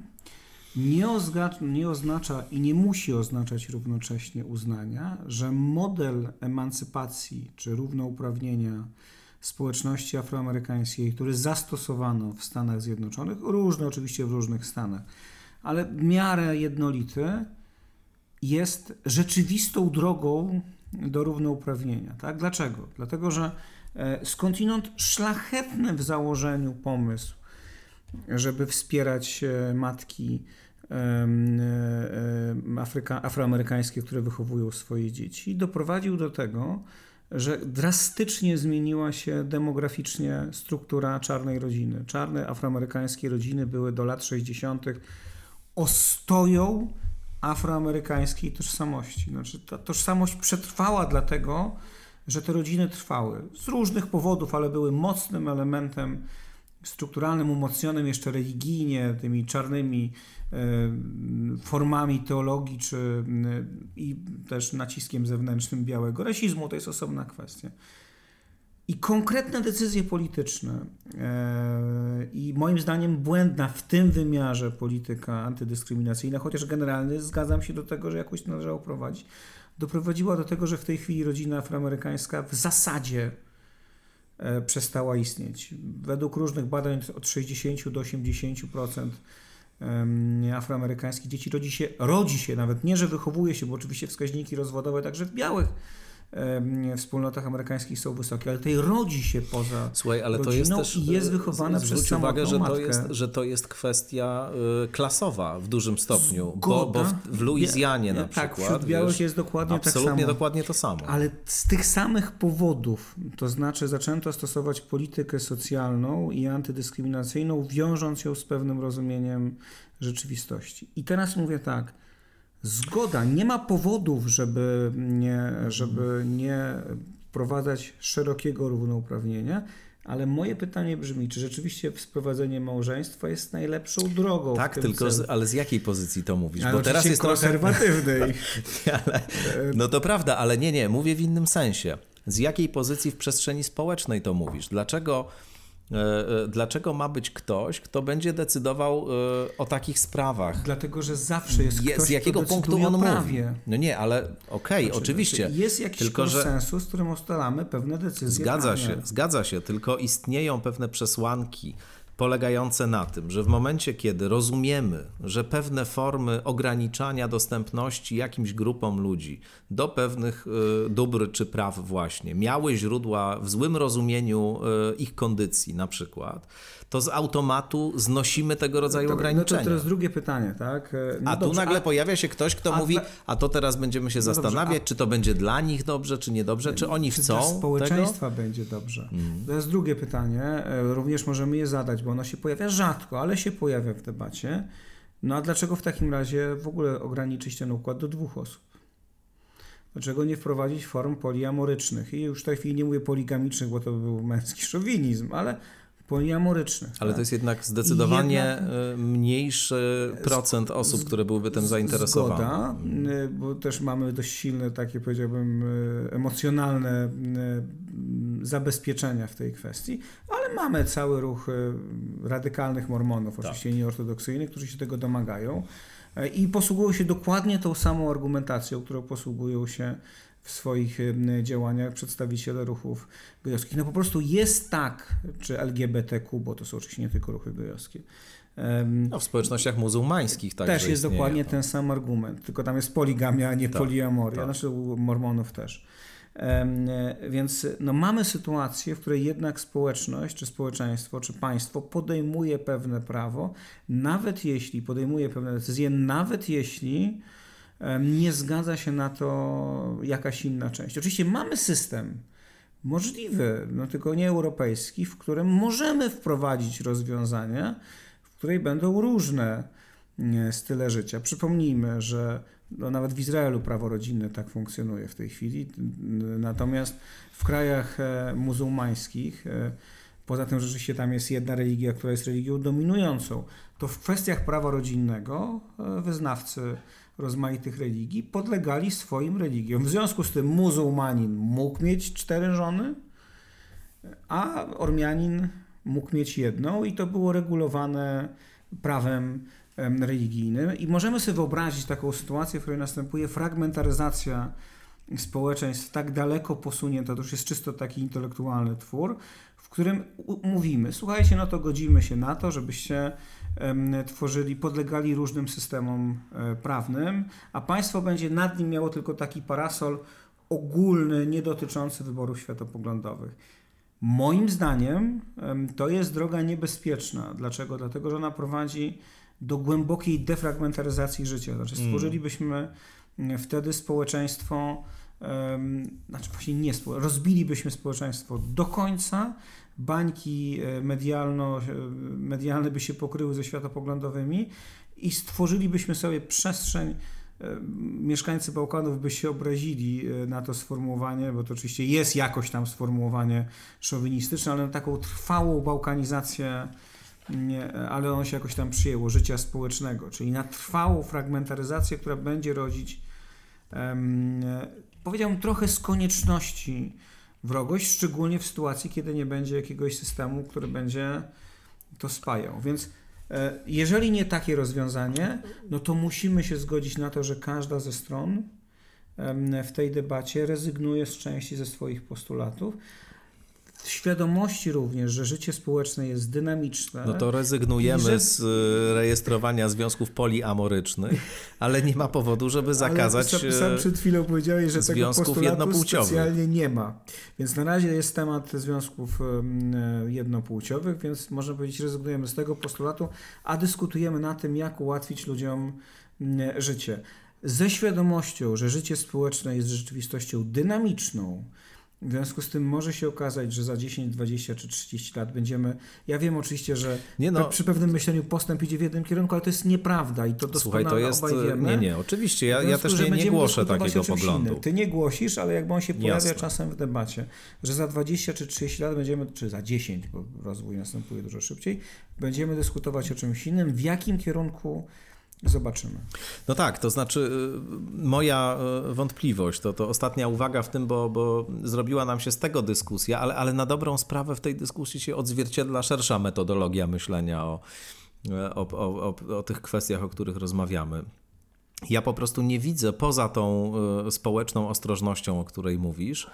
Speaker 3: nie oznacza, nie oznacza i nie musi oznaczać równocześnie uznania, że model emancypacji czy równouprawnienia społeczności afroamerykańskiej, który zastosowano w Stanach Zjednoczonych, różny oczywiście w różnych stanach, ale w miarę jednolity, jest rzeczywistą drogą do równouprawnienia. Tak? Dlaczego? Dlatego, że e, skądinąd szlachetny w założeniu pomysł, żeby wspierać e, matki Afryka, afroamerykańskie, które wychowują swoje dzieci, doprowadził do tego, że drastycznie zmieniła się demograficznie struktura czarnej rodziny. Czarne afroamerykańskie rodziny były do lat 60. ostoją afroamerykańskiej tożsamości. Znaczy, ta tożsamość przetrwała dlatego, że te rodziny trwały z różnych powodów, ale były mocnym elementem strukturalnym, umocnionym jeszcze religijnie, tymi czarnymi formami teologii, czy i też naciskiem zewnętrznym białego rasizmu, to jest osobna kwestia. I konkretne decyzje polityczne e, i moim zdaniem błędna w tym wymiarze polityka antydyskryminacyjna, chociaż generalny zgadzam się do tego, że jakoś to należało prowadzić, doprowadziła do tego, że w tej chwili rodzina afroamerykańska w zasadzie E, przestała istnieć. Według różnych badań od 60 do 80% afroamerykańskich dzieci rodzi się, rodzi się, nawet nie, że wychowuje się, bo oczywiście wskaźniki rozwodowe także w białych wspólnotach amerykańskich są wysokie, ale tej rodzi się poza
Speaker 2: Słuchaj, ale to jest też,
Speaker 3: i jest wychowana przez uwagę,
Speaker 2: że
Speaker 3: matkę.
Speaker 2: to, jest, że to jest kwestia y, klasowa w dużym stopniu, bo, bo w, w Luizjanie na
Speaker 3: tak,
Speaker 2: przykład
Speaker 3: wśród białych wiesz, jest dokładnie tak
Speaker 2: samo. Absolutnie dokładnie to samo.
Speaker 3: Ale z tych samych powodów, to znaczy zaczęto stosować politykę socjalną i antydyskryminacyjną, wiążąc ją z pewnym rozumieniem rzeczywistości. I teraz mówię tak, Zgoda. Nie ma powodów, żeby nie, żeby nie wprowadzać szerokiego równouprawnienia, ale moje pytanie brzmi, czy rzeczywiście sprowadzenie małżeństwa jest najlepszą drogą?
Speaker 2: Tak, tylko z, ale z jakiej pozycji to mówisz?
Speaker 3: Ale Bo teraz jest konserwatywnej.
Speaker 2: ale, no to prawda, ale nie, nie, mówię w innym sensie. Z jakiej pozycji w przestrzeni społecznej to mówisz? Dlaczego dlaczego ma być ktoś, kto będzie decydował e, o takich sprawach?
Speaker 3: Dlatego, że zawsze jest ktoś,
Speaker 2: Z jakiego punktu on mówi? No nie, ale okej, okay, znaczy, oczywiście.
Speaker 3: Znaczy jest jakiś tylko, konsensus, że... którym ustalamy pewne decyzje.
Speaker 2: Zgadza się, zgadza się, tylko istnieją pewne przesłanki polegające na tym, że w momencie, kiedy rozumiemy, że pewne formy ograniczania dostępności jakimś grupom ludzi do pewnych y, dóbr czy praw właśnie miały źródła w złym rozumieniu y, ich kondycji na przykład, to z automatu znosimy tego rodzaju Dobra, ograniczenia.
Speaker 3: No to teraz drugie pytanie, tak?
Speaker 2: E, no a dobrze, tu nagle a... pojawia się ktoś, kto a... mówi, a to teraz będziemy się no zastanawiać, dobrze, a... czy to będzie dla nich dobrze, czy niedobrze, czy oni
Speaker 3: czy
Speaker 2: chcą
Speaker 3: dla społeczeństwa tego? będzie dobrze. Mm. To jest drugie pytanie, e, również możemy je zadać, bo ono się pojawia rzadko, ale się pojawia w debacie. No a dlaczego w takim razie w ogóle ograniczyć ten układ do dwóch osób? Dlaczego nie wprowadzić form poliamorycznych? I już w tej chwili nie mówię poligamicznych, bo to by był męski szowinizm, ale poliamorycznych.
Speaker 2: Ale tak? to jest jednak zdecydowanie jednak, e, mniejszy procent osób, które byłyby tym zainteresowane.
Speaker 3: Zgoda, e, bo też mamy dość silne takie, powiedziałbym, e, emocjonalne zabezpieczenia w tej kwestii, ale mamy cały ruch radykalnych mormonów, tak. oczywiście nieortodoksyjnych, którzy się tego domagają i posługują się dokładnie tą samą argumentacją, którą posługują się w swoich działaniach przedstawiciele ruchów gejowskich. No po prostu jest tak, czy LGBTQ, bo to są oczywiście nie tylko ruchy gejowskie.
Speaker 2: No, w społecznościach muzułmańskich także
Speaker 3: Też jest dokładnie ten sam argument, tylko tam jest poligamia, a nie tak, poliamoria, tak. znaczy u mormonów też. Więc no, mamy sytuację, w której jednak społeczność, czy społeczeństwo, czy państwo podejmuje pewne prawo, nawet jeśli podejmuje pewne decyzje, nawet jeśli nie zgadza się na to jakaś inna część. Oczywiście mamy system możliwy, no tylko nie europejski, w którym możemy wprowadzić rozwiązania, w której będą różne style życia. Przypomnijmy, że no nawet w Izraelu prawo rodzinne tak funkcjonuje w tej chwili, natomiast w krajach e, muzułmańskich e, poza tym rzeczywiście tam jest jedna religia, która jest religią dominującą, to w kwestiach prawa rodzinnego e, wyznawcy rozmaitych religii podlegali swoim religiom. W związku z tym muzułmanin mógł mieć cztery żony, a Ormianin mógł mieć jedną i to było regulowane prawem religijnym. I możemy sobie wyobrazić taką sytuację, w której następuje fragmentaryzacja społeczeństw tak daleko posunięta, to już jest czysto taki intelektualny twór, w którym mówimy, słuchajcie, no to godzimy się na to, żebyście tworzyli, podlegali różnym systemom e, prawnym, a państwo będzie nad nim miało tylko taki parasol ogólny, nie dotyczący wyborów światopoglądowych. Moim zdaniem to jest droga niebezpieczna. Dlaczego? Dlatego, że ona prowadzi do głębokiej defragmentaryzacji życia. Znaczy mm. stworzylibyśmy wtedy społeczeństwo, znaczy właśnie nie, rozbilibyśmy społeczeństwo do końca, bańki e, medialno, e, medialne by się pokryły ze światopoglądowymi i stworzylibyśmy sobie przestrzeń, e, mieszkańcy Bałkanów by się obrazili na to sformułowanie, bo to oczywiście jest jakoś tam sformułowanie szowinistyczne, ale na taką trwałą bałkanizację, nie, ale ono się jakoś tam przyjęło, życia społecznego, czyli na trwałą fragmentaryzację, która będzie rodzić, powiedziałbym, trochę z konieczności wrogość, szczególnie w sytuacji, kiedy nie będzie jakiegoś systemu, który będzie to spajał. Więc e, jeżeli nie takie rozwiązanie, no to musimy się zgodzić na to, że każda ze stron w tej debacie rezygnuje z części ze swoich postulatów, świadomości również, że życie społeczne jest dynamiczne.
Speaker 2: No to rezygnujemy że... z e, rejestrowania związków poliamorycznych, ale nie ma powodu, żeby zakazać ale
Speaker 3: sam, sam przed chwilą powiedziałeś, że tego postulatu specjalnie nie ma. Więc na razie jest temat związków e, jednopłciowych, więc można powiedzieć, rezygnujemy z tego postulatu, a dyskutujemy na tym, jak ułatwić ludziom życie. Ze świadomością, że życie społeczne jest rzeczywistością dynamiczną, w związku z tym może się okazać, że za 10, 20 czy 30 lat będziemy. Ja wiem oczywiście, że nie no, przy pewnym myśleniu postęp idzie w jednym kierunku, ale to jest nieprawda i to doskonale Słuchaj, to jest, obaj wiemy.
Speaker 2: Nie, nie, oczywiście. Ja, ja też nie, nie głoszę takiego poglądu.
Speaker 3: Ty nie głosisz, ale jakby on się pojawia Jasne. czasem w debacie, że za 20 czy 30 lat będziemy, czy za 10, bo rozwój następuje dużo szybciej, będziemy dyskutować o czymś innym, w jakim kierunku Zobaczymy.
Speaker 2: No tak, to znaczy y, moja y, wątpliwość, to, to ostatnia uwaga w tym, bo, bo zrobiła nam się z tego dyskusja, ale, ale na dobrą sprawę w tej dyskusji się odzwierciedla szersza metodologia myślenia o, o, o, o, o tych kwestiach, o których rozmawiamy. Ja po prostu nie widzę poza tą y, społeczną ostrożnością, o której mówisz,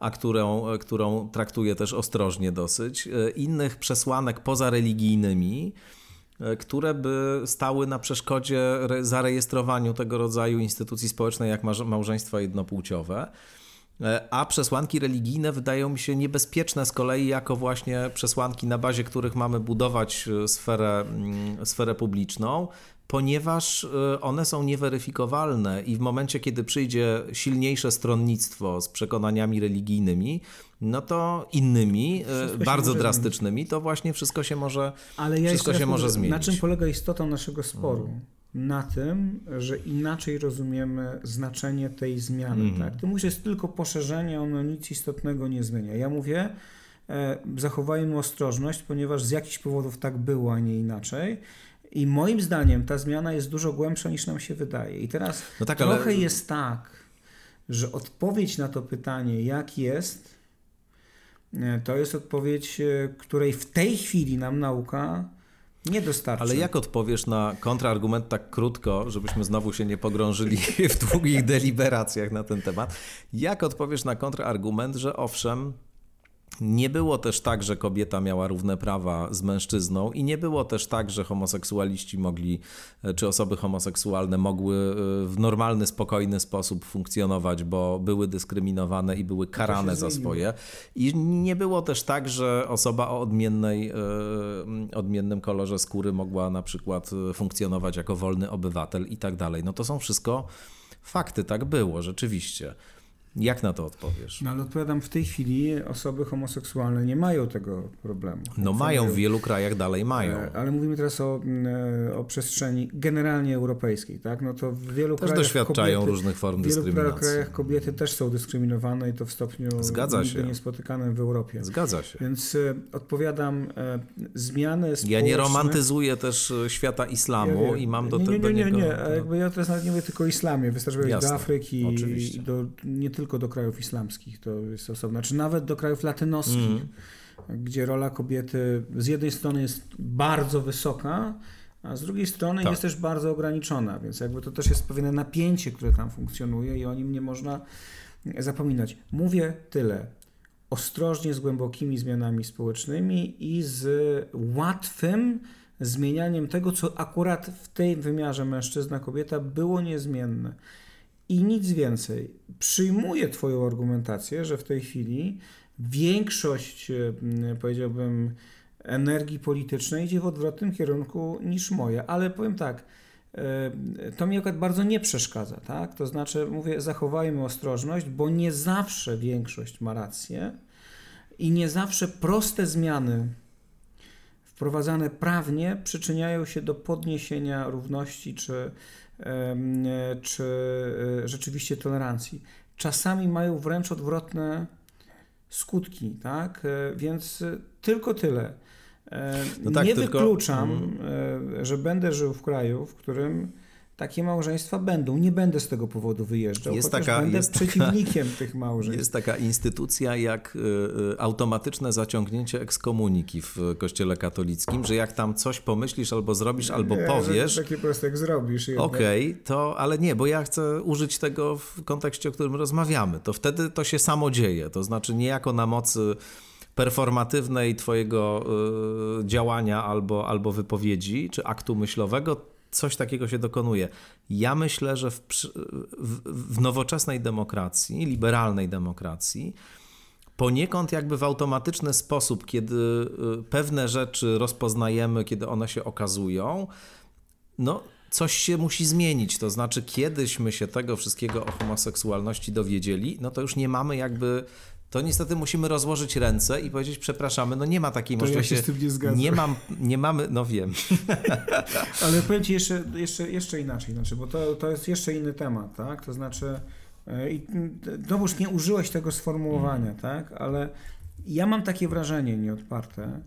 Speaker 2: a którą, którą traktuję też ostrożnie dosyć, innych przesłanek poza religijnymi, które by stały na przeszkodzie zarejestrowaniu tego rodzaju instytucji społecznej jak małżeństwa jednopłciowe. E, a przesłanki religijne wydają mi się niebezpieczne z kolei jako właśnie przesłanki, na bazie których mamy budować e, sferę, mm, sferę publiczną, ponieważ one są nieweryfikowalne i w momencie, kiedy przyjdzie silniejsze stronnictwo z przekonaniami religijnymi, no to innymi, e, bardzo drastycznymi, to właśnie wszystko się może, Ale ja wszystko się może zmienić.
Speaker 3: Na czym polega istota naszego sporu? Mm. Na tym, że inaczej rozumiemy znaczenie tej zmiany. Mm. Tak? To musi jest tylko poszerzenie, ono nic istotnego nie zmienia. Ja mówię, e, zachowajmy ostrożność, ponieważ z jakichś powodów tak było, a nie inaczej. I moim zdaniem ta zmiana jest dużo głębsza niż nam się wydaje. I teraz no tak, trochę ale... jest tak, że odpowiedź na to pytanie, jak jest, to jest odpowiedź, e, której w tej chwili nam nauka nie dostarcza.
Speaker 2: Ale jak odpowiesz na kontrargument tak krótko, żebyśmy znowu się nie pogrążyli w długich deliberacjach na ten temat? Jak odpowiesz na kontrargument, że owszem, nie było też tak, że kobieta miała równe prawa z mężczyzną, i nie było też tak, że homoseksualiści mogli, czy osoby homoseksualne mogły e, w normalny, spokojny sposób funkcjonować, bo były dyskryminowane i były karane za swoje. I nie było też tak, że osoba o odmiennej, e, odmiennym kolorze skóry mogła na przykład e, funkcjonować jako wolny obywatel i tak dalej. No to są wszystko fakty, tak było, rzeczywiście. Jak na to odpowiesz?
Speaker 3: No ale odpowiadam, w tej chwili osoby homoseksualne nie mają tego problemu.
Speaker 2: No mają, w wielu krajach dalej mają.
Speaker 3: E, ale mówimy teraz o, e, o przestrzeni generalnie europejskiej, tak? No to w wielu
Speaker 2: też
Speaker 3: krajach
Speaker 2: doświadczają
Speaker 3: kobiety,
Speaker 2: różnych form
Speaker 3: w wielu
Speaker 2: dyskryminacji.
Speaker 3: krajach kobiety też są dyskryminowane i to w stopniu
Speaker 2: Zgadza się.
Speaker 3: niespotykanym w Europie.
Speaker 2: Zgadza się.
Speaker 3: Więc e, odpowiadam, zmiany społeczne...
Speaker 2: Ja nie romantyzuję też świata islamu
Speaker 3: Ja
Speaker 2: i mam do
Speaker 3: nie,
Speaker 2: tego
Speaker 3: nie, nie, nie, nie.
Speaker 2: niego...
Speaker 3: A jakby ja teraz nawet nie mówię tylko o islamie. Wystarczy do Afryki
Speaker 2: oczywiście.
Speaker 3: i do, nie tylko do krajów islamskich, to jest osobne. Czy nawet do krajów latynoskich,
Speaker 2: Mhm.
Speaker 3: gdzie rola kobiety z jednej strony jest bardzo wysoka, a z drugiej strony
Speaker 2: Tak.
Speaker 3: jest też bardzo ograniczona, więc jakby to też jest pewne napięcie, które tam funkcjonuje i o nim nie można zapominać. Mówię tyle. Ostrożnie z głębokimi zmianami społecznymi i z łatwym zmienianiem tego, co akurat w tej wymiarze mężczyzna-kobieta było niezmienne. I nic więcej. Przyjmuję Twoją argumentację, że w tej chwili większość, e, powiedziałbym, energii politycznej idzie w odwrotnym kierunku niż moja, ale powiem tak, e, to mi akurat bardzo nie przeszkadza, tak? To znaczy, mówię, zachowajmy ostrożność, bo nie zawsze większość ma rację i nie zawsze proste zmiany wprowadzane prawnie przyczyniają się do podniesienia równości czy, czy e, rzeczywiście tolerancji. Czasami mają wręcz odwrotne skutki, tak? E, Więc tylko tyle. E,
Speaker 2: No tak,
Speaker 3: nie
Speaker 2: tylko-
Speaker 3: wykluczam, e, że będę żył w kraju, w którym takie małżeństwa będą. Nie będę z tego powodu wyjeżdżał,
Speaker 2: Jest taka-
Speaker 3: będę
Speaker 2: jest taka-
Speaker 3: przeciwnikiem tych małżeństw.
Speaker 2: Jest taka instytucja jak y, y, automatyczne zaciągnięcie ekskomuniki w kościele katolickim, że jak tam coś pomyślisz albo zrobisz, albo
Speaker 3: Nie,
Speaker 2: powiesz,
Speaker 3: takie proste jak zrobisz.
Speaker 2: Okej, to, ale nie, bo ja chcę użyć tego w kontekście, o którym rozmawiamy. To wtedy to się samo dzieje. To znaczy niejako na mocy performatywnej twojego y, działania albo, albo wypowiedzi, czy aktu myślowego, coś takiego się dokonuje. Ja myślę, że w, w, w nowoczesnej demokracji, liberalnej demokracji, poniekąd jakby w automatyczny sposób, kiedy y, pewne rzeczy rozpoznajemy, kiedy one się okazują, no coś się musi zmienić. To znaczy, kiedyśmy się tego wszystkiego o homoseksualności dowiedzieli, no to już nie mamy jakby. To niestety musimy rozłożyć ręce i powiedzieć, przepraszamy, no nie ma takiej
Speaker 3: To ja
Speaker 2: możliwości.
Speaker 3: się z tym nie zgadzam.
Speaker 2: nie mam, nie mamy, no wiem.
Speaker 3: Ale powiem Ci jeszcze, jeszcze, jeszcze inaczej, znaczy, bo to, to jest jeszcze inny temat, tak? To znaczy, e, i znowuż nie użyłeś tego sformułowania, tak? Ale ja mam takie wrażenie nieodparte,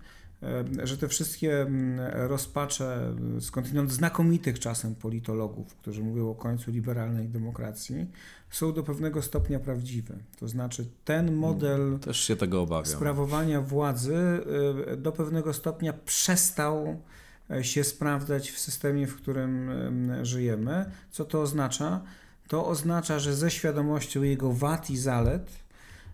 Speaker 3: e, że te wszystkie mm, rozpacze skądinąd znakomitych czasem politologów, którzy mówią o końcu liberalnej demokracji, są do pewnego stopnia prawdziwe. To znaczy, ten model
Speaker 2: Też się tego obawiam.
Speaker 3: sprawowania władzy y, do pewnego stopnia przestał y, się sprawdzać w systemie, w którym y, żyjemy. Co to oznacza? To oznacza, że ze świadomością jego wad i zalet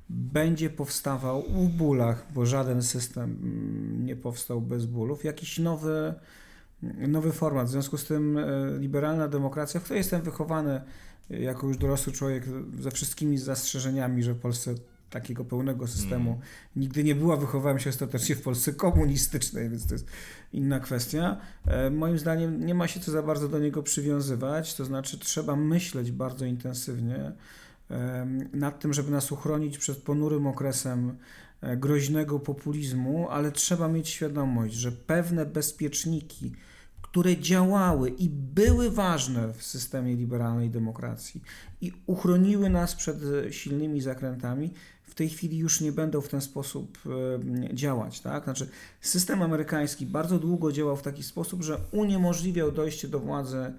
Speaker 3: będzie powstawał w bólach, bo żaden system mm, nie powstał bez bólów, jakiś nowy, nowy format. W związku z tym y, liberalna demokracja, w której jestem wychowany jako już dorosły człowiek ze wszystkimi zastrzeżeniami, że w Polsce takiego pełnego systemu nigdy nie była. Wychowałem się ostatecznie w Polsce komunistycznej, więc to jest inna kwestia. E, Moim zdaniem nie ma się co za bardzo do niego przywiązywać, to znaczy trzeba myśleć bardzo intensywnie nad tym, żeby nas uchronić przed ponurym okresem e, groźnego populizmu, ale trzeba mieć świadomość, że pewne bezpieczniki, które działały i były ważne w systemie liberalnej demokracji i uchroniły nas przed silnymi zakrętami, w tej chwili już nie będą w ten sposób działać. Tak? Znaczy, system amerykański bardzo długo działał w taki sposób, że uniemożliwiał dojście do władzy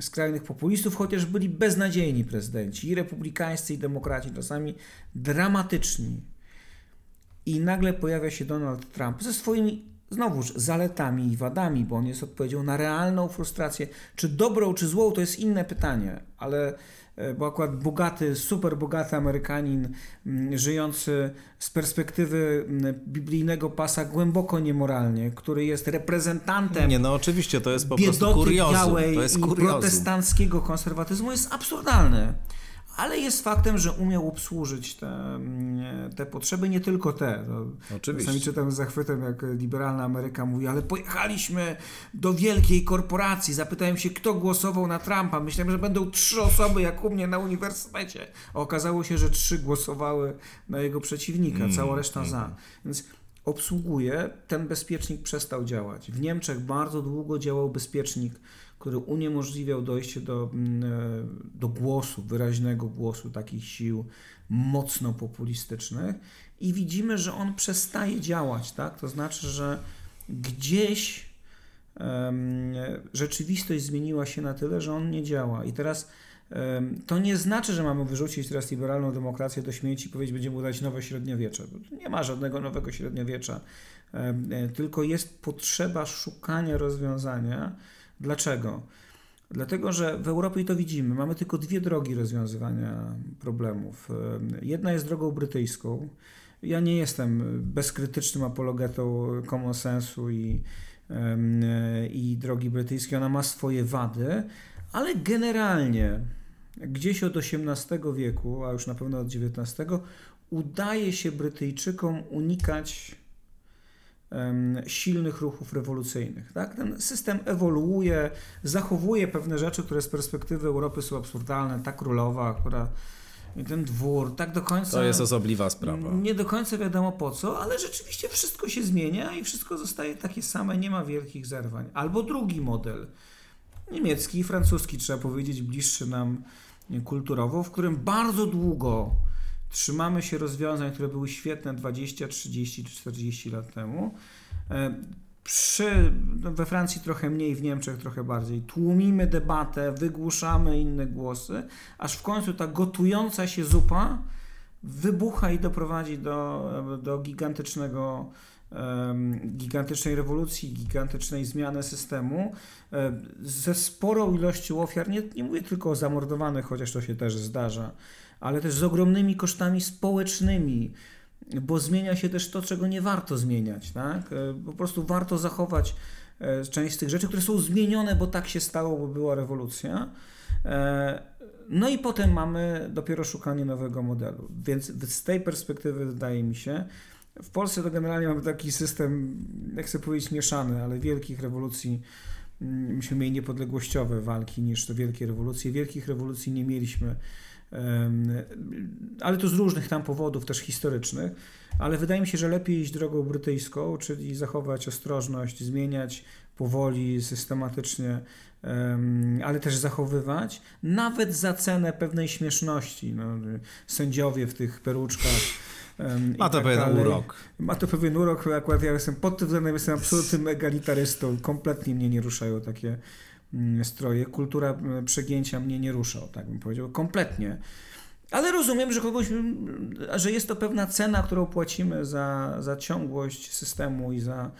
Speaker 3: skrajnych populistów, chociaż byli beznadziejni prezydenci, i republikańscy, i demokraci, czasami dramatyczni. I nagle pojawia się Donald Trump ze swoimi znowuż zaletami i wadami, bo on jest odpowiedzią na realną frustrację. Czy dobrą, czy złą, to jest inne pytanie, ale e, bo akurat bogaty, super bogaty Amerykanin, mm, żyjący z perspektywy mm, biblijnego pasa głęboko niemoralnie, który jest reprezentantem
Speaker 2: Nie, no oczywiście, to jest po prostu kuriozum. To jest kuriozum.
Speaker 3: protestanckiego konserwatyzmu jest absurdalny. Ale jest faktem, że umiał obsłużyć te, mm, te potrzeby, nie tylko te. No,
Speaker 2: Oczywiście.
Speaker 3: Czasami czytam z zachwytem, jak liberalna Ameryka mówi, ale pojechaliśmy do wielkiej korporacji, zapytałem się, kto głosował na Trumpa. Myślałem, że będą trzy osoby, jak u mnie na uniwersytecie. A okazało się, że trzy głosowały na jego przeciwnika,
Speaker 2: Mm,
Speaker 3: cała reszta za. Więc obsługuje, ten bezpiecznik przestał działać. W Niemczech bardzo długo działał bezpiecznik, który uniemożliwiał dojście do, mm, e, do głosu, wyraźnego głosu takich sił mocno populistycznych i widzimy, że on przestaje działać, tak? To znaczy, że gdzieś em, rzeczywistość zmieniła się na tyle, że on nie działa. I teraz em, to nie znaczy, że mamy wyrzucić teraz liberalną demokrację do śmieci i powiedzieć, będziemy budować nowe średniowiecze. Nie ma żadnego nowego średniowiecza, e, tylko jest potrzeba szukania rozwiązania. Dlaczego? Dlatego, że w Europie to widzimy, mamy tylko dwie drogi rozwiązywania problemów. Em, Jedna jest drogą brytyjską. Ja nie jestem bezkrytycznym apologetą common sensu i, i drogi brytyjskiej. Ona ma swoje wady, ale generalnie gdzieś od XVIII wieku, a już na pewno od XIX, udaje się Brytyjczykom unikać silnych ruchów rewolucyjnych. Tak? Ten system ewoluuje, zachowuje pewne rzeczy, które z perspektywy Europy są absurdalne. Ta królowa, która ten dwór, tak do końca.
Speaker 2: To jest osobliwa sprawa.
Speaker 3: Nie do końca wiadomo po co, ale rzeczywiście wszystko się zmienia i wszystko zostaje takie same, nie ma wielkich zerwań. Albo drugi model, niemiecki i francuski, trzeba powiedzieć, bliższy nam kulturowo, w którym bardzo długo trzymamy się rozwiązań, które były świetne 20, 30 czy 40 lat temu. E, Przy, no we Francji trochę mniej, w Niemczech trochę bardziej. Tłumimy debatę, wygłuszamy inne głosy, aż w końcu ta gotująca się zupa wybucha i doprowadzi do, do gigantycznego, gigantycznej rewolucji, gigantycznej zmiany systemu e, ze sporą ilością ofiar. Nie, nie mówię tylko o zamordowanych, chociaż to się też zdarza, ale też z ogromnymi kosztami społecznymi, bo zmienia się też to, czego nie warto zmieniać. Tak? E, Po prostu warto zachować e, część z tych rzeczy, które są zmienione, bo tak się stało, bo była rewolucja. E, No i potem mamy dopiero szukanie nowego modelu. Więc z tej perspektywy wydaje mi się, w Polsce to generalnie mamy taki system, jak chcę powiedzieć, mieszany, ale wielkich rewolucji. mm, Myśmy mieli niepodległościowe walki niż to wielkie rewolucje. Wielkich rewolucji nie mieliśmy, ale to z różnych tam powodów, też historycznych. Ale wydaje mi się, że lepiej iść drogą brytyjską, czyli zachować ostrożność, zmieniać powoli, systematycznie, em, ale też zachowywać, nawet za cenę pewnej śmieszności. No, sędziowie w tych peruczkach.
Speaker 2: Ma to
Speaker 3: tak
Speaker 2: pewien
Speaker 3: dalej.
Speaker 2: urok.
Speaker 3: Ma to pewien urok, akurat ja jestem pod tym względem jestem absolutnym egalitarystą. Kompletnie mnie nie ruszają takie stroje. Kultura mm, przegięcia mnie nie rusza, tak bym powiedział. Kompletnie. Ale rozumiem, że kogoś, mm, że jest to pewna cena, którą płacimy za, za ciągłość systemu i za,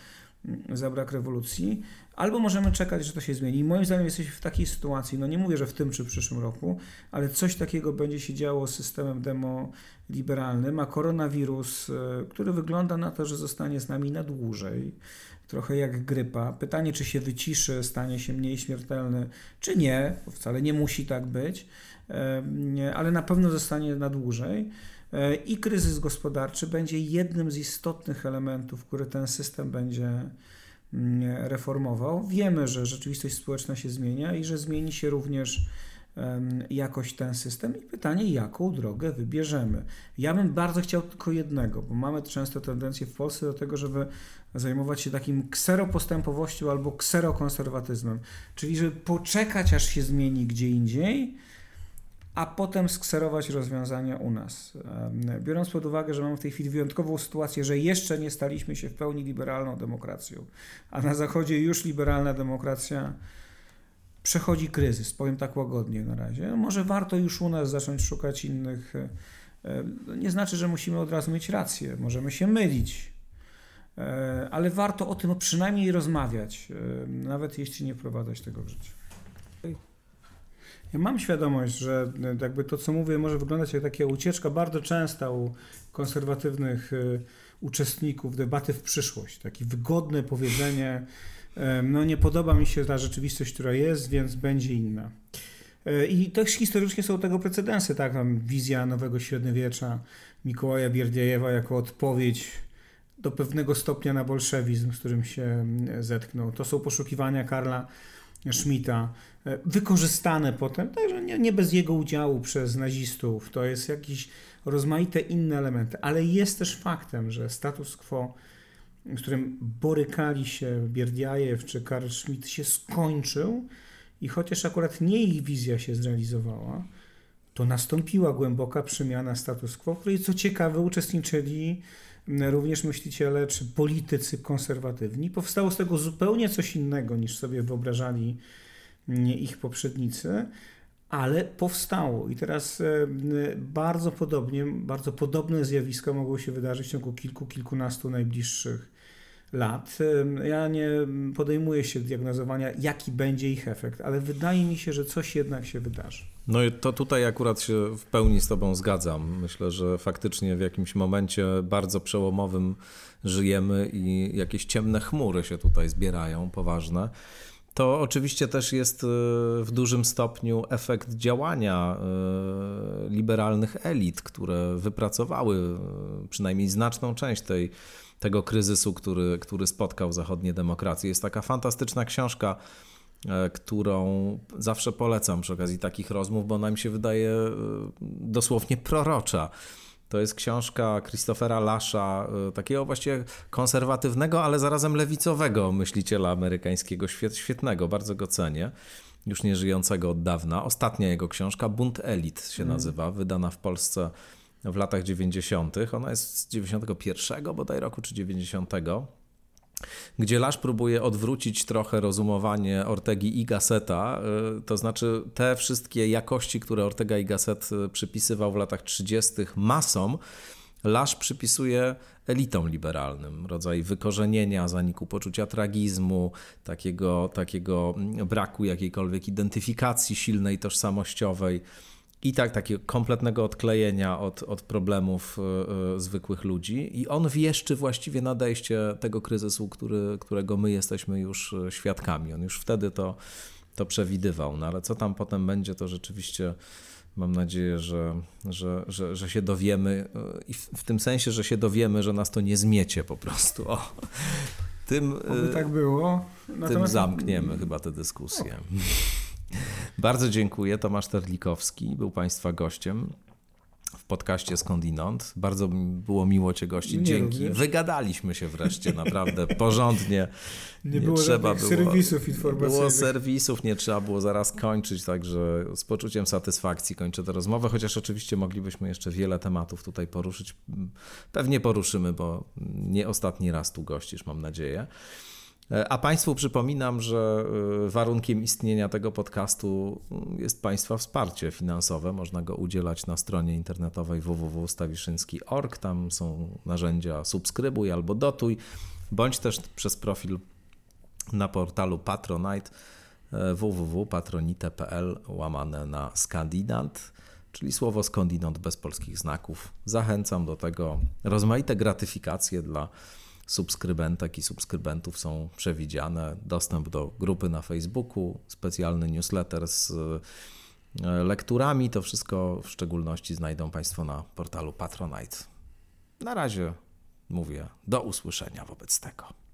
Speaker 3: mm, za brak rewolucji. Albo możemy czekać, że to się zmieni. I moim zdaniem jesteśmy w takiej sytuacji, no nie mówię, że w tym czy w przyszłym roku, ale coś takiego będzie się działo z systemem demoliberalnym, a koronawirus, e, który wygląda na to, że zostanie z nami na dłużej, trochę jak grypa. Pytanie, czy się wyciszy, stanie się mniej śmiertelny, czy nie, bo wcale nie musi tak być, ale na pewno zostanie na dłużej. E, I kryzys gospodarczy będzie jednym z istotnych elementów, który ten system będzie mm, reformował. Wiemy, że rzeczywistość społeczna się zmienia i że zmieni się również jakoś ten system i pytanie, jaką drogę wybierzemy. Ja bym bardzo chciał tylko jednego, bo mamy często tendencję w Polsce do tego, żeby zajmować się takim kseropostępowością albo kserokonserwatyzmem, czyli żeby poczekać, aż się zmieni gdzie indziej, a potem skserować rozwiązania u nas. Biorąc pod uwagę, że mamy w tej chwili wyjątkową sytuację, że jeszcze nie staliśmy się w pełni liberalną demokracją, a na Zachodzie już liberalna demokracja przechodzi kryzys, powiem tak łagodnie na razie. No może warto już u nas zacząć szukać innych. e, e, Nie znaczy, że musimy od razu mieć rację, możemy się mylić, e, ale warto o tym przynajmniej rozmawiać, nawet jeśli nie wprowadzać tego w życie. Ja mam świadomość, że jakby to, co mówię, może wyglądać jak taka ucieczka bardzo częsta u konserwatywnych uczestników debaty w przyszłość. Takie wygodne powiedzenie, no nie podoba mi się ta rzeczywistość, która jest, więc będzie inna. E, I też historycznie są tego precedensy, tak, tam wizja nowego średniowiecza Mikołaja Bierdziejewa jako odpowiedź do pewnego stopnia na bolszewizm, z którym się zetknął. To są poszukiwania Karla Schmidta, e, wykorzystane potem, także nie, nie, bez jego udziału przez nazistów. To jest jakieś rozmaite inne elementy, ale jest też faktem, że status quo, z którym borykali się Bierdiajew czy Karl Schmidt się skończył i chociaż akurat nie ich wizja się zrealizowała, to nastąpiła głęboka przemiana status quo, w której co ciekawe uczestniczyli również myśliciele czy politycy konserwatywni. Powstało z tego zupełnie coś innego niż sobie wyobrażali ich poprzednicy, ale powstało. I teraz e, bardzo podobnie, bardzo podobne zjawiska mogą się wydarzyć w ciągu kilku, kilkunastu najbliższych lat. Ja nie podejmuję się diagnozowania, jaki będzie ich efekt, ale wydaje mi się, że coś jednak się wydarzy.
Speaker 2: No i to tutaj akurat się w pełni z Tobą zgadzam. Myślę, że faktycznie w jakimś momencie bardzo przełomowym żyjemy i jakieś ciemne chmury się tutaj zbierają, poważne. To oczywiście też jest e, w dużym stopniu efekt działania e, liberalnych elit, które wypracowały e, przynajmniej znaczną część tej tego kryzysu, który, który spotkał zachodnie demokracje. Jest taka fantastyczna książka, e, którą zawsze polecam przy okazji takich rozmów, bo ona mi się wydaje e, dosłownie prorocza. To jest książka Christophera Lasza, e, takiego właściwie konserwatywnego, ale zarazem lewicowego myśliciela amerykańskiego, świetnego, bardzo go cenię, już nie żyjącego od dawna. Ostatnia jego książka, Bunt Elit się mm. nazywa, wydana w Polsce w latach 90. Ona jest z 91 bodaj roku czy 90 gdzie Lasz próbuje odwrócić trochę rozumowanie Ortegi i Gasseta, y, to znaczy te wszystkie jakości, które Ortega i Gasset y, przypisywał w latach 30. masom, Lasz przypisuje elitom liberalnym, rodzaj wykorzenienia, zaniku poczucia tragizmu, takiego, takiego braku jakiejkolwiek identyfikacji silnej, tożsamościowej i tak takiego kompletnego odklejenia od, od problemów y, y, zwykłych ludzi. I on wieszczy właściwie nadejście tego kryzysu, który, którego my jesteśmy już świadkami. On już wtedy to, to przewidywał. No ale co tam potem będzie, to rzeczywiście mam nadzieję, że, że, że, że się dowiemy i w, w tym sensie, że się dowiemy, że nas to nie zmiecie po prostu. O.
Speaker 3: Tym, Oby tak było.
Speaker 2: Natomiast... Tym zamkniemy chyba tę dyskusję. Bardzo dziękuję. Tomasz Terlikowski był Państwa gościem w podcaście Skądinąd. Bardzo było miło Cię gościć. Dzięki. Również. Wygadaliśmy się wreszcie naprawdę porządnie.
Speaker 3: Nie, nie było trzeba było serwisów informacyjnych.
Speaker 2: Było serwisów, nie trzeba było zaraz kończyć, także z poczuciem satysfakcji kończę tę rozmowę, chociaż oczywiście moglibyśmy jeszcze wiele tematów tutaj poruszyć. Pewnie poruszymy, bo nie ostatni raz tu gościsz, mam nadzieję. E, a Państwu przypominam, że e, warunkiem istnienia tego podcastu mm, jest Państwa wsparcie finansowe. Można go udzielać na stronie internetowej www.stawiszynski.org. Tam są narzędzia subskrybuj albo dotuj, bądź też przez profil na portalu Patronite e, www.patronite.pl łamane na skandinat, czyli słowo skandinat bez polskich znaków. Zachęcam do tego. Rozmaite gratyfikacje dla subskrybentek i subskrybentów są przewidziane. Dostęp do grupy na Facebooku, specjalny newsletter z e, lekturami. To wszystko w szczególności znajdą Państwo na portalu Patronite. Na razie mówię do usłyszenia wobec tego.